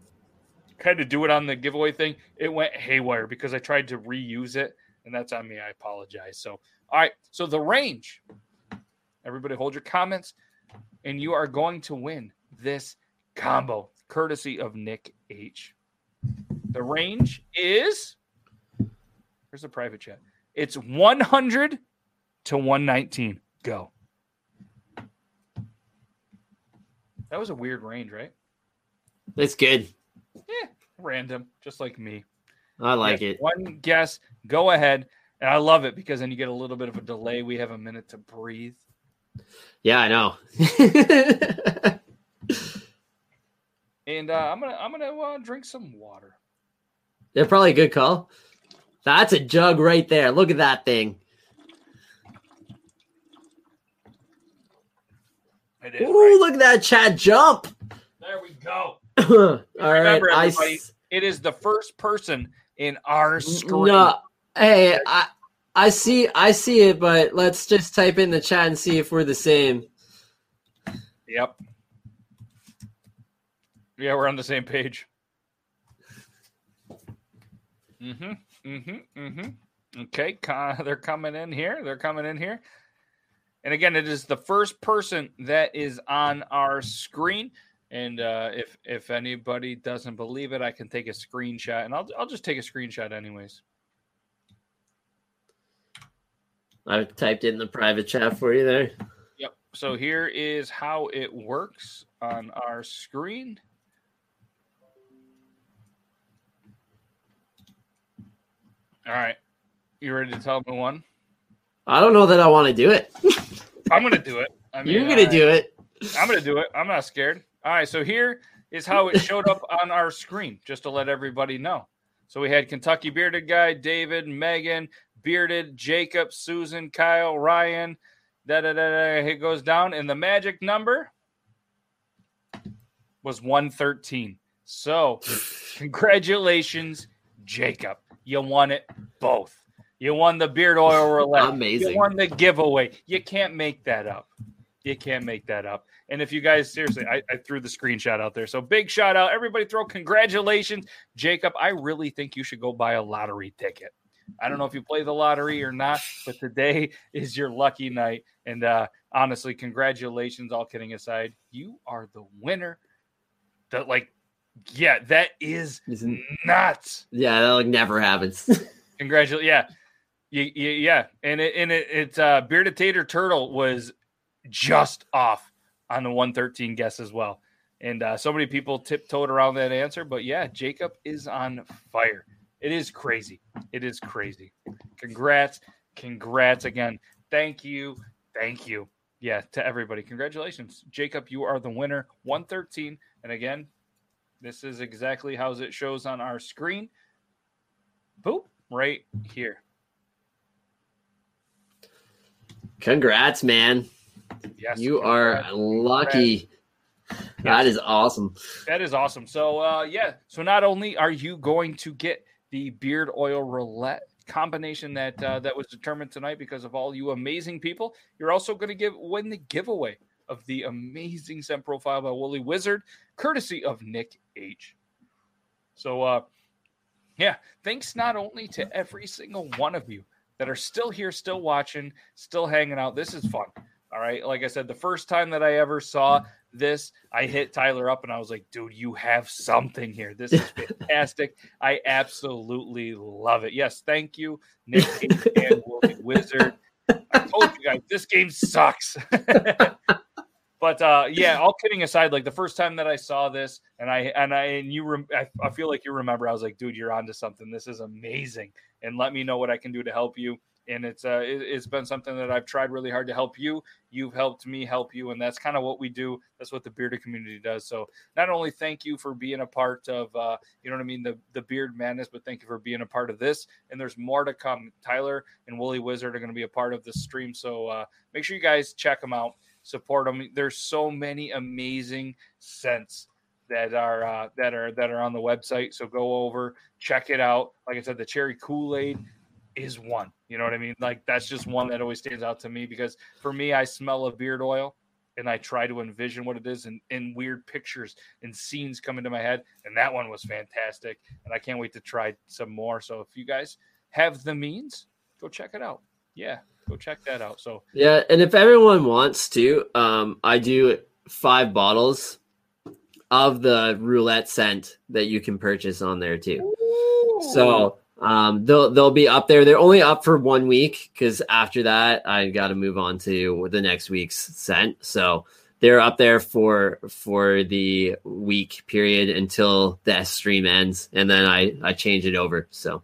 kind of do it on the giveaway thing. It went haywire because I tried to reuse it, and that's on me. I apologize. So, all right. So the range. Everybody, hold your comments, and you are going to win this combo courtesy of Nick H. The range is here's the private chat. It's 100 to 119. Go. That was a weird range, right? That's good. Yeah, random, just like me. I like it. One guess. Go ahead. And I love it because then you get a little bit of a delay. We have a minute to breathe. Yeah, I know. And uh, I'm gonna I'm gonna uh, drink some water. They're probably a good call. That's a jug right there. Look at that thing. Ooh, right? look at that chat jump. There we go. All right, Remember, I everybody, s- it is the first person in our screen. no. Hey, I I see I see it, but let's just type in the chat and see if we're the same. Yep. Yeah, we're on the same page. Mm-hmm. Mm-hmm. Mm-hmm. Okay. They're coming in here. They're coming in here. And again, it is the first person that is on our screen. And uh, if if anybody doesn't believe it, I can take a screenshot, and I'll I'll just take a screenshot anyways. I typed in the private chat for you there. Yep. So here is how it works on our screen. All right. You ready to tell me one? I don't know that I want to do it. I'm going to do it. I mean, You're gonna do it. I'm going to do it. I'm not scared. All right. So here is how it showed up on our screen, just to let everybody know. So we had Kentucky Bearded Guy, David, Megan, Bearded, Jacob, Susan, Kyle, Ryan. Da da da da. It goes down, and the magic number was 113. So, congratulations, Jacob. You won it both. You won the beard oil roulette. Amazing. You won the giveaway. You can't make that up. You can't make that up. And if you guys seriously, I, I threw the screenshot out there. So big shout out. Everybody throw congratulations. Jacob, I really think you should go buy a lottery ticket. I don't know if you play the lottery or not, but today is your lucky night. And uh, honestly, congratulations, all kidding aside. You are the winner. That like, yeah, that is Isn't- nuts. Yeah, that like never happens. Congratulations. Yeah. Yeah. And it and it, it's uh bearded tater turtle was just off on the 113 guess as well. And uh, so many people tiptoed around that answer, but yeah, Jacob is on fire. It is crazy. It is crazy. Congrats. Congrats again. Thank you. Thank you. Yeah, to everybody. Congratulations. Jacob, you are the winner. 113. And again, this is exactly how it shows on our screen. Boop, right here. Congrats, man. Yes. You are congrats. lucky. That is awesome. That is awesome. So uh yeah, so not only are you going to get the beard oil roulette combination that uh, that was determined tonight because of all you amazing people. You're also going to give win the giveaway of the amazing scent profile by Woolly Wizard, courtesy of Nick H. So, uh, yeah, thanks not only to every single one of you that are still here, still watching, still hanging out. This is fun. All right. Like I said, the first time that I ever saw this, I hit Tyler up and I was like, dude, you have something here. This is fantastic. I absolutely love it. Yes. Thank you, Nick and Wizard. I told you guys, this game sucks. but uh, yeah, all kidding aside, like the first time that I saw this, and I and I and you, rem- I, I feel like you remember. I was like, dude, you're onto something. This is amazing, and let me know what I can do to help you and it's uh, it, has been something that I've tried really hard to help you. You've helped me help you, and that's kind of what we do. That's what the bearded community does. So not only thank you for being a part of, uh, you know what I mean, the the beard madness, but thank you for being a part of this. And there's more to come. Tyler and Woolly Wizard are going to be a part of the stream, so uh, make sure you guys check them out, support them. There's so many amazing scents that are uh, that are that are on the website. So go over, check it out. Like I said, the cherry Kool Aid is one. You know what I mean? Like that's just one that always stands out to me because for me, I smell a beard oil and I try to envision what it is and, and weird pictures and scenes come into my head. And that one was fantastic. And I can't wait to try some more. So if you guys have the means, go check it out. Yeah, go check that out. So yeah, and if everyone wants to, um, I do five bottles of the roulette scent that you can purchase on there too. Ooh. So um, they'll they'll be up there. They're only up for one week because after that I got to move on to the next week's scent. So they're up there for for the week period until the stream ends, and then I I change it over. So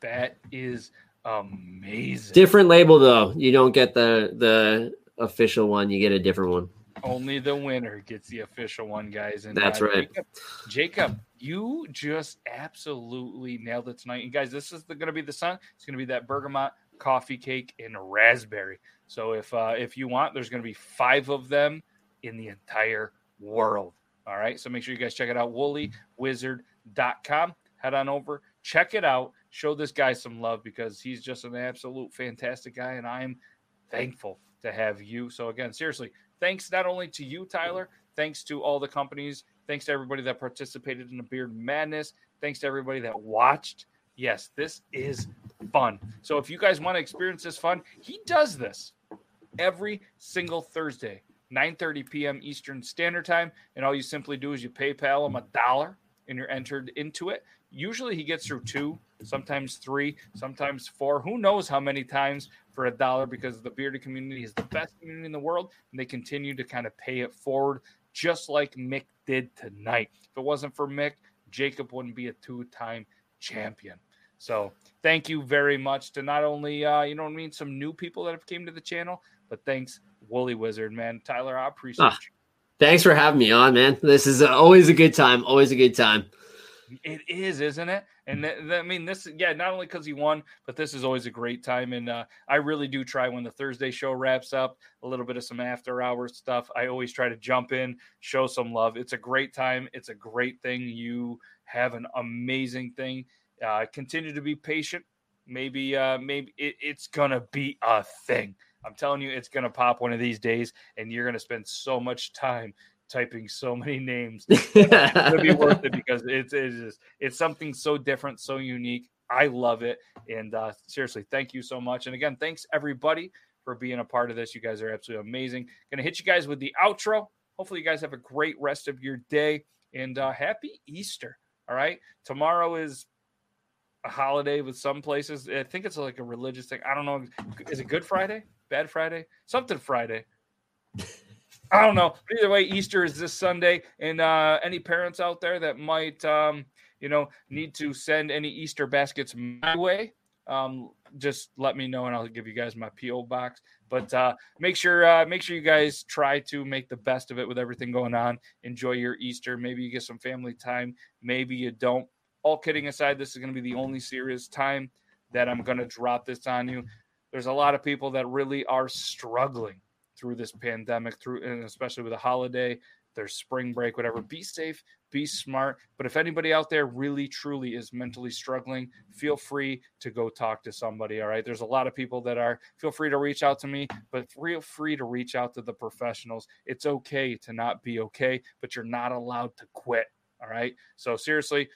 that is amazing. Different label though. You don't get the the official one. You get a different one. Only the winner gets the official one, guys. And that's uh, right. Jacob, Jacob, you just absolutely nailed it tonight. And guys, this is going to be the sun. It's going to be that bergamot coffee cake and raspberry. So if uh, if you want, there's going to be five of them in the entire world. All right. So make sure you guys check it out. WoollyWizard.com. Head on over, check it out. Show this guy some love because he's just an absolute fantastic guy, and I'm thankful to have you. So again, seriously, thanks not only to you, Tyler, mm-hmm. thanks to all the companies, thanks to everybody that participated in the Beard Madness, thanks to everybody that watched. Yes, this is fun. So if you guys want to experience this fun, he does this every single Thursday, 9:30 p.m. Eastern Standard Time, and all you simply do is you PayPal him a dollar and you're entered into it. Usually he gets through two, sometimes three, sometimes four. Who knows how many times for a dollar because the bearded community is the best community in the world and they continue to kind of pay it forward just like Mick did tonight. If it wasn't for Mick, Jacob wouldn't be a two-time champion. So thank you very much to not only uh, you know what I mean, some new people that have came to the channel, but thanks Woolly Wizard, man. Tyler, I appreciate ah, you. Thanks for having me on, man. This is always a good time. Always a good time. It is, isn't it? And th- th- I mean, this, yeah, not only because he won, but this is always a great time. And uh, I really do try when the Thursday show wraps up, a little bit of some after hours stuff. I always try to jump in, show some love. It's a great time. It's a great thing. You have an amazing thing. Uh, continue to be patient. Maybe, uh, maybe it, it's gonna be a thing. I'm telling you, it's gonna pop one of these days, and you're gonna spend so much time typing so many names. It'll be worth it because it's it's just, it's something so different, so unique. I love it, and uh, seriously, thank you so much. And again, thanks everybody for being a part of this. You guys are absolutely amazing. Gonna hit you guys with the outro. Hopefully, you guys have a great rest of your day and uh, happy Easter. All right, tomorrow is a holiday with some places. I think it's like a religious thing. I don't know. Is it Good Friday? Bad Friday? Something Friday. I don't know. Either way, Easter is this Sunday, and uh, any parents out there that might, um, you know, need to send any Easter baskets my way, um, just let me know, and I'll give you guys my PO box. But uh, make sure, uh, make sure you guys try to make the best of it with everything going on. Enjoy your Easter. Maybe you get some family time. Maybe you don't. All kidding aside, this is going to be the only serious time that I'm going to drop this on you. There's a lot of people that really are struggling through this pandemic, through and especially with a holiday there's spring break, whatever. Be safe, be smart. But if anybody out there really truly is mentally struggling, feel free to go talk to somebody. All right. There's a lot of people that are, feel free to reach out to me, but feel free to reach out to the professionals. It's okay to not be okay, but you're not allowed to quit. All right. So seriously,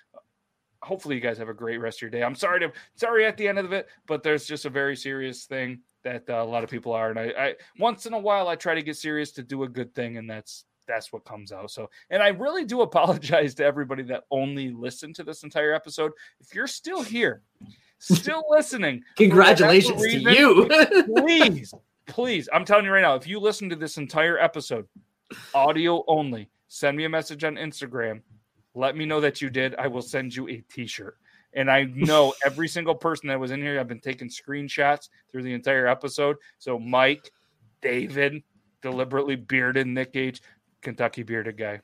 hopefully you guys have a great rest of your day. I'm sorry to sorry at the end of it, but there's just a very serious thing that uh, a lot of people are, and I, I once in a while I try to get serious to do a good thing, and that's that's what comes out. So, and I really do apologize to everybody that only listened to this entire episode. If you're still here, still listening, congratulations reason, to you. please, please, I'm telling you right now, if you listen to this entire episode, audio only, send me a message on Instagram. Let me know that you did. I will send you a t-shirt. And I know every single person that was in here, I've been taking screenshots through the entire episode. So Mike, David, deliberately bearded Nick Gage, Kentucky bearded guy.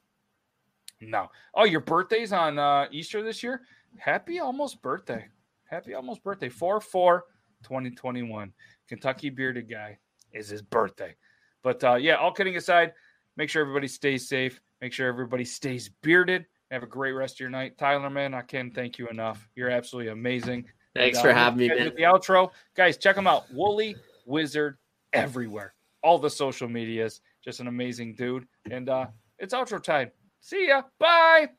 No. Oh, your birthday's on uh, Easter this year? Happy almost birthday. Happy almost birthday. 4 4 2021. Kentucky bearded guy is his birthday. But uh, yeah, all kidding aside, make sure everybody stays safe. Make sure everybody stays bearded. Have a great rest of your night. Tyler, man, I can't thank you enough. You're absolutely amazing. Thanks and, uh, for having me, man. The outro. Guys, check them out. Woolly Wizard everywhere. All the social medias. Just an amazing dude. And uh it's outro time. See ya. Bye.